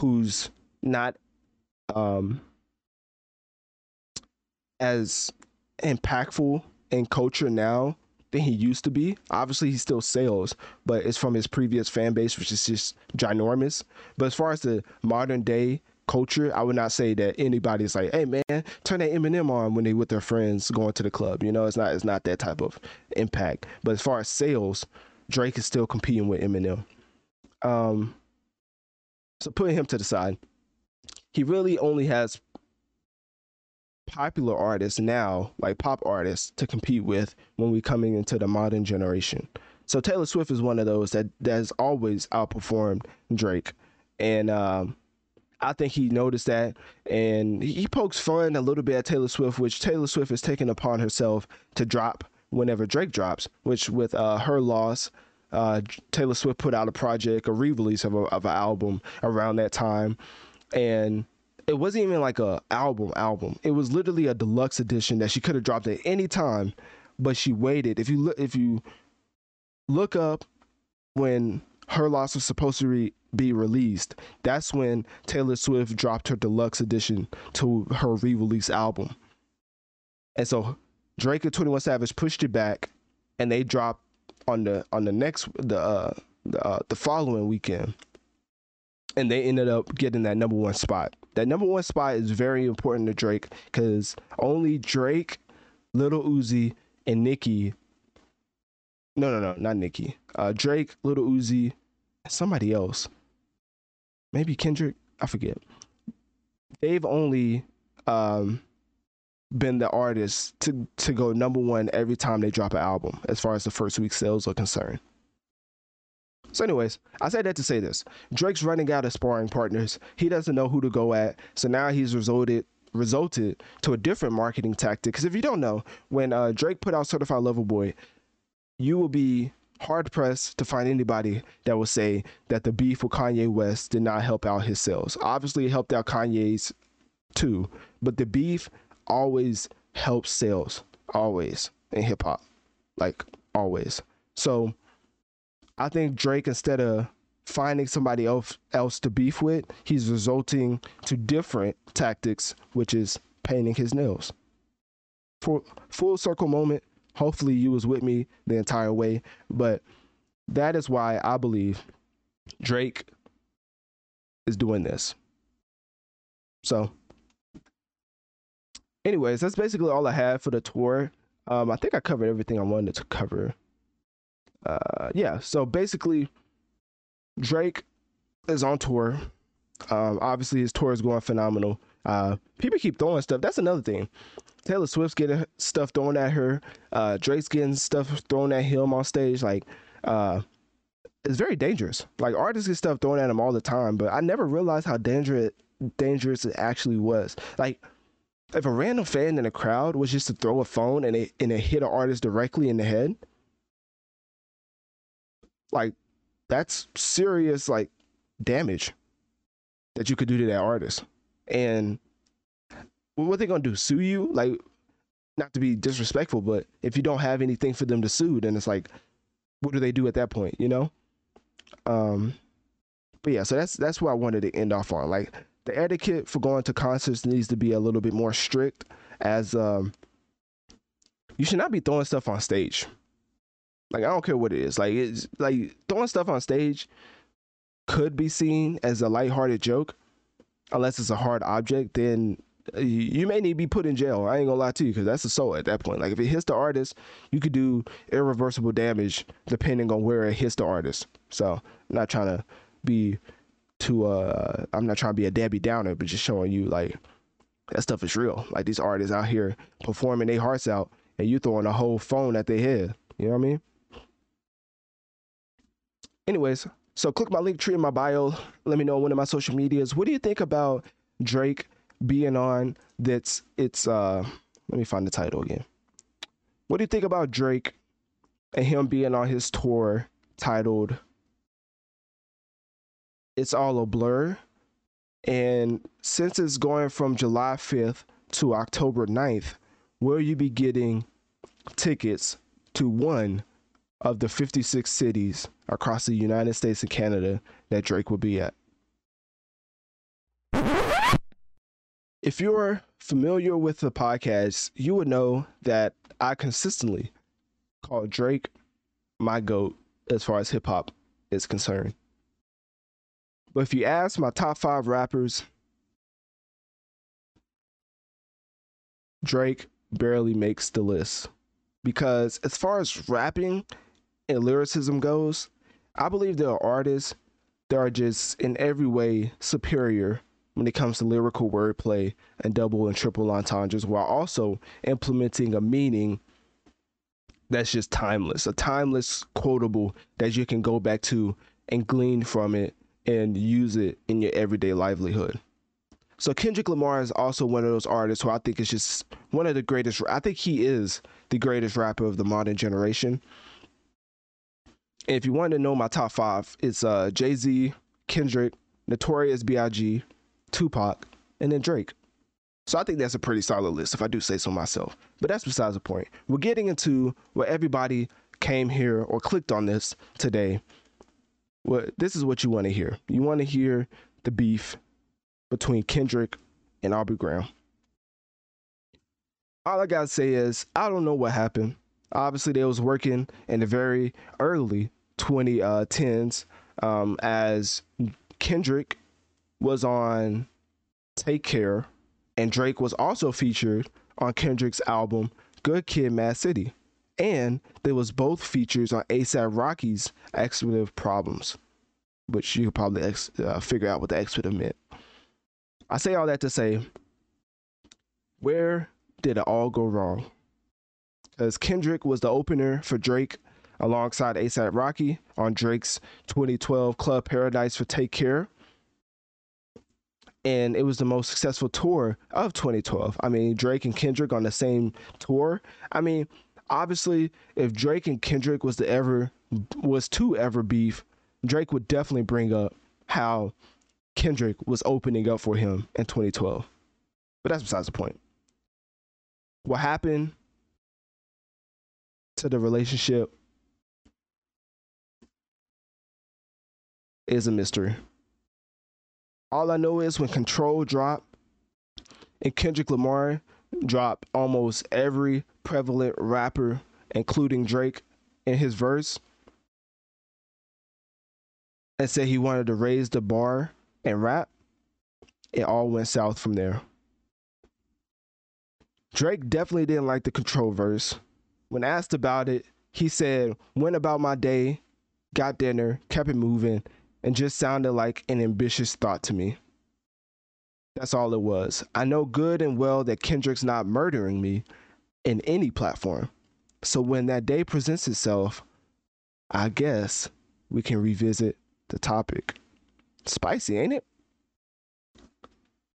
who's not um, as impactful in culture now than he used to be. Obviously, he still sells, but it's from his previous fan base, which is just ginormous. But as far as the modern day culture, I would not say that anybody's like, "Hey, man, turn that Eminem on" when they with their friends going to the club. You know, it's not it's not that type of impact. But as far as sales, Drake is still competing with Eminem. Um, so putting him to the side, he really only has popular artists now, like pop artists, to compete with when we're coming into the modern generation. So Taylor Swift is one of those that that's always outperformed Drake, and um, I think he noticed that, and he pokes fun a little bit at Taylor Swift, which Taylor Swift has taken upon herself to drop whenever Drake drops, which with uh, her loss, uh, Taylor Swift put out a project, a re-release of, a, of an album around that time, and it wasn't even like a album album. It was literally a deluxe edition that she could have dropped at any time, but she waited. If you look, if you look up when her loss was supposed to re- be released, that's when Taylor Swift dropped her deluxe edition to her re-release album. And so Drake and Twenty One Savage pushed it back, and they dropped on the on the next the uh, the, uh, the following weekend, and they ended up getting that number one spot. That number one spot is very important to Drake because only Drake, Little Uzi, and Nicki. No, no, no, not Nicki. Uh, Drake, Little Uzi, somebody else. Maybe Kendrick. I forget. They've only um, been the artist to to go number one every time they drop an album, as far as the first week sales are concerned. So, anyways, I said that to say this: Drake's running out of sparring partners. He doesn't know who to go at, so now he's resulted resulted to a different marketing tactic. Because if you don't know, when uh, Drake put out Certified Lover Boy, you will be hard pressed to find anybody that will say that the beef with Kanye West did not help out his sales. Obviously, it helped out Kanye's too, but the beef always helps sales, always in hip hop, like always. So I think Drake, instead of finding somebody else else to beef with, he's resulting to different tactics, which is painting his nails. For full circle moment. Hopefully you was with me the entire way, but that is why I believe Drake is doing this. So anyways, that's basically all I have for the tour. Um, I think I covered everything I wanted to cover. Uh, yeah, so basically, Drake is on tour. Um, obviously, his tour is going phenomenal. Uh, people keep throwing stuff. That's another thing. Taylor Swift's getting stuff thrown at her. Uh, Drake's getting stuff thrown at him on stage. Like, uh, it's very dangerous. Like artists get stuff thrown at them all the time, but I never realized how dangerous dangerous it actually was. Like if a random fan in a crowd was just to throw a phone and it and it hit an artist directly in the head, like that's serious like damage that you could do to that artist. And what they gonna do? Sue you? Like, not to be disrespectful, but if you don't have anything for them to sue, then it's like, what do they do at that point? You know? Um, but yeah, so that's that's what I wanted to end off on. Like, the etiquette for going to concerts needs to be a little bit more strict as um you should not be throwing stuff on stage. Like I don't care what it is. Like it's like throwing stuff on stage could be seen as a lighthearted joke unless it's a hard object then you may need to be put in jail. I ain't gonna lie to you because that's a assault at that point. Like if it hits the artist, you could do irreversible damage depending on where it hits the artist. So I'm not trying to be to uh I'm not trying to be a Debbie Downer, but just showing you like that stuff is real. Like these artists out here performing their hearts out, and you throwing a whole phone at their head. You know what I mean? Anyways, so click my link tree in my bio. Let me know on one of my social medias. What do you think about Drake being on that's it's uh let me find the title again. What do you think about Drake and him being on his tour titled It's All a Blur? And since it's going from July 5th to October 9th, will you be getting tickets to one of the 56 cities across the United States and Canada that Drake will be at? If you're familiar with the podcast, you would know that I consistently call Drake my GOAT as far as hip hop is concerned. But if you ask my top five rappers, Drake barely makes the list. Because as far as rapping and lyricism goes, I believe there are artists that are just in every way superior when it comes to lyrical wordplay and double and triple entendres while also implementing a meaning that's just timeless, a timeless quotable that you can go back to and glean from it and use it in your everyday livelihood. So Kendrick Lamar is also one of those artists who I think is just one of the greatest. I think he is the greatest rapper of the modern generation. And if you want to know my top five, it's uh, Jay Z, Kendrick, Notorious B.I.G., Tupac, and then Drake. So I think that's a pretty solid list, if I do say so myself. But that's besides the point. We're getting into what everybody came here or clicked on this today. What this is what you want to hear. You want to hear the beef between Kendrick and Aubrey Graham. All I gotta say is I don't know what happened. Obviously, they was working in the very early 2010s uh, um, as Kendrick was on Take Care, and Drake was also featured on Kendrick's album Good Kid, Mad City, and there was both features on ASAP Rocky's Expletive Problems, which you could probably ex- uh, figure out what the expletive meant. I say all that to say, where did it all go wrong? As Kendrick was the opener for Drake alongside ASAP Rocky on Drake's 2012 Club Paradise for Take Care and it was the most successful tour of 2012. I mean, Drake and Kendrick on the same tour. I mean, obviously, if Drake and Kendrick was to ever was to ever beef, Drake would definitely bring up how Kendrick was opening up for him in 2012. But that's besides the point. What happened to the relationship is a mystery. All I know is when Control dropped and Kendrick Lamar dropped almost every prevalent rapper, including Drake, in his verse, and said he wanted to raise the bar and rap, it all went south from there. Drake definitely didn't like the Control verse. When asked about it, he said, Went about my day, got dinner, kept it moving, and just sounded like an ambitious thought to me. That's all it was. I know good and well that Kendrick's not murdering me in any platform. So when that day presents itself, I guess we can revisit the topic. Spicy, ain't it?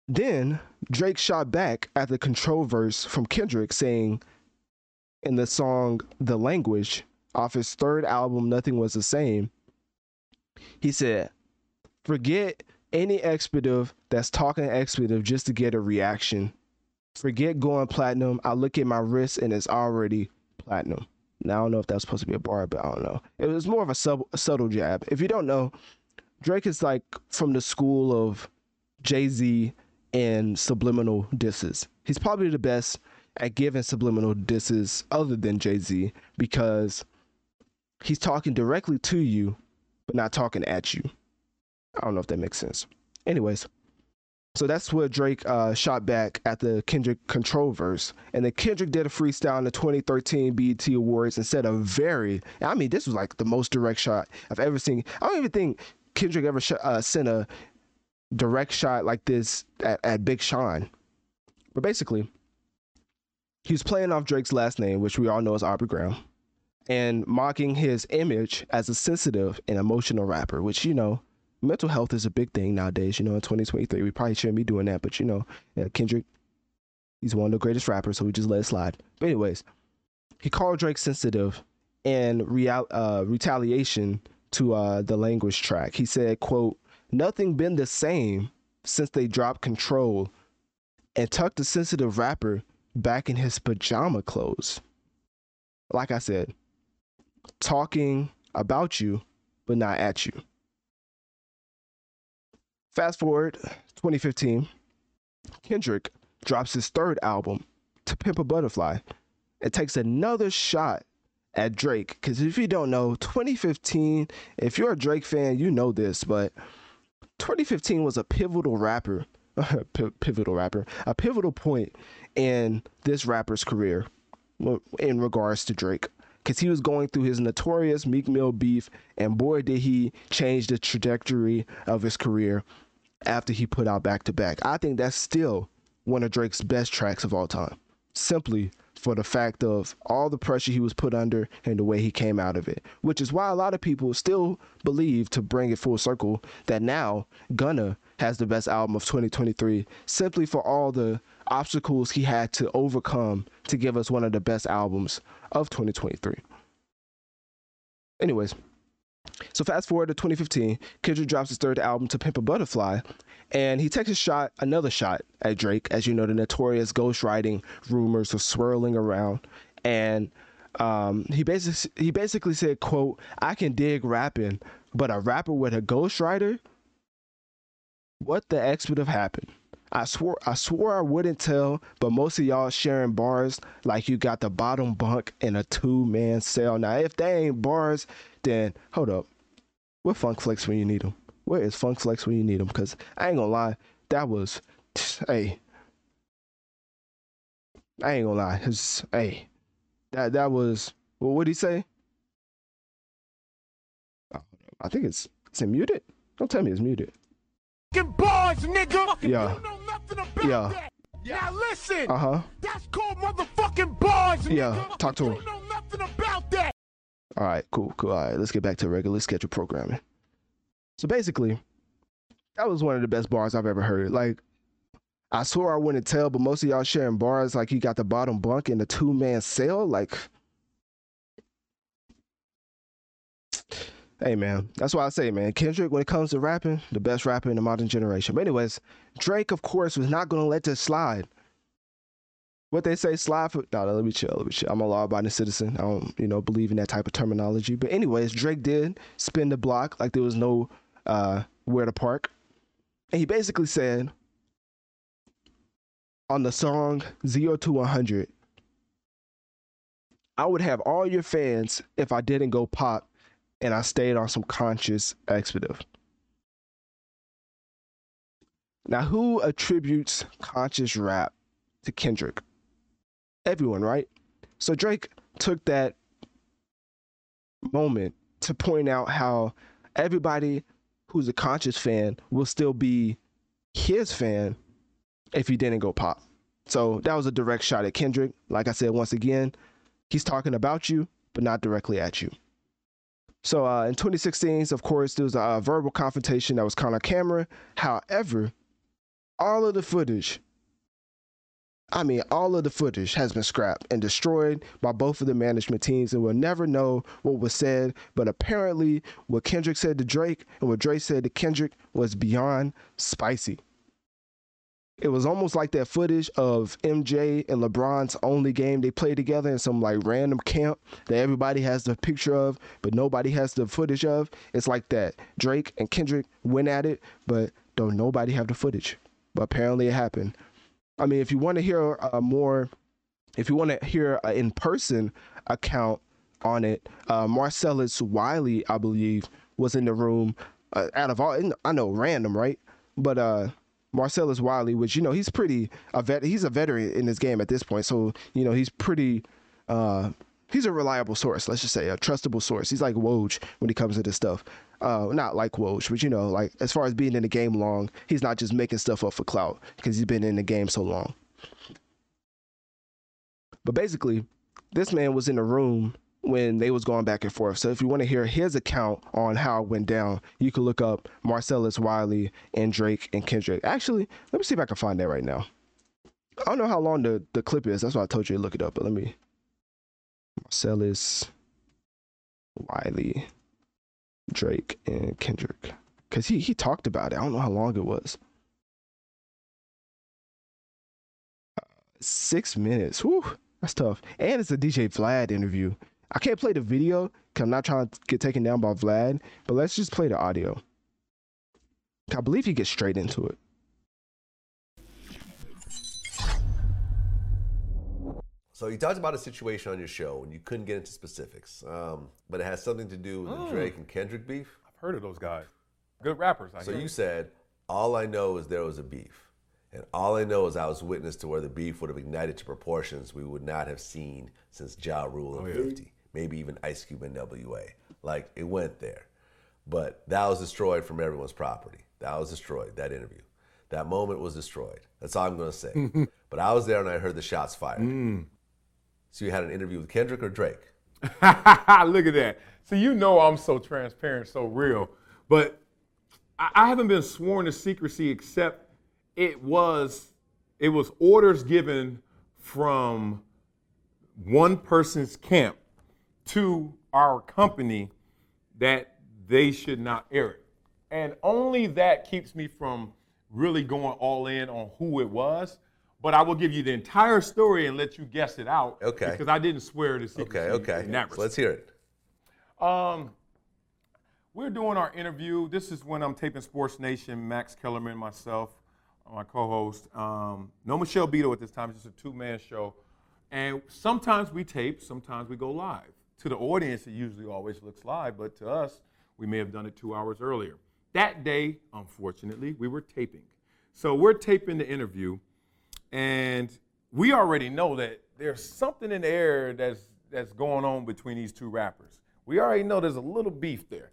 Then Drake shot back at the control verse from Kendrick saying in the song The Language off his third album, Nothing Was the Same, he said, forget any expletive that's talking expletive just to get a reaction. Forget going platinum. I look at my wrist and it's already platinum. Now I don't know if that's supposed to be a bar, but I don't know. It was more of a, sub, a subtle jab. If you don't know, Drake is like from the school of Jay Z and subliminal disses. He's probably the best at giving subliminal disses other than Jay Z because he's talking directly to you but not talking at you. I don't know if that makes sense. Anyways, so that's where Drake uh, shot back at the Kendrick Control verse. And then Kendrick did a freestyle in the 2013 BET Awards and said a very, I mean, this was like the most direct shot I've ever seen. I don't even think Kendrick ever sh- uh, sent a direct shot like this at, at Big Sean. But basically, he was playing off Drake's last name, which we all know is Aubrey Graham, and mocking his image as a sensitive and emotional rapper, which, you know, mental health is a big thing nowadays. You know, in 2023, we probably shouldn't be doing that, but, you know, yeah, Kendrick, he's one of the greatest rappers, so we just let it slide. But, anyways, he called Drake sensitive and real, uh, retaliation to uh, the language track. He said, quote, nothing been the same since they dropped control and tucked the sensitive rapper back in his pajama clothes. Like I said, talking about you, but not at you. Fast forward 2015, Kendrick drops his third album, To Pimp a Butterfly, and takes another shot at Drake. Because if you don't know, 2015, if you're a Drake fan, you know this, but 2015 was a pivotal rapper, pivotal rapper, a pivotal point in this rapper's career in regards to Drake. Because he was going through his notorious Meek Mill beef, and boy, did he change the trajectory of his career after he put out back to back. I think that's still one of Drake's best tracks of all time, simply for the fact of all the pressure he was put under and the way he came out of it. Which is why a lot of people still believe, to bring it full circle, that now Gunna has the best album of 2023 simply for all the obstacles he had to overcome to give us one of the best albums of 2023. Anyways, so fast forward to 2015, Kendrick drops his third album to Pimp a Butterfly, and he takes a shot, another shot at Drake. As you know, the notorious ghostwriting rumors are swirling around, and um, he basically he basically said, "quote I can dig rapping, but a rapper with a ghostwriter, what the have happened?" I swore I swore I wouldn't tell, but most of y'all sharing bars like you got the bottom bunk in a two man cell. Now if they ain't bars, then hold up. Where Funk Flex when you need him? Where is Funk Flex when you need him? Cause I ain't gonna lie, that was hey. I ain't gonna lie. His, hey, that that was well, what did he say? I think it's is it muted. Don't tell me it's muted. Fucking bars, nigga. Yeah. You nothing about Yeah. that. Now listen. Uh huh. That's called motherfucking bars, nigga. Yeah, talk to him. You know nothing about that. All right, cool, cool. All right, let's get back to regular schedule programming. So basically, that was one of the best bars I've ever heard. Like, I swore I wouldn't tell, but most of y'all sharing bars like you got the bottom bunk in the two man cell. Like, hey man, that's why I say, man, Kendrick, when it comes to rapping, the best rapper in the modern generation. But anyways, Drake, of course, was not gonna let this slide. What they say, slide for no, no, let me chill, let me chill. I'm a law-abiding citizen. I don't, you know, believe in that type of terminology. But anyways, Drake did spin the block like there was no uh where to park. And he basically said on the song Zero to 100, I would have all your fans if I didn't go pop and I stayed on some conscious expletive. Now, who attributes conscious rap to Kendrick? Everyone, right? So Drake took that moment to point out how everybody who's a conscious fan will still be his fan if he didn't go pop. So that was a direct shot at Kendrick. Like I said, once again, he's talking about you, but not directly at you. So uh, in 2016, of course, there was a, uh, verbal confrontation that was caught on camera. However, all of the footage, I mean, all of the footage has been scrapped and destroyed by both of the management teams, and we'll never know what was said. But apparently, what Kendrick said to Drake and what Drake said to Kendrick was beyond spicy. It was almost like that footage of MJ and LeBron's only game they played together in some like random camp that everybody has the picture of, but nobody has the footage of. It's like that. Drake and Kendrick went at it, but don't nobody have the footage. But apparently it happened. I mean, if you want to hear a more, if you want to hear an in-person account on it, uh, Marcellus Wiley, I believe, was in the room. Uh, out of all, I know random, right? But uh, Marcellus Wiley, which you know he's pretty a vet, he's a veteran in this game at this point, so you know he's pretty. Uh, he's a reliable source. Let's just say a trustable source. He's like Woj when it comes to this stuff. Uh, not like Woj, but you know, like as far as being in the game long, he's not just making stuff up for clout because he's been in the game so long. But basically, this man was in the room when they was going back and forth. So if you want to hear his account on how it went down, you can look up Marcellus Wiley and Drake and Kendrick. Actually, let me see if I can find that right now. I don't know how long the, the clip is. That's why I told you to look it up. But let me Marcellus Wiley, Drake, and Kendrick. Cause he he talked about it. I don't know how long it was. Uh, six minutes. Whew, that's tough. And it's a DJ Vlad interview. I can't play the video because I'm not trying to get taken down by Vlad, but let's just play the audio. I believe he gets straight into it. So you talked about a situation on your show, and you couldn't get into specifics, um, but it has something to do with the Mm. Drake and Kendrick beef. I've heard of those guys. Good rappers. I So hear. you said, all I know is there was a beef. And all I know is I was witness to where the beef would have ignited to proportions we would not have seen since Ja Rule and Oh, yeah. 50, maybe even Ice Cube and NWA. Like, it went there. But that was destroyed from everyone's property. That was destroyed, that interview. That moment was destroyed. That's all I'm going to say. but I was there and I heard the shots fired. Mm. So you had an interview with Kendrick or Drake? Look at that. So you know I'm so transparent, so real. But I, I haven't been sworn to secrecy except it was it was orders given from one person's camp to our company that they should not air it. And only that keeps me from really going all in on who it was. But I will give you the entire story and let you guess it out. Okay. Because I didn't swear to secrecy. Okay, okay. in that So let's hear it. um, we're doing our interview. This is when I'm taping Sports Nation. Max Kellerman, myself, my co-host. Um, no Michelle Beadle at this time. It's just a two-man show, and sometimes we tape, sometimes we go live. To the audience, it usually always looks live, but to us, we may have done it two hours earlier. That day, unfortunately, we were taping. So we're taping the interview, and we already know that there's something in the air that's that's going on between these two rappers. We already know there's a little beef there.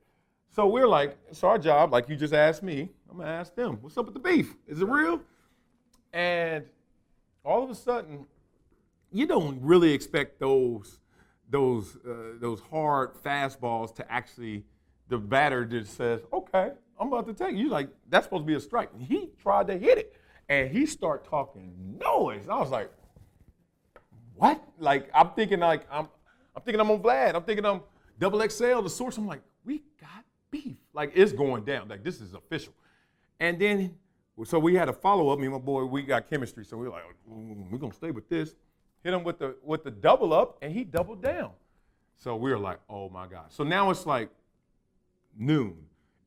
So we're like, it's our job, like you just asked me. I'm gonna ask them, what's up with the beef? Is it real? And all of a sudden, you don't really expect those those uh, those hard fastballs to actually the batter just says, okay, I'm about to take. You like that's supposed to be a strike. And he tried to hit it, and he start talking noise. I was like, what? Like I'm thinking like I'm I'm thinking I'm on Vlad. I'm thinking I'm double XL, the source. I'm like, we got beef. Like it's going down. Like this is official. And then so we had a follow up. Me and my boy, we got chemistry. So we are like, "Mm, we're gonna stay with this. Hit him with the with the double up, and he doubled down. So we were like, oh my God. So now it's like noon.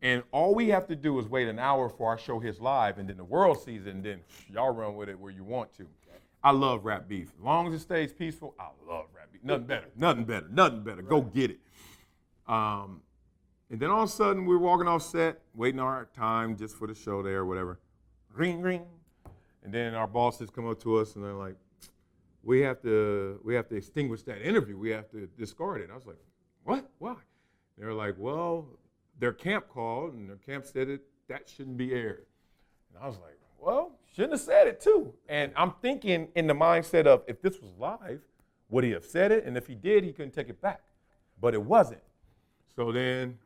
And all we have to do is wait an hour for our show hits live, and then the world sees it, and then y'all run with it where you want to. I love rap beef. As long as it stays peaceful, I love rap beef. Nothing better. Nothing better. Nothing better. Go get it. Um, and then all of a sudden, we're walking off set, waiting our time just for the show there or whatever. Ring, ring. And then our bosses come up to us and they're like, we have to we have to extinguish that interview. We have to discard it. I was like, what? Why? They're like, well, their camp called and their camp said it that shouldn't be aired. And I was like, well, shouldn't have said it too. And I'm thinking in the mindset of if this was live, would he have said it? And if he did, he couldn't take it back. But it wasn't. So then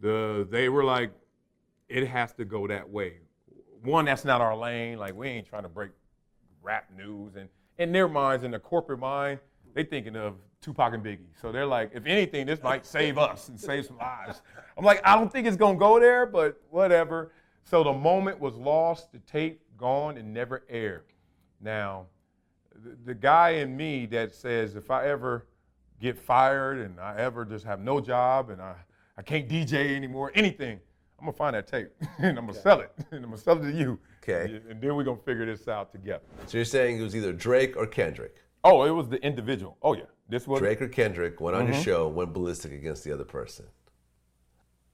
the they were like, it has to go that way. One, that's not our lane. Like we ain't trying to break rap news. And in their minds, in the corporate mind, they thinking of Tupac and Biggie. So they're like, if anything, this might save us and save some lives. I'm like, I don't think it's gonna go there, but whatever. So the moment was lost, the tape gone and never aired. Now, the, the guy in me that says if I ever get fired and I ever just have no job and I, I can't DJ anymore, anything, I'm gonna find that tape and I'm gonna sell it. And I'm gonna sell it to you. Okay. And then we're gonna figure this out together. So you're saying it was either Drake or Kendrick? Oh, it was the individual. Oh yeah. This was Drake or Kendrick went on your Mhm. show, went ballistic against the other person.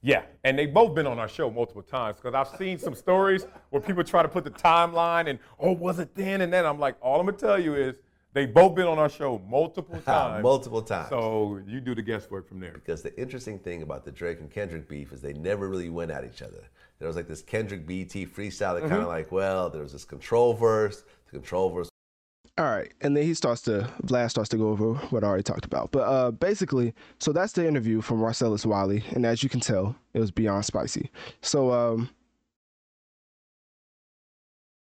Yeah, and they've both been on our show multiple times because I've seen some stories where people try to put the timeline and oh, was it then and then? I'm like, all I'm gonna tell you is they both been on our show multiple times. Multiple times. So you do the guesswork from there. Because the interesting thing about the Drake and Kendrick beef is they never really went at each other. There was like this Kendrick BET freestyle that kind Mhm. of like, well, there was this control verse. The control verse All right, and then he starts to Vlad starts to go over what I already talked about. But uh, basically, so that's the interview from Marcellus Wiley, and as you can tell, it was beyond spicy. So um,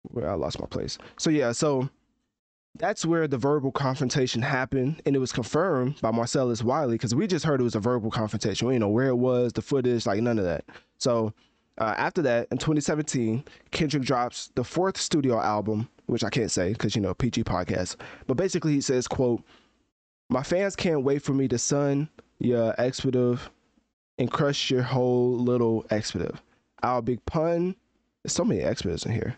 where I lost my place. So yeah, so that's where the verbal confrontation happened, and it was confirmed by Marcellus Wiley because we just heard it was a verbal confrontation. We didn't know where it was, the footage, like none of that. So uh, after that, in 2017, Kendrick drops the fourth studio album, which I can't say because you know PG podcast. But basically, he says, "quote My fans can't wait for me to sun your expletive and crush your whole little expletive. Our big pun. There's so many expletives in here.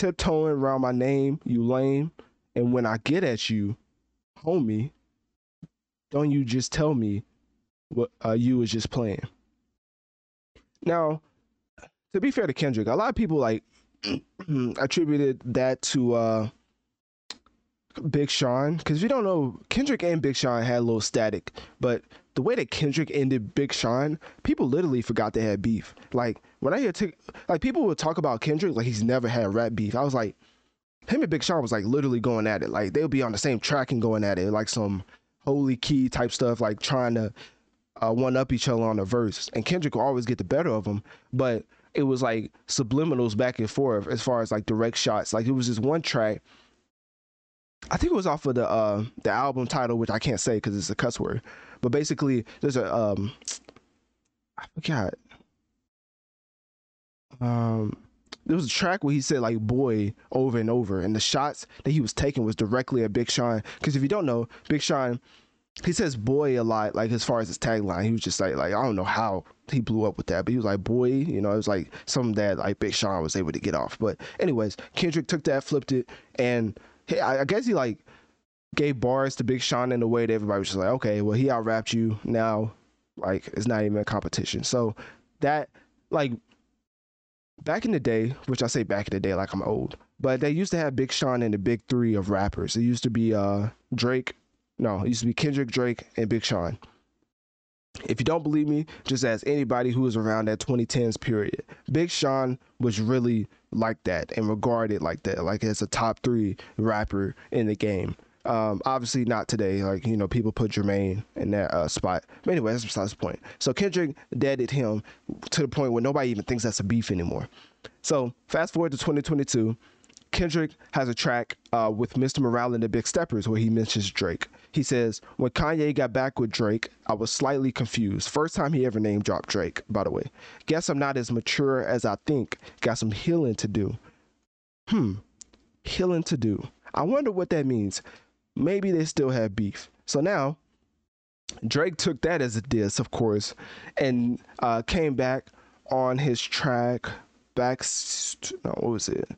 Tiptoeing around my name, you lame. And when I get at you, homie, don't you just tell me what uh, you was just playing." Now, to be fair to Kendrick, a lot of people like attributed that to uh Big Sean because if you don't know, Kendrick and Big Sean had a little static, but the way that Kendrick ended Big Sean, people literally forgot they had beef. Like when I hear t- like people would talk about Kendrick like he's never had rap beef. I was like, him and Big Sean was like literally going at it. Like they'll be on the same track and going at it, like some holy key type stuff, like trying to uh, one up each other on the verse. And Kendrick will always get the better of him, but it was like subliminals back and forth as far as like direct shots. Like it was just one track. I think it was off of the uh the album title, which I can't say because it's a cuss word. But basically, there's a um, I forgot. Um, there was a track where he said like "boy" over and over, and the shots that he was taking was directly at Big Sean. Because if you don't know, Big Sean, he says "boy" a lot. Like as far as his tagline, he was just like like I don't know how he blew up with that, but he was like "boy," you know, it was like something that like Big Sean was able to get off. But anyways, Kendrick took that, flipped it, and I guess he like gave bars to Big Sean in a way that everybody was just like, okay, well he out rapped you now, like it's not even a competition. So that like back in the day, which I say back in the day like I'm old, but they used to have Big Sean in the big three of rappers. It used to be uh Drake, no, it used to be Kendrick, Drake, and Big Sean. If you don't believe me, just ask anybody who was around that 2010s period. Big Sean was really like that and regarded like that, like as a top three rapper in the game. Um, obviously not today. Like you know, people put Jermaine in that uh, spot. But anyway, that's besides the point. So Kendrick deaded him to the point where nobody even thinks that's a beef anymore. So fast forward to 2022, Kendrick has a track uh, with Mr. Morale and the Big Steppers where he mentions Drake. He says, When Kanye got back with Drake, I was slightly confused. First time he ever name dropped Drake, by the way. Guess I'm not as mature as I think. Got some healing to do. Hmm, healing to do. I wonder what that means. Maybe they still have beef. So now, Drake took that as a diss, of course, and uh, came back on his track. Back, no, what was it?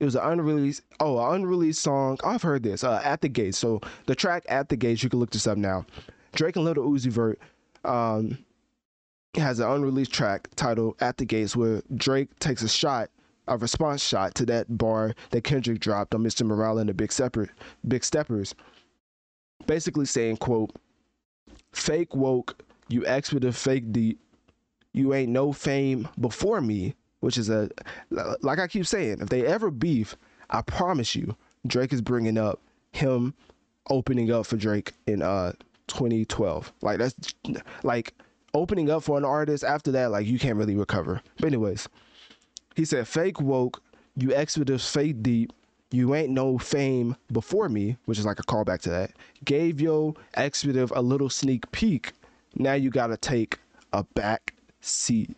It was an unreleased, oh, an unreleased song. I've heard this. Uh, at the Gates. So the track "At the Gates," you can look this up now. Drake and Lil Uzi Vert um, has an unreleased track titled "At the Gates," where Drake takes a shot, a response shot to that bar that Kendrick dropped on Mr. Morale and the Big Stepper, Big Steppers, basically saying, "quote Fake woke, you expletive fake deep, you ain't no fame before me." which is a like I keep saying, if they ever beef, I promise you, Drake is bringing up him opening up for Drake in uh 2012. Like that's like opening up for an artist after that, like you can't really recover. But anyways, he said, "Fake woke, you expletives fake deep." You ain't no fame before me, which is like a callback to that. Gave yo expletive a little sneak peek. Now you gotta take a back seat.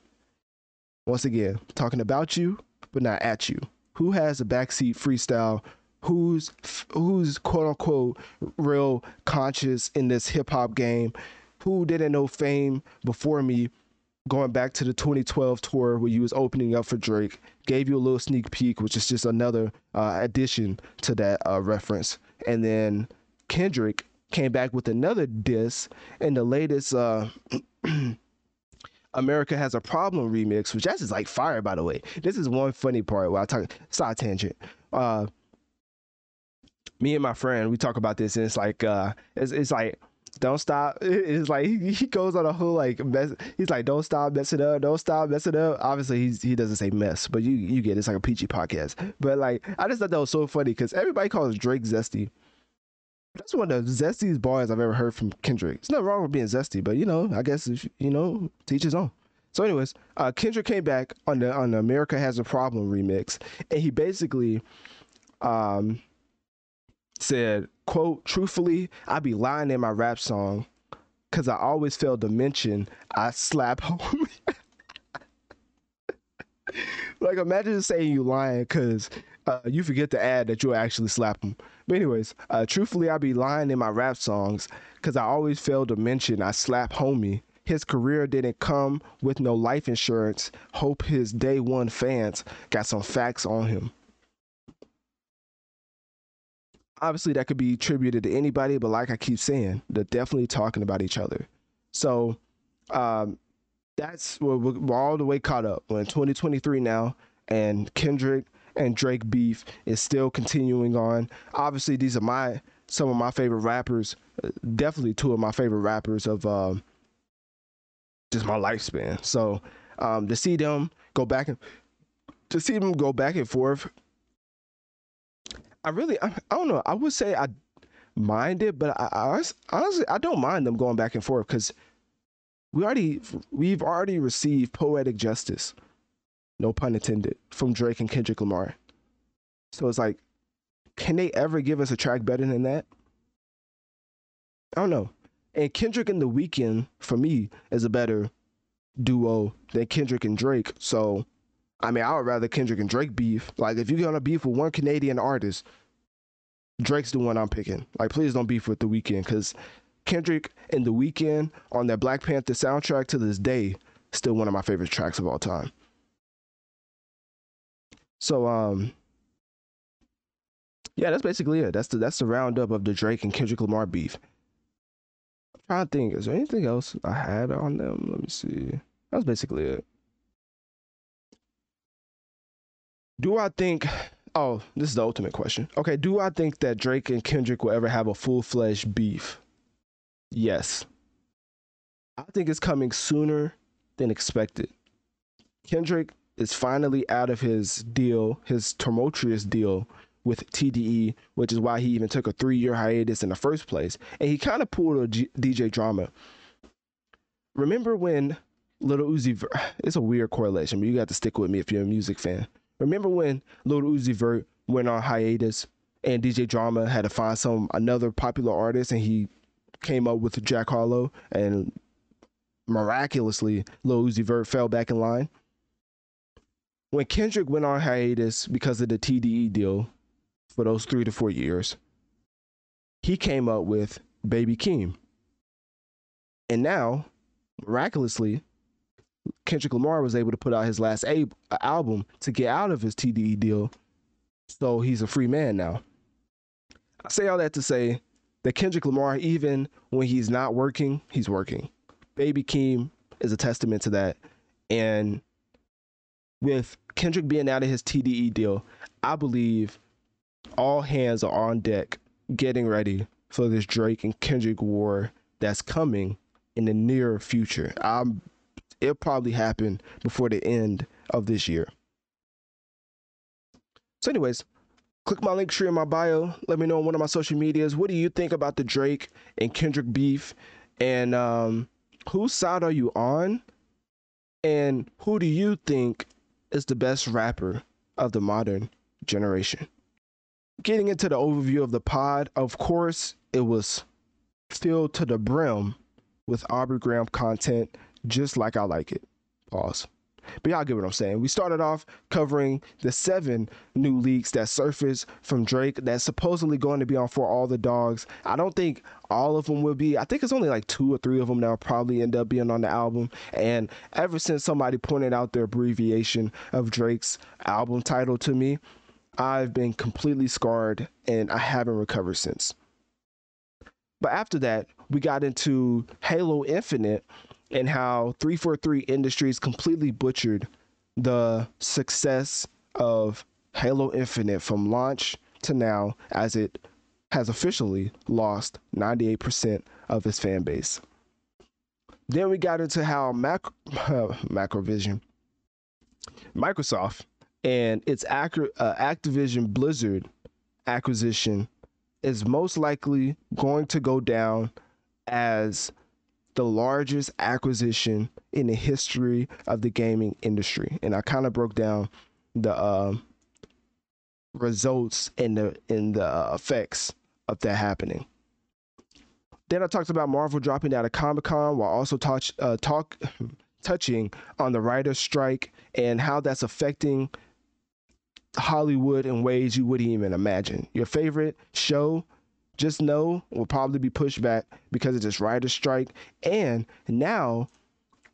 Once again, talking about you, but not at you. Who has a backseat freestyle? Who's who's quote unquote real conscious in this hip hop game? Who didn't know fame before me? Going back to the 2012 tour where you was opening up for Drake, gave you a little sneak peek, which is just another uh, addition to that uh, reference. And then Kendrick came back with another diss in the latest. Uh, America Has a Problem remix, which that's just like fire, by the way. This is one funny part where I talk side tangent. Uh, me and my friend, we talk about this, and it's like, uh, it's, it's like don't stop. It's like he, goes on a whole like mess. He's like, don't stop, messing up, don't stop, messing up. Obviously, he's he doesn't say mess, but you you get it. it's like a PG podcast. But like, I just thought that was so funny because everybody calls Drake zesty. That's one of the zestiest bars I've ever heard from Kendrick. It's nothing wrong with being zesty, but you know, I guess if, you know, teach his own. So, anyways, uh, Kendrick came back on the on the America Has a Problem remix, and he basically um said, quote, truthfully, I'd be lying in my rap song because I always fail to mention I slap homie. like imagine saying you lying because uh, you forget to add that you'll actually slap him. But anyways, uh, truthfully, I be lying in my rap songs because I always fail to mention I slap homie. His career didn't come with no life insurance. Hope his day one fans got some facts on him obviously that could be attributed to anybody, but like I keep saying, they're definitely talking about each other. So um, that's we're, we're all the way caught up. We're in 2023 now, and Kendrick and Drake beef is still continuing on. Obviously, these are my some of my favorite rappers. Definitely two of my favorite rappers of um, just my lifespan. So um, to see them go back and to see them go back and forth I really, I, I, don't know. I would say I mind it, but I, I honestly, I don't mind them going back and forth because we already, we've already received poetic justice, no pun intended, from Drake and Kendrick Lamar. So it's like, can they ever give us a track better than that? I don't know. And Kendrick and The Weeknd, for me, is a better duo than Kendrick and Drake. So I mean, I would rather Kendrick and Drake beef. Like, if you're gonna beef with one Canadian artist, Drake's the one I'm picking. Like, please don't beef with The Weeknd, because Kendrick and The Weeknd on that Black Panther soundtrack to this day, still one of my favorite tracks of all time. So, um, yeah, that's basically it. That's the that's the roundup of the Drake and Kendrick Lamar beef. I'm trying to think, is there anything else I had on them? Let me see. That's basically it. Do I think? Oh, this is the ultimate question. Okay, do I think that Drake and Kendrick will ever have a full fledged beef? Yes. I think it's coming sooner than expected. Kendrick is finally out of his deal, his tumultuous deal with TDE, which is why he even took a three year hiatus in the first place. And he kind of pulled a G- DJ drama. Remember when Lil Uzi, Ver- it's a weird correlation, but you got to stick with me if you're a music fan. Remember when Lil Uzi Vert went on hiatus and DJ Drama had to find some another popular artist and he came up with Jack Harlow and miraculously Lil Uzi Vert fell back in line. When Kendrick went on hiatus because of the TDE deal for those three to four years, he came up with Baby Keem. And now, miraculously, Kendrick Lamar was able to put out his last a- album to get out of his TDE deal. So he's a free man now. I say all that to say that Kendrick Lamar, even when he's not working, he's working. Baby Keem is a testament to that. And with Kendrick being out of his TDE deal, I believe all hands are on deck getting ready for this Drake and Kendrick war that's coming in the near future. I'm it'll probably happen before the end of this year. So, anyways, click my link tree in my bio. Let me know on one of my social medias. What do you think about the Drake and Kendrick beef? And um, whose side are you on? And who do you think is the best rapper of the modern generation? Getting into the overview of the pod, of course, it was filled to the brim with Aubrey Graham content just like I like it. Pause. But y'all get what I'm saying. We started off covering the seven new leaks that surfaced from Drake that's supposedly going to be on For All the Dogs. I don't think all of them will be. I think it's only like two or three of them that will probably end up being on the album. And ever since somebody pointed out the abbreviation of Drake's album title to me, I've been completely scarred and I haven't recovered since. But after that, we got into Halo Infinite, and how 343 Industries completely butchered the success of Halo Infinite from launch to now as it has officially lost 98% of its fan base. Then we got into how Mac- Macrovision, Microsoft, and its Ac- uh, Activision Blizzard acquisition is most likely going to go down as the largest acquisition in the history of the gaming industry. And I kind of broke down the uh, results and the in the uh, effects of that happening. Then I talked about Marvel dropping out of Comic Con while also touch, uh, talk touching on the writer's strike and how that's affecting Hollywood in ways you wouldn't even imagine. Your favorite show, just know, will probably be pushed back because of this writer's strike. And now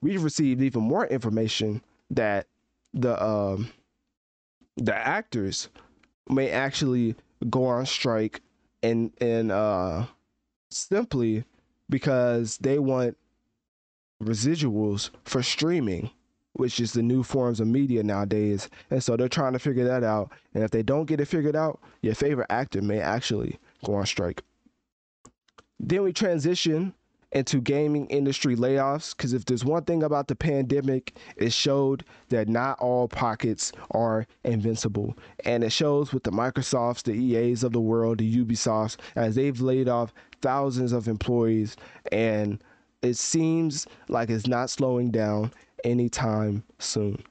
we've received even more information that the um, the actors may actually go on strike and and uh simply because they want residuals for streaming, which is the new forms of media nowadays. And so they're trying to figure that out. And if they don't get it figured out, your favorite actor may actually go on strike. Then we transition into gaming industry layoffs because if there's one thing about the pandemic, it showed that not all pockets are invincible. And it shows with the Microsofts, the EAs of the world, the Ubisofts, as they've laid off thousands of employees. And it seems like it's not slowing down anytime soon.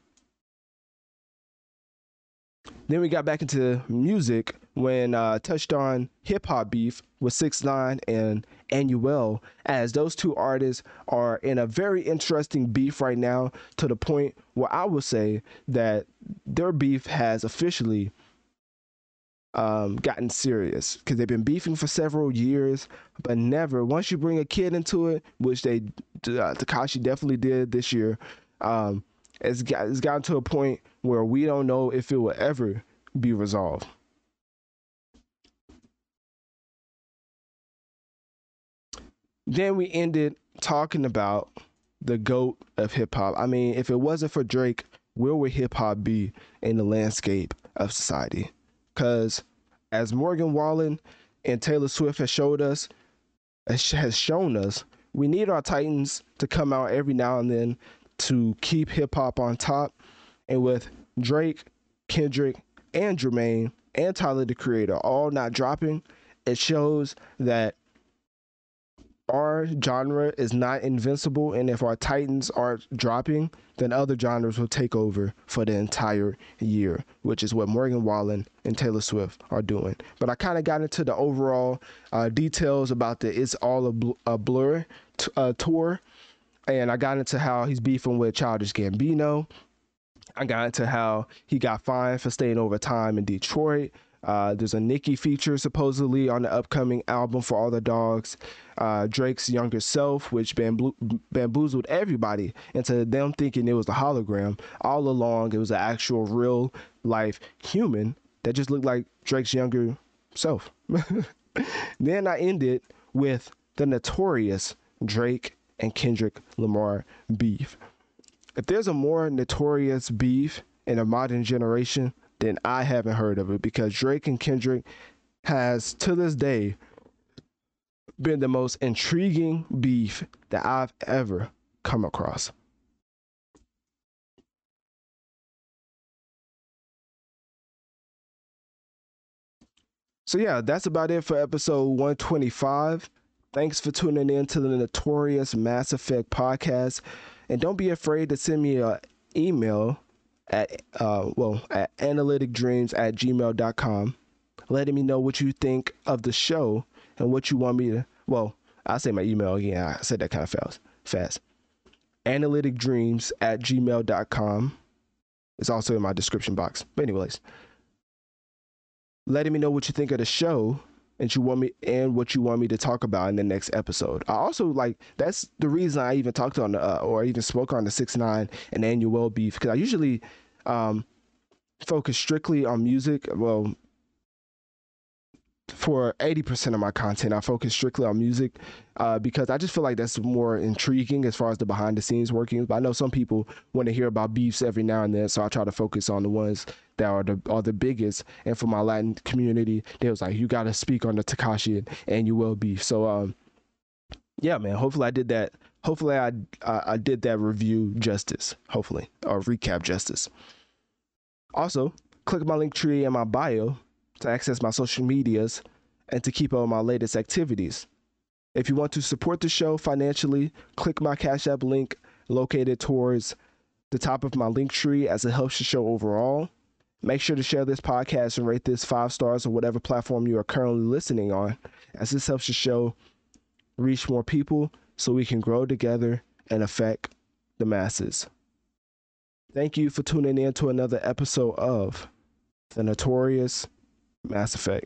Then we got back into music when uh, touched on hip hop beef with Six Nine and Anuel, as those two artists are in a very interesting beef right now, to the point where I would say that their beef has officially um, gotten serious because they've been beefing for several years, but never once you bring a kid into it, which they uh, Tekashi definitely did this year. Um, it's, got, it's gotten to a point where we don't know if it will ever be resolved. Then we ended talking about the GOAT of hip hop. I mean, if it wasn't for Drake, where would hip hop be in the landscape of society? Because as Morgan Wallen and Taylor Swift has showed us, has shown us, we need our Titans to come out every now and then to keep hip hop on top. And with Drake, Kendrick, and Jermaine and Tyler the Creator all not dropping, it shows that our genre is not invincible, and if our Titans are dropping, then other genres will take over for the entire year, which is what Morgan Wallen and Taylor Swift are doing. But I kind of got into the overall uh, details about the "It's All a, Bl- a Blur" t- uh, tour, and I got into how he's beefing with Childish Gambino. I got into how he got fined for staying over time in Detroit. Uh, there's a Nicki feature supposedly on the upcoming album for all the dogs. Uh, Drake's younger self, which bamboo- bamboozled everybody into them thinking it was a hologram. All along, it was an actual real life human that just looked like Drake's younger self. then I ended with the notorious Drake and Kendrick Lamar beef. If there's a more notorious beef in a modern generation, then I haven't heard of it because Drake and Kendrick has to this day been the most intriguing beef that I've ever come across. So yeah, that's about it for episode 125. Thanks for tuning in to the notorious Mass Effect podcast. And don't be afraid to send me an email at uh, well at analyticdreamz at gmail.com letting me know what you think of the show and what you want me to well i'll say my email again. I said that kind of fast fast. analyticdreamz at gmail.com it's also in my description box. But anyways letting me know what you think of the show and you want me and what you want me to talk about in the next episode. I also like that's the reason I even talked on uh, or even spoke on the six nine and Anuel beef because I usually um, focus strictly on music. Well, for 80% of my content, I focus strictly on music uh, because I just feel like that's more intriguing as far as the behind the scenes workings. But I know some people want to hear about beefs every now and then, so I try to focus on the ones that are the are the biggest. And for my Latin community, they was like, you got to speak on the Tekashi and Anuel beef. So um, yeah, man. Hopefully I did that. Hopefully I, I I did that review justice. Hopefully or recap justice. Also, click my link tree in my bio to access my social medias and to keep up with my latest activities. If you want to support the show financially, click my Cash App link located towards the top of my link tree as it helps the show overall. Make sure to share this podcast and rate this five stars on whatever platform you are currently listening on, as this helps the show reach more people so we can grow together and affect the masses. Thank you for tuning in to another episode of The Notorious Mass Effect.